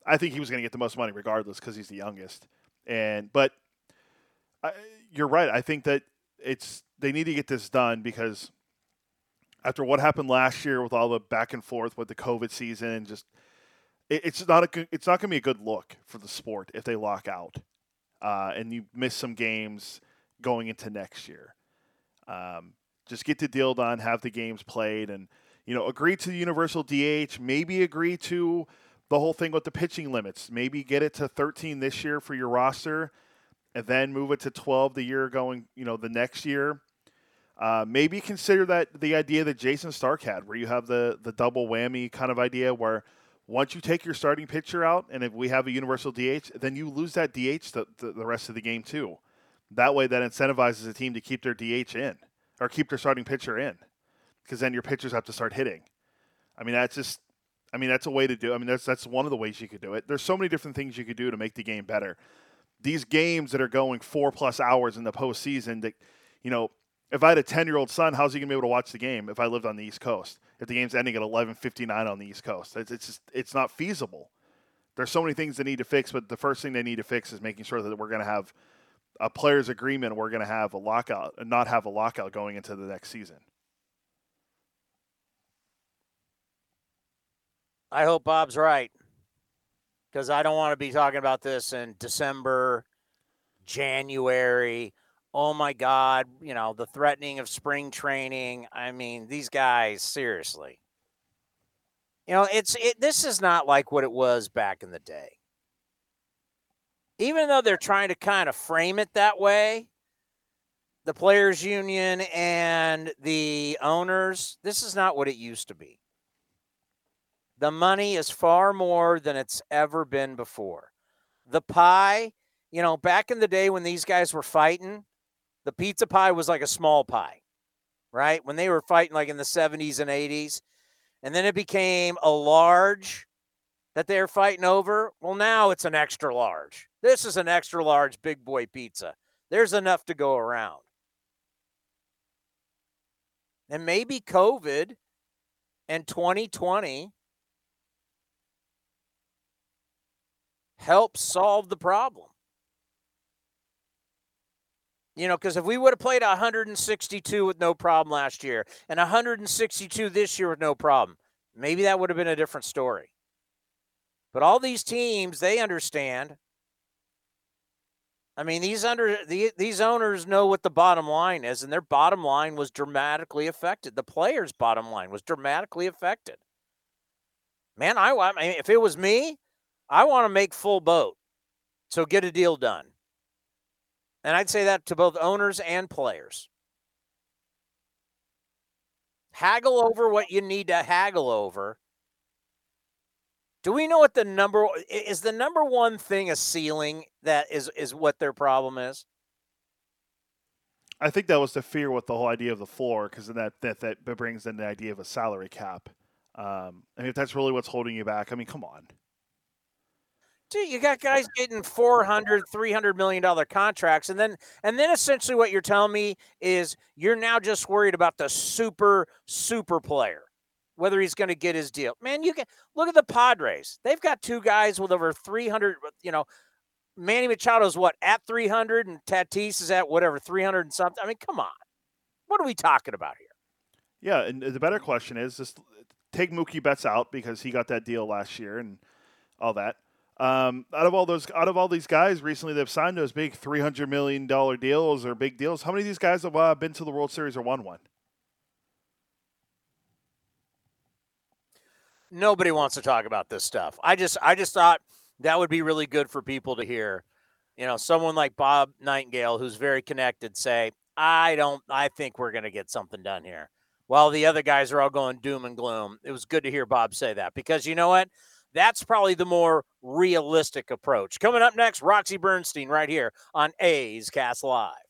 I think he was going to get the most money regardless because he's the youngest. And but I, you're right. I think that it's they need to get this done because after what happened last year with all the back and forth with the COVID season and just it, it's not a it's not going to be a good look for the sport if they lock out uh, and you miss some games going into next year. Um, just get the deal done, have the games played, and you know agree to the universal DH. Maybe agree to the whole thing with the pitching limits. Maybe get it to 13 this year for your roster, and then move it to 12 the year going. You know the next year. Uh, maybe consider that the idea that Jayson Stark had, where you have the the double whammy kind of idea, where once you take your starting pitcher out, and if we have a universal DH, then you lose that DH the, the, the rest of the game too. That way, that incentivizes the team to keep their DH in or keep their starting pitcher in, because then your pitchers have to start hitting. I mean, that's just, I mean, that's a way to do. I mean, that's that's one of the ways you could do it. There's so many different things you could do to make the game better. These games that are going four plus hours in the postseason, that you know, if I had a 10 year old son, how's he going to be able to watch the game if I lived on the East Coast? If the game's ending at 11:59 on the East Coast, it's, it's just it's not feasible. There's so many things they need to fix, but the first thing they need to fix is making sure that we're going to have a players' agreement. We're going to have a lockout and not have a lockout going into the next season. I hope Bob's right because I don't want to be talking about this in December, January oh my God, you know, the threatening of spring training. I mean, these guys, seriously. You know, it's it this is not like what it was back in the day. Even though they're trying to kind of frame it that way, the players union and the owners, this is not what it used to be. The money is far more than it's ever been before. The pie, you know, back in the day when these guys were fighting, the pizza pie was like a small pie, right? When they were fighting like in the 70s and 80s. And then it became a large that they're fighting over. Well, now it's an extra large. This is an extra large big boy pizza. There's enough to go around. And maybe COVID and 2020 helps solve the problem. You know, because if we would have played 162 with no problem last year and 162 this year with no problem, maybe that would have been a different story. But all these teams, they understand. I mean, these under the, these owners know what the bottom line is, and their bottom line was dramatically affected. The players' bottom line was dramatically affected. Man, I, I mean, if it was me, I want to make full boat. So get a deal done. And I'd say that to both owners and players. Haggle over what you need to haggle over. Do we know what the number is the number one thing a ceiling that is is what their problem is? I think that was the fear with the whole idea of the floor because that, that that brings in the idea of a salary cap. Um, I mean, if that's really what's holding you back, I mean, come on. Dude, you got guys getting 400 300 million dollar contracts and then and then essentially what you're telling me is you're now just worried about the super super player whether he's going to get his deal. Man you can look at the padres. They've got two guys with over 300 you know manny machado's what at 300 and tatis is at whatever 300 and something? I mean come on. What are we talking about here? Yeah and the better question is just take mookie betts out because he got that deal last year and all that um, out of all those, out of all these guys recently, they've signed those big three hundred million dollar deals or big deals. How many of these guys have uh, been to the World Series or won one? Nobody wants to talk about this stuff. I just, I just thought that would be really good for people to hear. You know, someone like Bob Nightingale, who's very connected, say, "I don't, I think we're going to get something done here." While the other guys are all going doom and gloom, it was good to hear Bob say that because you know what? That's probably the more realistic approach. Coming up next, Roxy Bernstein right here on A's Cast Live.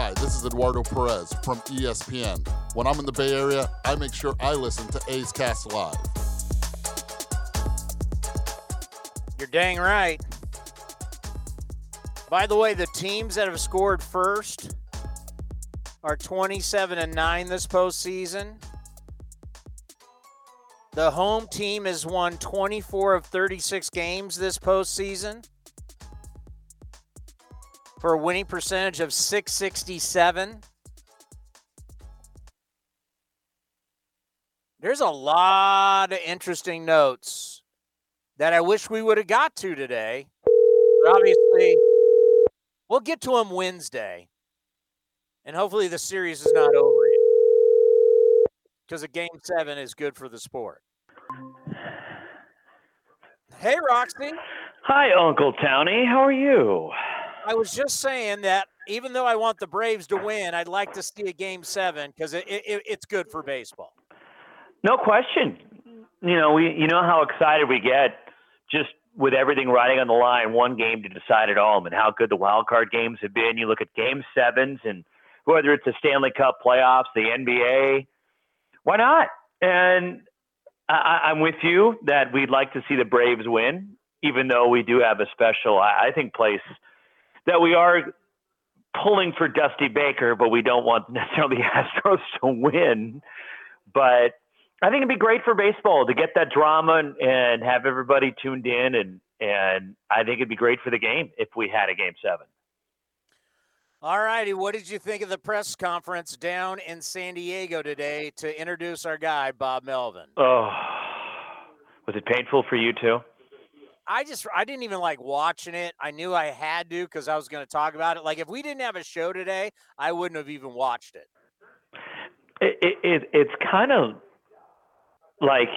Hi, this is Eduardo Perez from ESPN. When I'm in the Bay Area, I make sure I listen to A's Cast Live. You're dang right. By the way, the teams that have scored first are 27 and 9 this postseason. The home team has won 24 of 36 games this postseason for a winning percentage of 667. There's a lot of interesting notes that I wish we would have got to today. But obviously, we'll get to them Wednesday. And hopefully the series is not over yet. Because a game seven is good for the sport. Hey, Roxy. Hi, Uncle Townie. How are you? I was just saying that even though I want the Braves to win, I'd like to see a game seven because it, it, it's good for baseball. No question. You know, we you know how excited we get just with everything riding on the line, one game to decide it all, and how good the wild card games have been. You look at game sevens, and whether it's the Stanley Cup playoffs, the NBA, why not? And I, I'm with you that we'd like to see the Braves win, even though we do have a special, I, I think, place that we are pulling for Dusty Baker, but we don't want necessarily the Astros to win. But I think it'd be great for baseball to get that drama and, and have everybody tuned in, and and I think it'd be great for the game if we had a game seven. All righty, what did you think of the press conference down in San Diego today to introduce our guy Bob Melvin? Oh, was it painful for you too? I just I didn't even like watching it. I knew I had to because I was going to talk about it. Like if we didn't have a show today, I wouldn't have even watched it. It, it, it it's kind of like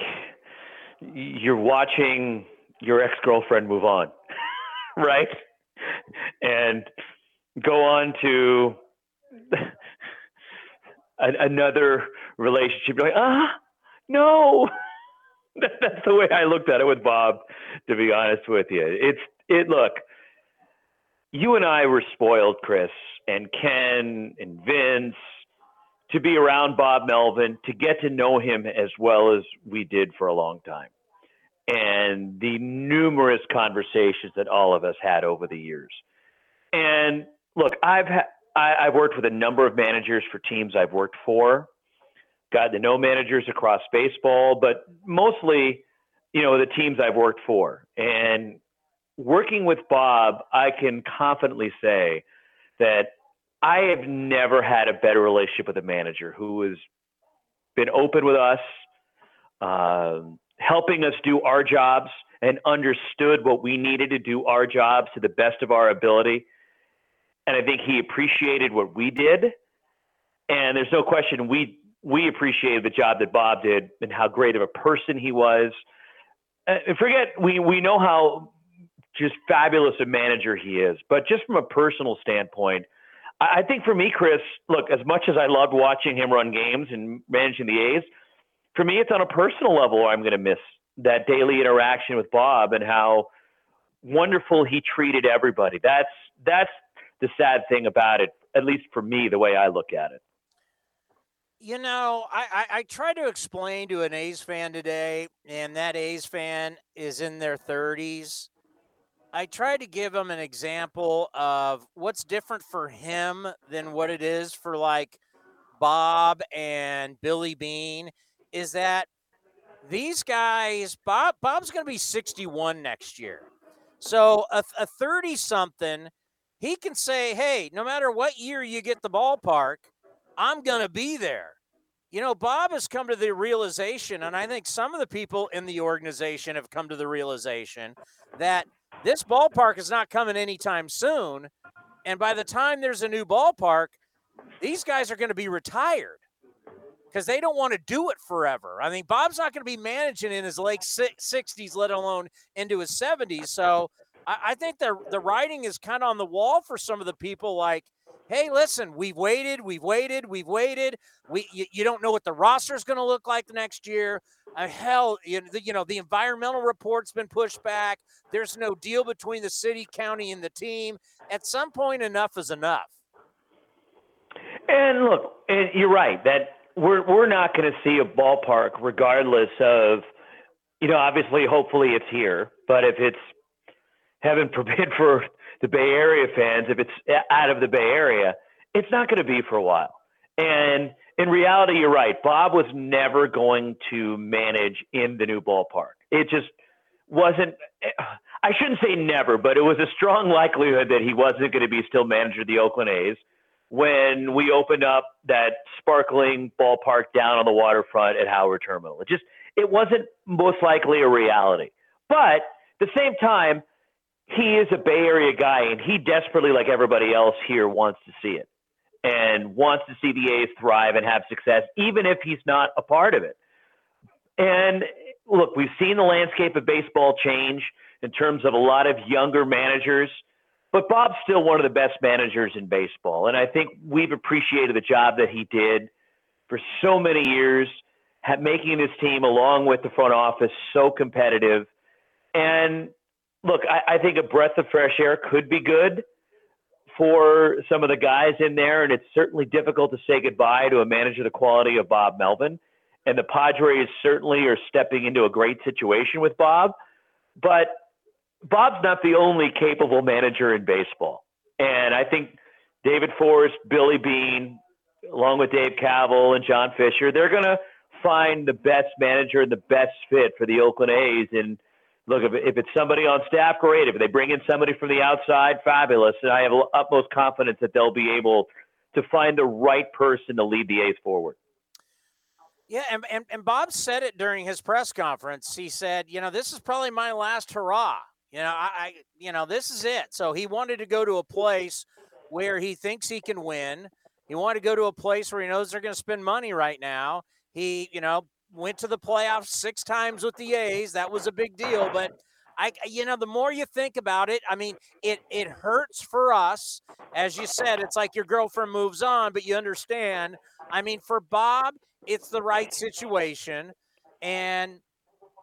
you're watching your ex girlfriend move on, right? And go on to another relationship. You're like, ah, no. That's the way I looked at it with Bob, to be honest with you. It's it look, you and I were spoiled, Chris, and Ken and Vince to be around Bob Melvin, to get to know him as well as we did for a long time. And the numerous conversations that all of us had over the years. And look, I've ha- I, I've worked with a number of managers for teams I've worked for, gotten to know managers across baseball, but mostly, you know, the teams I've worked for. And working with Bob, I can confidently say that I have never had a better relationship with a manager who has been open with us, um, helping us do our jobs and understood what we needed to do our jobs to the best of our ability. And I think he appreciated what we did. And there's no question we we appreciated the job that Bob did and how great of a person he was. Uh, and forget we we know how just fabulous a manager he is, but just from a personal standpoint, I think for me, Chris, look, as much as I loved watching him run games and managing the A's, for me, it's on a personal level I'm going to miss that daily interaction with Bob and how wonderful he treated everybody. That's that's the sad thing about it, at least for me, the way I look at it. You know, I, I, I try to explain to an A's fan today, and that A's fan is in their 30s I tried to give him an example of what's different for him than what it is for like Bob and Billy Beane is that these guys, Bob, Bob's going to be 61 next year. So a 30 something, he can say, hey, no matter what year you get the ballpark, I'm going to be there. You know, Bob has come to the realization, and I think some of the people in the organization have come to the realization that – this ballpark is not coming anytime soon. And by the time there's a new ballpark, these guys are going to be retired because they don't want to do it forever. I mean, Bob's not going to be managing in his late 60s, let alone into his 70s. So I, think the, the writing is kind of on the wall for some of the people like, hey, listen, we've waited, we've waited, we've waited. We you, you don't know what the roster is going to look like next year. Uh, hell, you know, the, you know, the environmental report's been pushed back. There's no deal between the city, county, and the team. At some point, enough is enough. And look, and you're right that we're we're not going to see a ballpark regardless of, you know, obviously, hopefully it's here. But if it's heaven forbid for the Bay Area fans, if it's out of the Bay Area, it's not going to be for a while. And in reality, you're right. Bob was never going to manage in the new ballpark. It just wasn't. I shouldn't say never, but it was a strong likelihood that he wasn't going to be still manager of the Oakland A's when we opened up that sparkling ballpark down on the waterfront at Howard Terminal. It just it wasn't most likely a reality. But at the same time, he is a Bay Area guy, and he desperately, like everybody else here, wants to see it and wants to see the A's thrive and have success, even if he's not a part of it. And look, we've seen the landscape of baseball change in terms of a lot of younger managers, but Bob's still one of the best managers in baseball. And I think we've appreciated the job that he did for so many years, making this team, along with the front office, so competitive. And look, I, I think a breath of fresh air could be good for some of the guys in there, and it's certainly difficult to say goodbye to a manager the quality of Bob Melvin. And the Padres certainly are stepping into a great situation with Bob. But Bob's not the only capable manager in baseball. And I think David Forst, Billy Beane, along with Dave Kaval and John Fisher, they're going to find the best manager and the best fit for the Oakland A's. And look, if, if it's somebody on staff, great. If they bring in somebody from the outside, fabulous. And I have utmost confidence that they'll be able to find the right person to lead the A's forward. Yeah, and, and, and Bob said it during his press conference. He said, you know, this is probably my last hurrah. You know, I, I you know, this is it. So he wanted to go to a place where he thinks he can win. He wanted to go to a place where he knows they're going to spend money right now. He, you know, went to the playoffs six times with the A's. That was a big deal. But I, you know, the more you think about it, I mean, it it hurts for us. As you said, it's like your girlfriend moves on, but you understand. I mean, for Bob, it's the right situation, and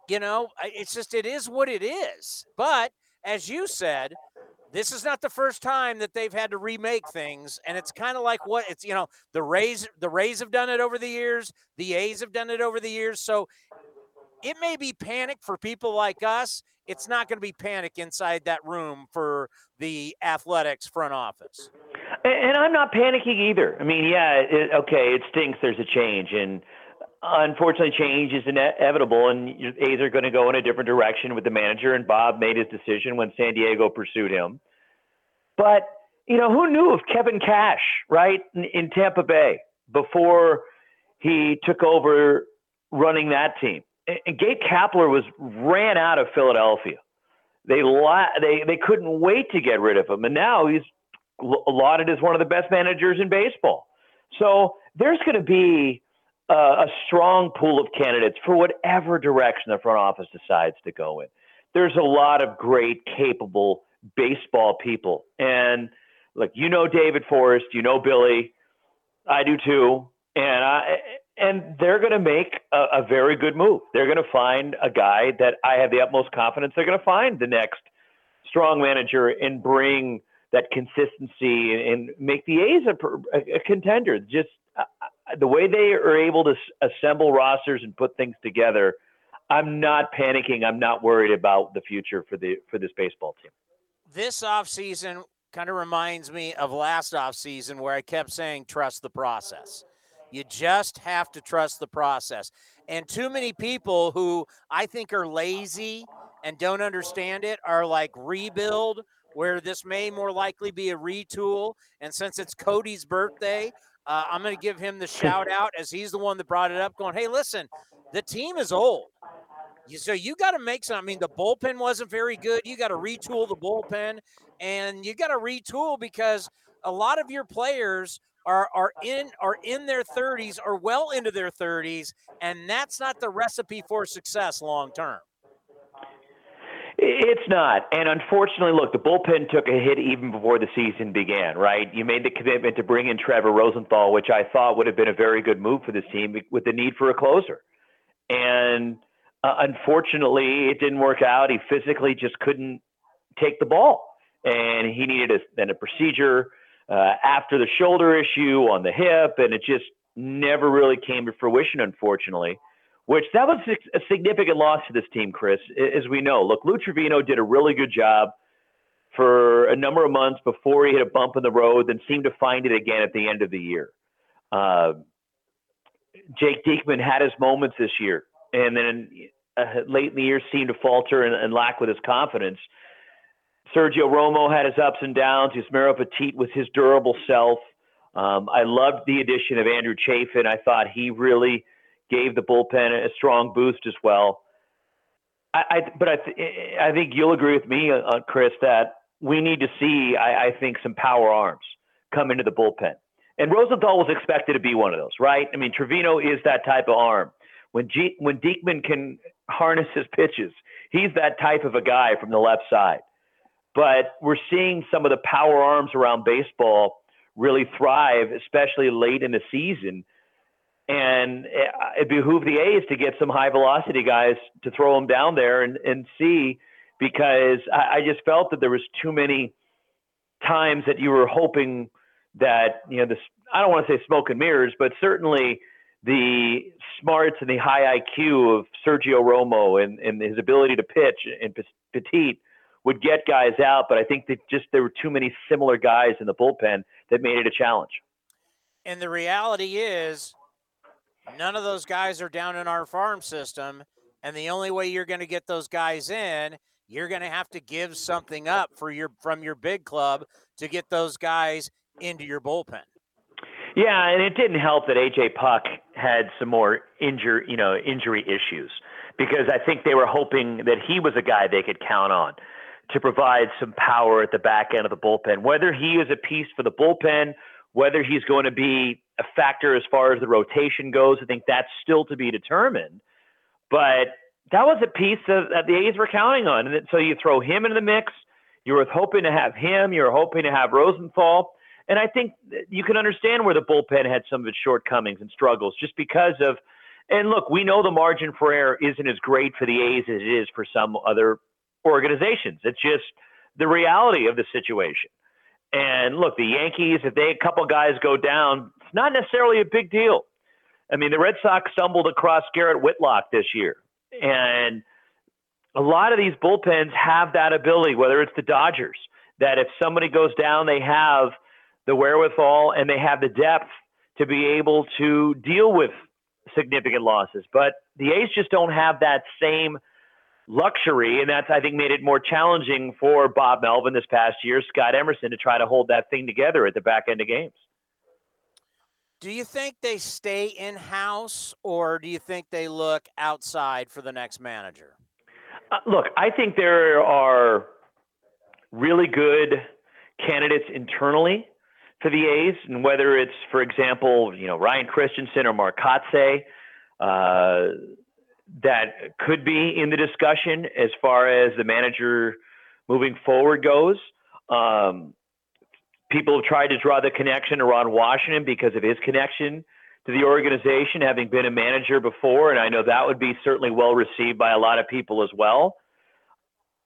you know, it's just it is what it is. But as you said, this is not the first time that they've had to remake things and it's kind of like what it's you know the rays the rays have done it over the years the a's have done it over the years so it may be panic for people like us it's not going to be panic inside that room for the athletics front office. And, i'm not panicking either. I mean yeah it, okay it stinks there's a change and unfortunately change is inevitable and A's are going to go in a different direction with the manager and Bob made his decision when San Diego pursued him. But, you know, who knew of Kevin Cash, right, in, in Tampa Bay before he took over running that team? And Gabe Kapler was ran out of Philadelphia. They they they couldn't wait to get rid of him, and now he's lauded as one of the best managers in baseball. So there's going to be uh, a strong pool of candidates for whatever direction the front office decides to go in. There's a lot of great, capable baseball people. And look, you know David Forst, you know Billy, I do too. And I and they're going to make a, a very good move. They're going to find a guy that I have the utmost confidence they're going to find the next strong manager and bring that consistency and make the A's a, a contender. Just the way they are able to assemble rosters and put things together, I'm not panicking. I'm not worried about the future for the for this baseball team. This offseason kind of reminds me of last offseason where I kept saying trust the process. You just have to trust the process. And too many people who I think are lazy and don't understand it are like rebuild where this may more likely be a retool. And since it's Cody's birthday, uh, I'm going to give him the shout out as he's the one that brought it up, going, hey, listen, the team is old. So you got to make some. I mean, the bullpen wasn't very good. You got to retool the bullpen, and you got to retool because a lot of your players are are in are in their 30s or well into their 30s, and that's not the recipe for success long term. It's not. And unfortunately, look, the bullpen took a hit even before the season began, right? You made the commitment to bring in Trevor Rosenthal, which I thought would have been a very good move for this team with the need for a closer. And uh, unfortunately, it didn't work out. He physically just couldn't take the ball. And he needed a, then a procedure uh, after the shoulder issue on the hip, and it just never really came to fruition, unfortunately which that was a significant loss to this team, Chris, as we know. Look, Lou Trivino did a really good job for a number of months before he hit a bump in the road, then seemed to find it again at the end of the year. Uh, Jake Diekman had his moments this year, and then uh, late in the year seemed to falter and, and, lack with his confidence. Sergio Romo had his ups and downs. Yusmeiro Petit was his durable self. Um, I loved the addition of Andrew Chafin. I thought he really gave the bullpen a strong boost as well. I, I but I, th- I think you'll agree with me, uh, Chris, that we need to see, I, I think, some power arms come into the bullpen. And Rosenthal was expected to be one of those, right? I mean, Trivino is that type of arm. When G- when Diekman can harness his pitches, he's that type of a guy from the left side. But we're seeing some of the power arms around baseball really thrive, especially late in the season. And it behooved the A's to get some high velocity guys to throw them down there and, and see, because I, I just felt that there was too many times that you were hoping that you know this. I don't want to say smoke and mirrors, but certainly the smarts and the high IQ of Sergio Romo and, and his ability to pitch and Petit would get guys out. But I think that just there were too many similar guys in the bullpen that made it a challenge. And the reality is, none of those guys are down in our farm system. And the only way you're going to get those guys in, you're going to have to give something up for your from your big club to get those guys into your bullpen. Yeah, and it didn't help that AJ Puk had some more injury, you know, injury issues because I think they were hoping that he was a guy they could count on to provide some power at the back end of the bullpen. Whether he is a piece for the bullpen, whether he's going to be a factor as far as the rotation goes, I think that's still to be determined. But that was a piece that, that the A's were counting on. And so you throw him into the mix. You were hoping to have him. You were hoping to have Rosenthal. And I think you can understand where the bullpen had some of its shortcomings and struggles just because of. And look, we know the margin for error isn't as great for the A's as it is for some other organizations. It's just the reality of the situation. And look, the Yankees, if they a couple guys go down, it's not necessarily a big deal. I mean, the Red Sox stumbled across Garrett Whitlock this year, and a lot of these bullpens have that ability. Whether it's the Dodgers, that if somebody goes down, they have the wherewithal and they have the depth to be able to deal with significant losses. But the A's just don't have that same luxury, and that's I think made it more challenging for Bob Melvin this past year, Scott Emerson, to try to hold that thing together at the back end of games. Do you think they stay in house, or do you think they look outside for the next manager? Uh, look, I think there are really good candidates internally for the A's, and whether it's, for example, you know Ryan Christenson or Mark Kotsay, uh, that could be in the discussion as far as the manager moving forward goes. Um, people have tried to draw the connection to Ron Washington because of his connection to the organization, having been a manager before, and I know that would be certainly well received by a lot of people as well.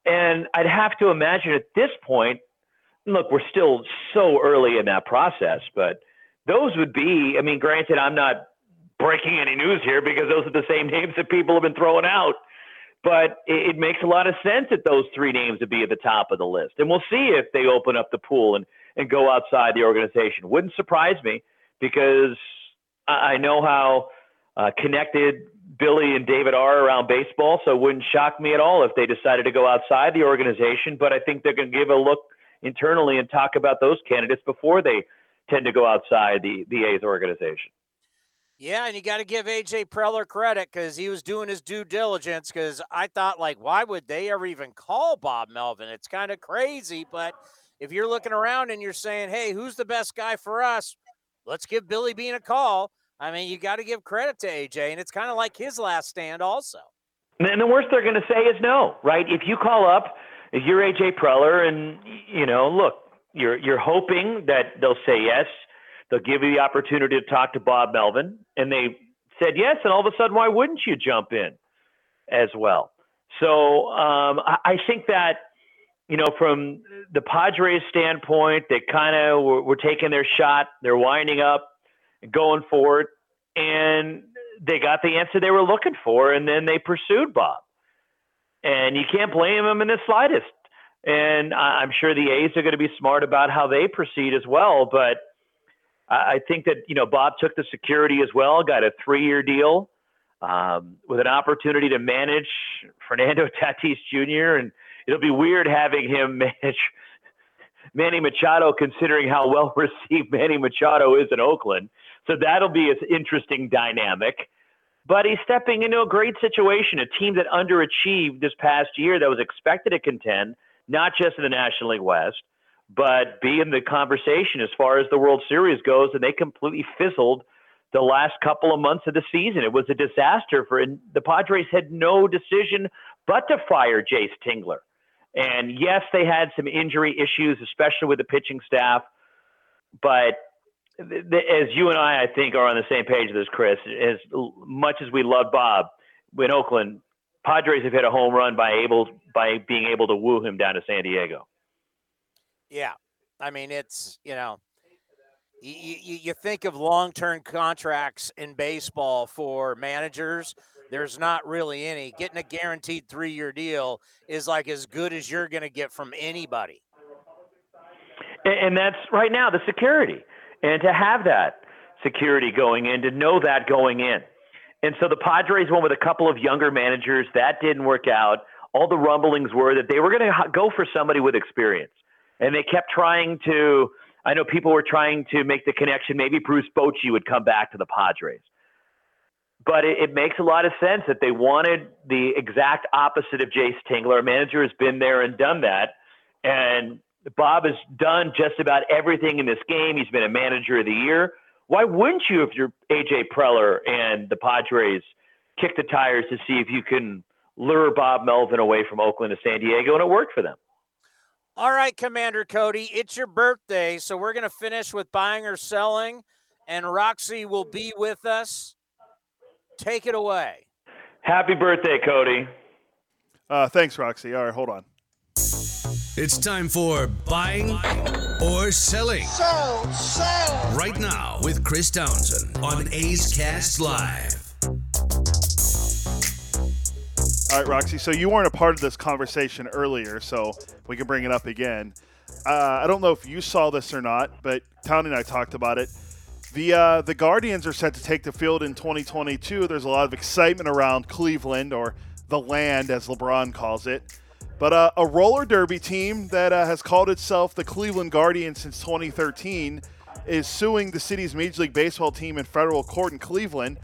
And I'd have to imagine at this point, look, we're still so early in that process, but those would be, I mean, granted, I'm not breaking any news here because those are the same names that people have been throwing out. But it, it makes a lot of sense that those three names would be at the top of the list. And we'll see if they open up the pool and, and go outside the organization. Wouldn't surprise me because I know how uh, connected Billy and David are around baseball, so it wouldn't shock me at all if they decided to go outside the organization. But I think they're going to give a look internally and talk about those candidates before they tend to go outside the, the A's organization. Yeah, and you got to give AJ Preller credit because he was doing his due diligence. Because I thought, like, why would they ever even call Bob Melvin? It's kind of crazy. But if you're looking around and you're saying, hey, who's the best guy for us? Let's give Billy Beane a call. I mean, you got to give credit to AJ, and it's kind of like his last stand, also. And the worst they're going to say is no, right? If you call up, if you're AJ Preller, and you know, look, you're you're hoping that they'll say yes They'll give you the opportunity to talk to Bob Melvin. And they said yes. And all of a sudden, why wouldn't you jump in as well? So um, I, I, think that, you know, from the Padres standpoint, they kind of were, were taking their shot. They're winding up going forward. And they got the answer they were looking for. And then they pursued Bob. And you can't blame them in the slightest. and I'm sure the A's are going to be smart about how they proceed as well. But I think that you know Bob took the security as well, got a three-year deal um, with an opportunity to manage Fernando Tatis Jr. and it'll be weird having him manage Manny Machado, considering how well received Manny Machado is in Oakland. So that'll be an interesting dynamic. But he's stepping into a great situation, a team that underachieved this past year that was expected to contend, not just in the National League West, but be in the conversation as far as the World Series goes. And they completely fizzled the last couple of months of the season. It was a disaster for the Padres had no decision but to fire Jayce Tingler. And yes, they had some injury issues, especially with the pitching staff. But as you and I, I think, are on the same page with this, Chris, as much as we love Bob in Oakland, Padres have hit a home run by able by being able to woo him down to San Diego. Yeah, I mean it's you know, you, you, think of long term contracts in baseball for managers. There's not really any. Getting a guaranteed three year deal is like as good as you're going to get from anybody. And that's right now the security and to have that security going in, to know that going in. And so the Padres went with a couple of younger managers. That didn't work out. All the rumblings were that they were going to go for somebody with experience. And they kept trying to, I know people were trying to make the connection. Maybe Bruce Bochy would come back to the Padres. But it, it makes a lot of sense that they wanted the exact opposite of Jayce Tingler. A manager has been there and done that. And Bob has done just about everything in this game. He's been a manager of the year. Why wouldn't you, if you're AJ Preller and the Padres, kick the tires to see if you can lure Bob Melvin away from Oakland to San Diego? And it worked for them. All right, Commander Cody, it's your birthday, so we're going to finish with buying or selling, and Roxy will be with us. Take it away. Happy birthday, Cody. Uh, thanks, Roxy. All right, hold on. It's time for buying or selling. Sell, sell. Right now with Chris Townsend on A's Cast Live. All right, Roxy. So you weren't a part of this conversation earlier, so we can bring it up again. Uh, I don't know if you saw this or not, but Tony and I talked about it. The uh, the Guardians are set to take the field in 2022. There's a lot of excitement around Cleveland, or the land as LeBron calls it. But uh, a roller derby team that uh, has called itself the Cleveland Guardians since 2013 is suing the city's Major League Baseball team in federal court in Cleveland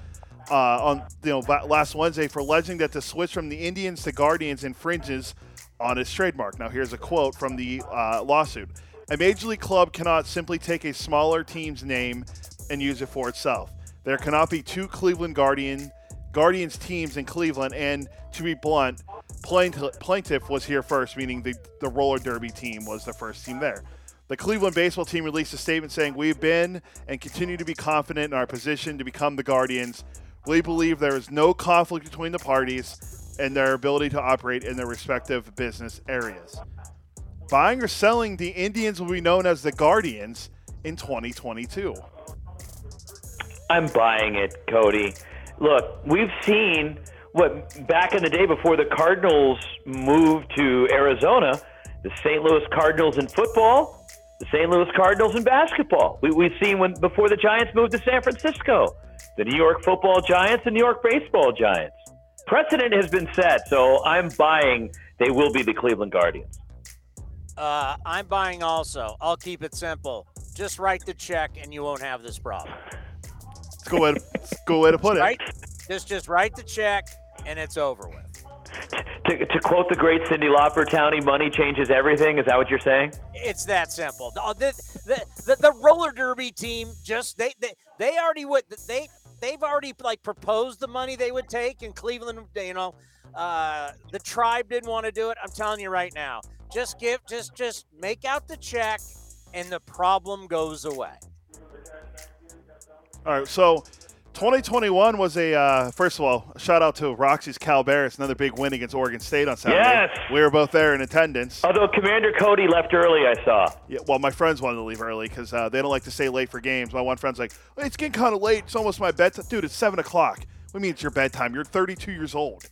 uh, on you know last Wednesday for alleging that the switch from the Indians to Guardians infringes on its trademark. Now here's a quote from the uh, lawsuit: A major league club cannot simply take a smaller team's name and use it for itself. There cannot be two Cleveland Guardian Guardians teams in Cleveland, and to be blunt, plaintiff was here first, meaning the, the roller derby team was the first team there. The Cleveland baseball team released a statement saying, We've been and continue to be confident in our position to become the Guardians. We believe there is no conflict between the parties and their ability to operate in their respective business areas. Buying or selling, the Indians will be known as the Guardians in 2022. I'm buying it, Cody. Look, we've seen what back in the day before the Cardinals moved to Arizona, the St. Louis Cardinals in football, the St. Louis Cardinals in basketball. We, we've seen when before the Giants moved to San Francisco, the New York Football Giants and New York Baseball Giants. Precedent has been set, so I'm buying they will be the Cleveland Guardians. Uh, I'm buying also. I'll keep it simple. Just write the check, and you won't have this problem. It's a good way to, good way to put it. Right? Just just write the check and it's over with. To, to quote the great Cyndi Lauper, Townie, money changes everything. Is that what you're saying? It's that simple. The, the, the, the roller derby team just they, they they already would they they've already like proposed the money they would take in Cleveland. You know, uh, the tribe didn't want to do it. I'm telling you right now. Just give just just make out the check, and the problem goes away. All right, so 2021 was a uh, first of all shout out to Roxy's Cal Bears, another big win against Oregon State on Saturday. Yes, we were both there in attendance. Although Commander Cody left early, I saw. Yeah, well, my friends wanted to leave early because uh, they don't like to stay late for games. My one friend's like, "It's getting kind of late. It's almost my bedtime, dude. It's seven o'clock. We mean it's your bedtime? You're 32 years old."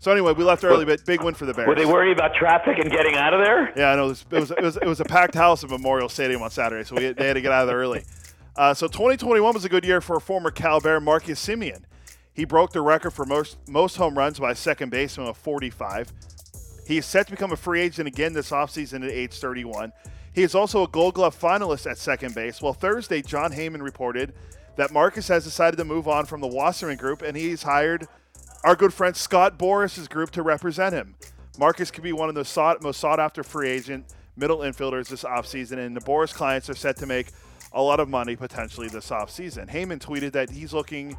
So anyway, we left early, but big win for the Bears. Were they worried about traffic and getting out of there? Yeah, I know. It was, it was, it was, it was a packed house at Memorial Stadium on Saturday, so we, they had to get out of there early. Uh, so 2021 was a good year for former Cal Bear Marcus Semien. He broke the record for most most home runs by second baseman with 45. He is set to become a free agent again this offseason at age 31. He is also a Gold Glove finalist at second base. Well, Thursday, Jon Heyman reported that Marcus has decided to move on from the Wasserman Group, and he's hired our good friend Scott Boras's group to represent him. Marcus could be one of the sought, most sought after free agent middle infielders this offseason, and the Boras clients are set to make a lot of money potentially this offseason. Heyman tweeted that he's looking,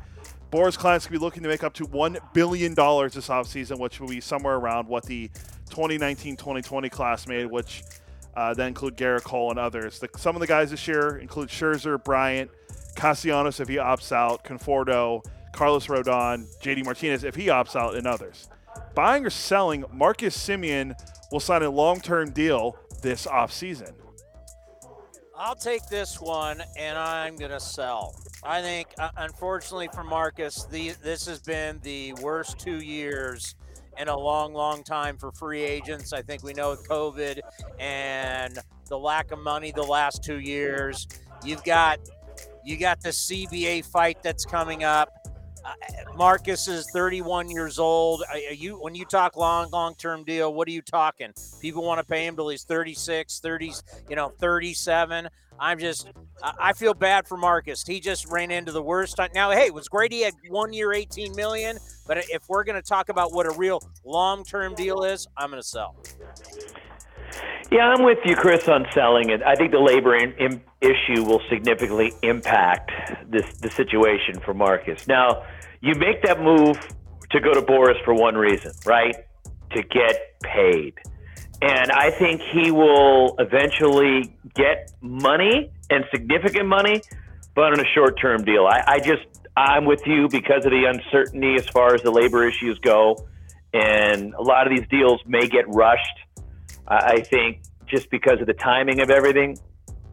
Boras clients could be looking to make up to $1 billion this offseason, which will be somewhere around what the 2019 2020 class made, which uh, include Gerrit Cole and others. The, some of the guys this year include Scherzer, Bryant, Castellanos if he opts out, Conforto, Carlos Rodon, JD Martinez if he opts out, and others. Buying or selling, Marcus Semien will sign a long term deal this offseason. I'll take this one and I'm going to sell. I think, uh, unfortunately for Marcus, the, this has been the worst two years in a long, long time for free agents. I think we know with COVID and the lack of money the last two years. You've got you got the CBA fight that's coming up. Marcus is 31 years old. Are you when you talk long long term deal, what are you talking? People want to pay him till he's 36, 30, you know, 37. I'm just I feel bad for Marcus. He just ran into the worst time. Now, hey, it was great he had 1 year 18 million, but if we're going to talk about what a real long term deal is, I'm going to sell. Yeah, I'm with you, Chris, on selling it. I think the labor in, in issue will significantly impact this the situation for Marcus. Now, you make that move to go to Boras for one reason, right? To get paid. And I think he will eventually get money and significant money, but on a short term deal. I, I just, I'm with you because of the uncertainty as far as the labor issues go. And a lot of these deals may get rushed. I think just because of the timing of everything,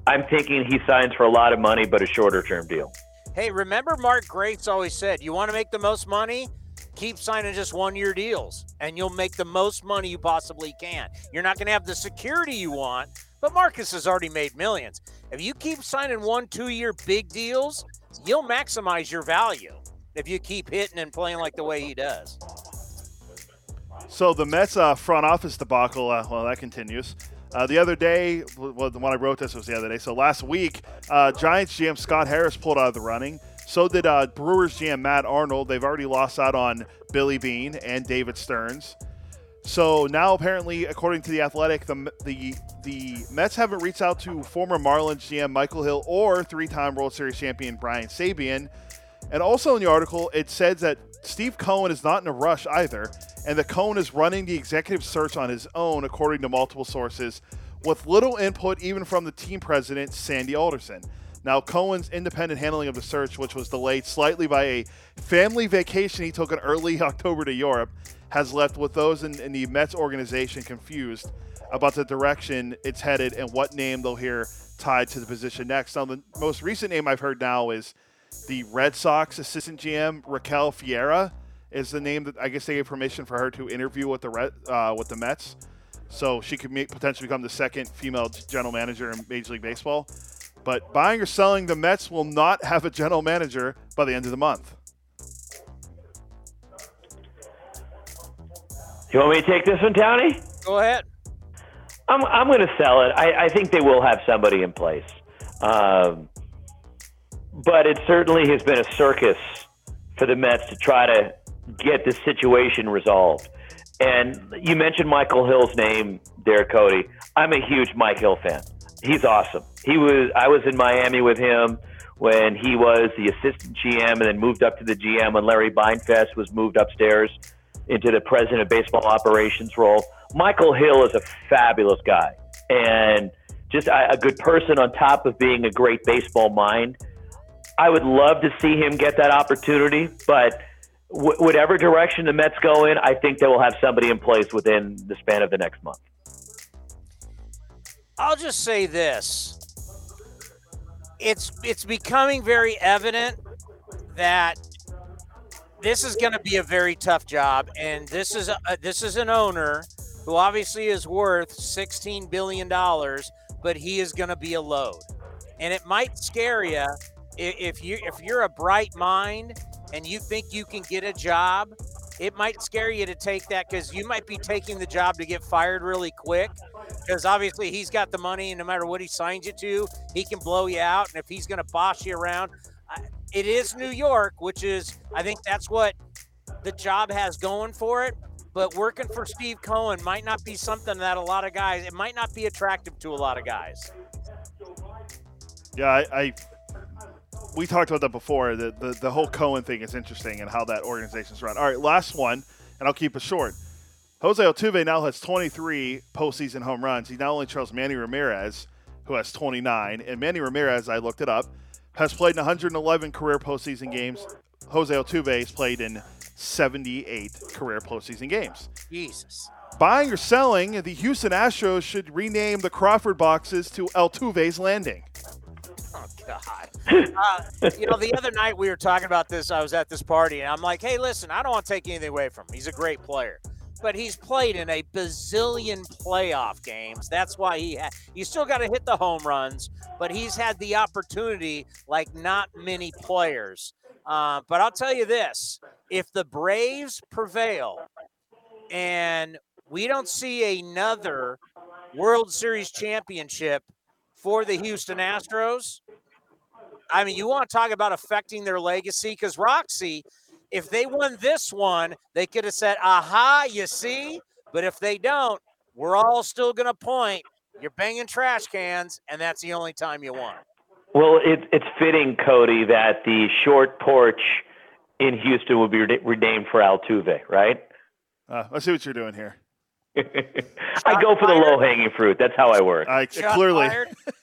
I'm thinking he signs for a lot of money, but a shorter term deal. Hey, remember Mark Grace always said, you want to make the most money? Keep signing just one year deals, and you'll make the most money you possibly can. You're not going to have the security you want, but Marcus has already made millions. If you keep signing one, two year big deals, you'll maximize your value if you keep hitting and playing like the way he does. So the Mets uh, front office debacle, uh, well, that continues. Uh, the other day, well, one I wrote this was the other day. So last week, uh, Giants GM Scott Harris pulled out of the running. So did uh, Brewers GM Matt Arnold. They've already lost out on Billy Beane and David Stearns. So now, apparently, according to the Athletic, the the the Mets haven't reached out to former Marlins GM Michael Hill or three-time World Series champion Brian Sabean. And also in the article, it says that Steve Cohen is not in a rush either, and the Cohen is running the executive search on his own, according to multiple sources, with little input even from the team president, Sandy Alderson. Now, Cohen's independent handling of the search, which was delayed slightly by a family vacation he took in early October to Europe, has left with those in, in the Mets organization confused about the direction it's headed and what name they'll hear tied to the position next. Now, the most recent name I've heard now is the Red Sox assistant GM Raquel Ferreira is the name that I guess they gave permission for her to interview with the Red, uh, with the Mets, so she could make, potentially become the second female general manager in Major League Baseball. But buying or selling, the Mets will not have a general manager by the end of the month. You want me to take this one, Townie? Go ahead. I'm I'm going to sell it. I, I think they will have somebody in place. Um, but it certainly has been a circus for the Mets to try to get this situation resolved. And you mentioned Michael Hill's name there, Cody. I'm a huge Mike Hill fan. He's awesome. He was I was in Miami with him when he was the assistant GM and then moved up to the GM when Larry Beinfest was moved upstairs into the president of baseball operations role. Michael Hill is a fabulous guy and just a, a good person on top of being a great baseball mind. I would love to see him get that opportunity, but whatever direction the Mets go in, I think they will have somebody in place within the span of the next month. I'll just say this. It's it's becoming very evident that this is going to be a very tough job, and this is a, this is an owner who obviously is worth sixteen billion dollars, but he is going to be a load, and it might scare you if you if you're a bright mind and you think you can get a job. It might scare you to take that because you might be taking the job to get fired really quick. Because obviously he's got the money, and no matter what he signs you to, he can blow you out. And if he's going to boss you around, it is New York, which is, I think that's what the job has going for it. But working for Steve Cohen might not be something that a lot of guys, it might not be attractive to a lot of guys. Yeah, I, I we talked about that before. The, the the whole Cohen thing is interesting and how that organization's run. All right, last one, and I'll keep it short. Jose Altuve now has 23 postseason home runs. He not only trails Manny Ramirez, who has 29, and Manny Ramirez, I looked it up, has played in 111 career postseason games. Jose Altuve has played in 78 career postseason games. Jesus. Buying or selling, the Houston Astros should rename the Crawford boxes to Altuve's Landing. Oh, God. Uh, you know, the other night we were talking about this. I was at this party, and I'm like, hey, listen, I don't want to take anything away from him. He's a great player but he's played in a bazillion playoff games. That's why he ha- you still got to hit the home runs, but he's had the opportunity like not many players. Uh, but I'll tell you this: if the Braves prevail and we don't see another World Series championship for the Houston Astros, I mean, you want to talk about affecting their legacy because Roxy if they won this one, they could have said, aha, you see? But if they don't, we're all still going to point. You're banging trash cans, and that's the only time you won. Well, it, it's fitting, Cody, that the short porch in Houston will be renamed for Altuve, right? Uh, I see what you're doing here. I go for the low hanging fruit. That's how I work. I clearly.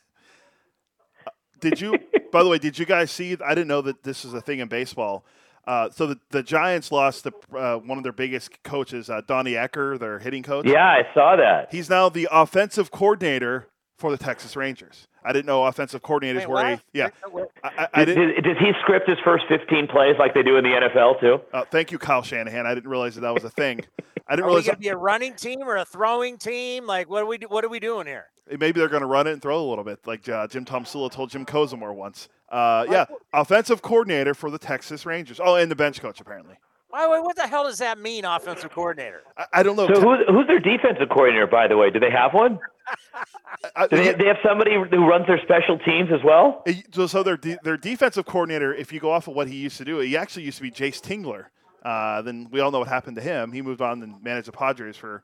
did you? By the way, did you guys see? I didn't know that this is a thing in baseball. Uh, so the, the Giants lost the, uh, one of their biggest coaches, uh, Donnie Ecker, their hitting coach. Yeah, I saw that. He's now the offensive coordinator for the Texas Rangers. I didn't know offensive coordinators Wait, were what? a yeah. I, I did, did, does he script his first 15 plays like they do in the NFL too? Uh, thank you, Kyle Shanahan. I didn't realize that that was a thing. I didn't are realize we going to be a running team or a throwing team? Like, what are we? What are we doing here? Maybe they're going to run it and throw a little bit, like uh, Jim Tomsula told Jim Kozimor once. Uh, yeah, offensive coordinator for the Texas Rangers. Oh, and the bench coach apparently. Why, why, what the hell does that mean, offensive coordinator? I, I don't know. So who's, who's their defensive coordinator, by the way? Do they have one? Do they, they have somebody who runs their special teams as well? So, so their their defensive coordinator, if you go off of what he used to do, he actually used to be Jayce Tingler. Uh, then we all know what happened to him. He moved on and managed the Padres for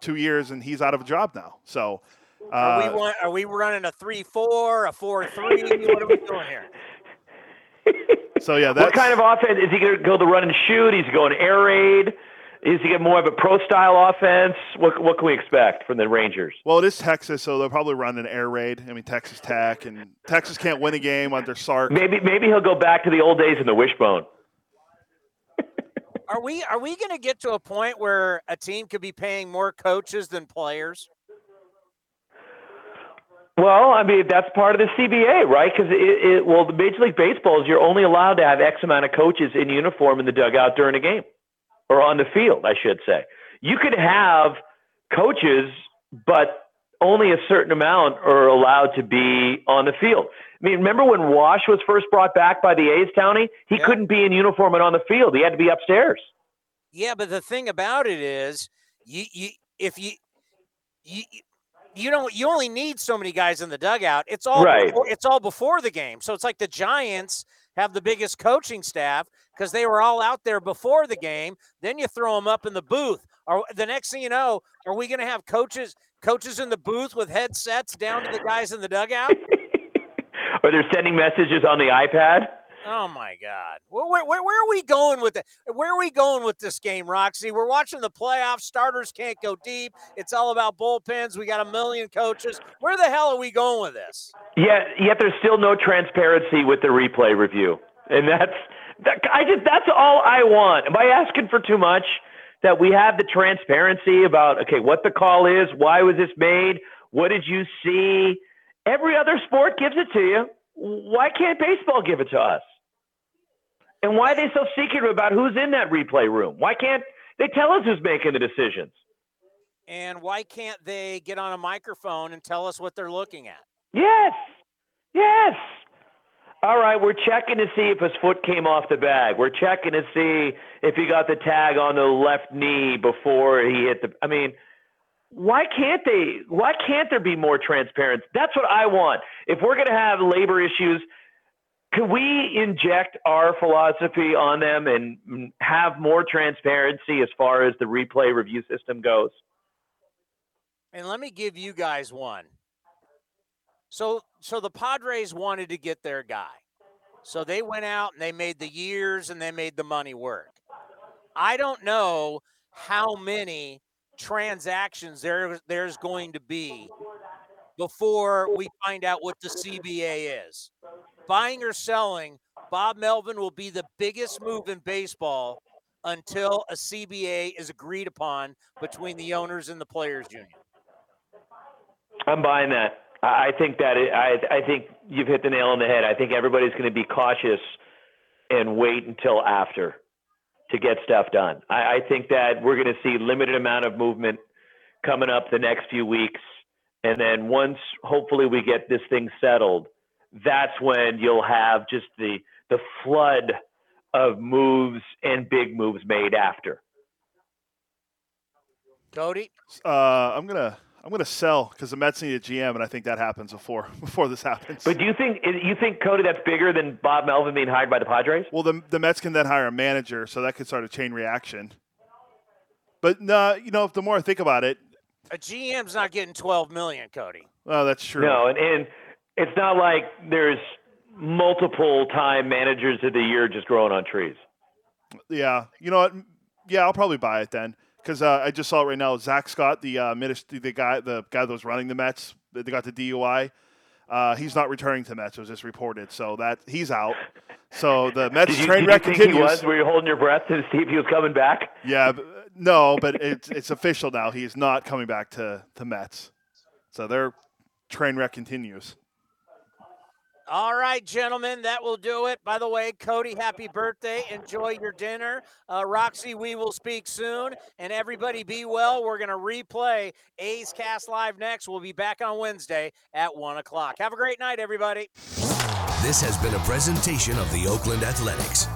two years, and he's out of a job now. So, uh, are we want, are we running a three four, a four three? what are we doing here? So yeah, that's... what kind of offense is he going to go the run and shoot? Is he going air raid? Is he get more of a pro style offense? What what can we expect from the Rangers? Well, it is Texas, so they'll probably run an air raid. I mean, Texas Tech and Texas can't win a game under Sark. Maybe maybe he'll go back to the old days in the wishbone. Are we are we going to get to a point where a team could be paying more coaches than players? Well, I mean that's part of the CBA, right? Because it, it, well, the Major League Baseball is you're only allowed to have X amount of coaches in uniform in the dugout during a game, or on the field, I should say. You could have coaches, but only a certain amount are allowed to be on the field. I mean, remember when Wash was first brought back by the A's, Townie? He yeah. couldn't be in uniform and on the field. He had to be upstairs. Yeah, but the thing about it is, you, you if you, you you don't you only need so many guys in the dugout. It's all right. before, it's all before the game. So it's like the Giants have the biggest coaching staff because they were all out there before the game. Then you throw them up in the booth. Or the next thing you know, are we going to have coaches coaches in the booth with headsets down to the guys in the dugout? or they're sending messages on the iPad? Oh my God! Where, where, where, are we going with it? Where are we going with this game, Roxy? We're watching the playoffs. Starters can't go deep. It's all about bullpens. We got a million coaches. Where the hell are we going with this? Yet, yet there's still no transparency with the replay review, and that's that, I just that's all I want. Am I asking for too much? That we have the transparency about okay, what the call is, why was this made, what did you see? Every other sport gives it to you. Why can't baseball give it to us? And why are they so secretive about who's in that replay room? Why can't they tell us who's making the decisions? And why can't they get on a microphone and tell us what they're looking at? Yes. Yes. All right, we're checking to see if his foot came off the bag. We're checking to see if he got the tag on the left knee before he hit the. I mean, why can't they? Why can't there be more transparency? That's what I want. If we're going to have labor issues, can we inject our philosophy on them and have more transparency as far as the replay review system goes? And let me give you guys one. So so the Padres wanted to get their guy. So they went out and they made the years and they made the money work. I don't know how many transactions there there's going to be before we find out what the CBA is. Buying or selling, Bob Melvin will be the biggest move in baseball until a CBA is agreed upon between the owners and the players union. I'm buying that. I think that it, I I think you've hit the nail on the head. I think everybody's going to be cautious and wait until after to get stuff done. I, I think that we're going to see limited amount of movement coming up the next few weeks, and then once hopefully we get this thing settled, that's when you'll have just the the flood of moves and big moves made after. Cody, uh, I'm gonna I'm going to sell because the Mets need a GM, and I think that happens before before this happens. But do you think you think Cody that's bigger than Bob Melvin being hired by the Padres? Well, the the Mets can then hire a manager, so that could start a chain reaction. But no, you know, the more I think about it, a GM's not getting 12 million, Cody. Oh, that's true. No, and, and it's not like there's multiple time managers of the year just growing on trees. Yeah, you know what? Yeah, I'll probably buy it then because uh, I just saw it right now. Zack Scott, the uh, minister, the guy, the guy that was running the Mets, they got the DUI. Uh, he's not returning to the Mets. It was just reported, so that he's out. So the Mets you, train wreck continues. He was? Were you holding your breath to see if he was coming back? Yeah, but, no, but it's it's official now. He's not coming back to the Mets. So their train wreck continues. All right, gentlemen, that will do it. By the way, Cody, happy birthday. Enjoy your dinner. Uh, Roxy, we will speak soon. And everybody be well. We're going to replay A's Cast Live next. We'll be back on Wednesday at 1 o'clock. Have a great night, everybody. This has been a presentation of the Oakland Athletics.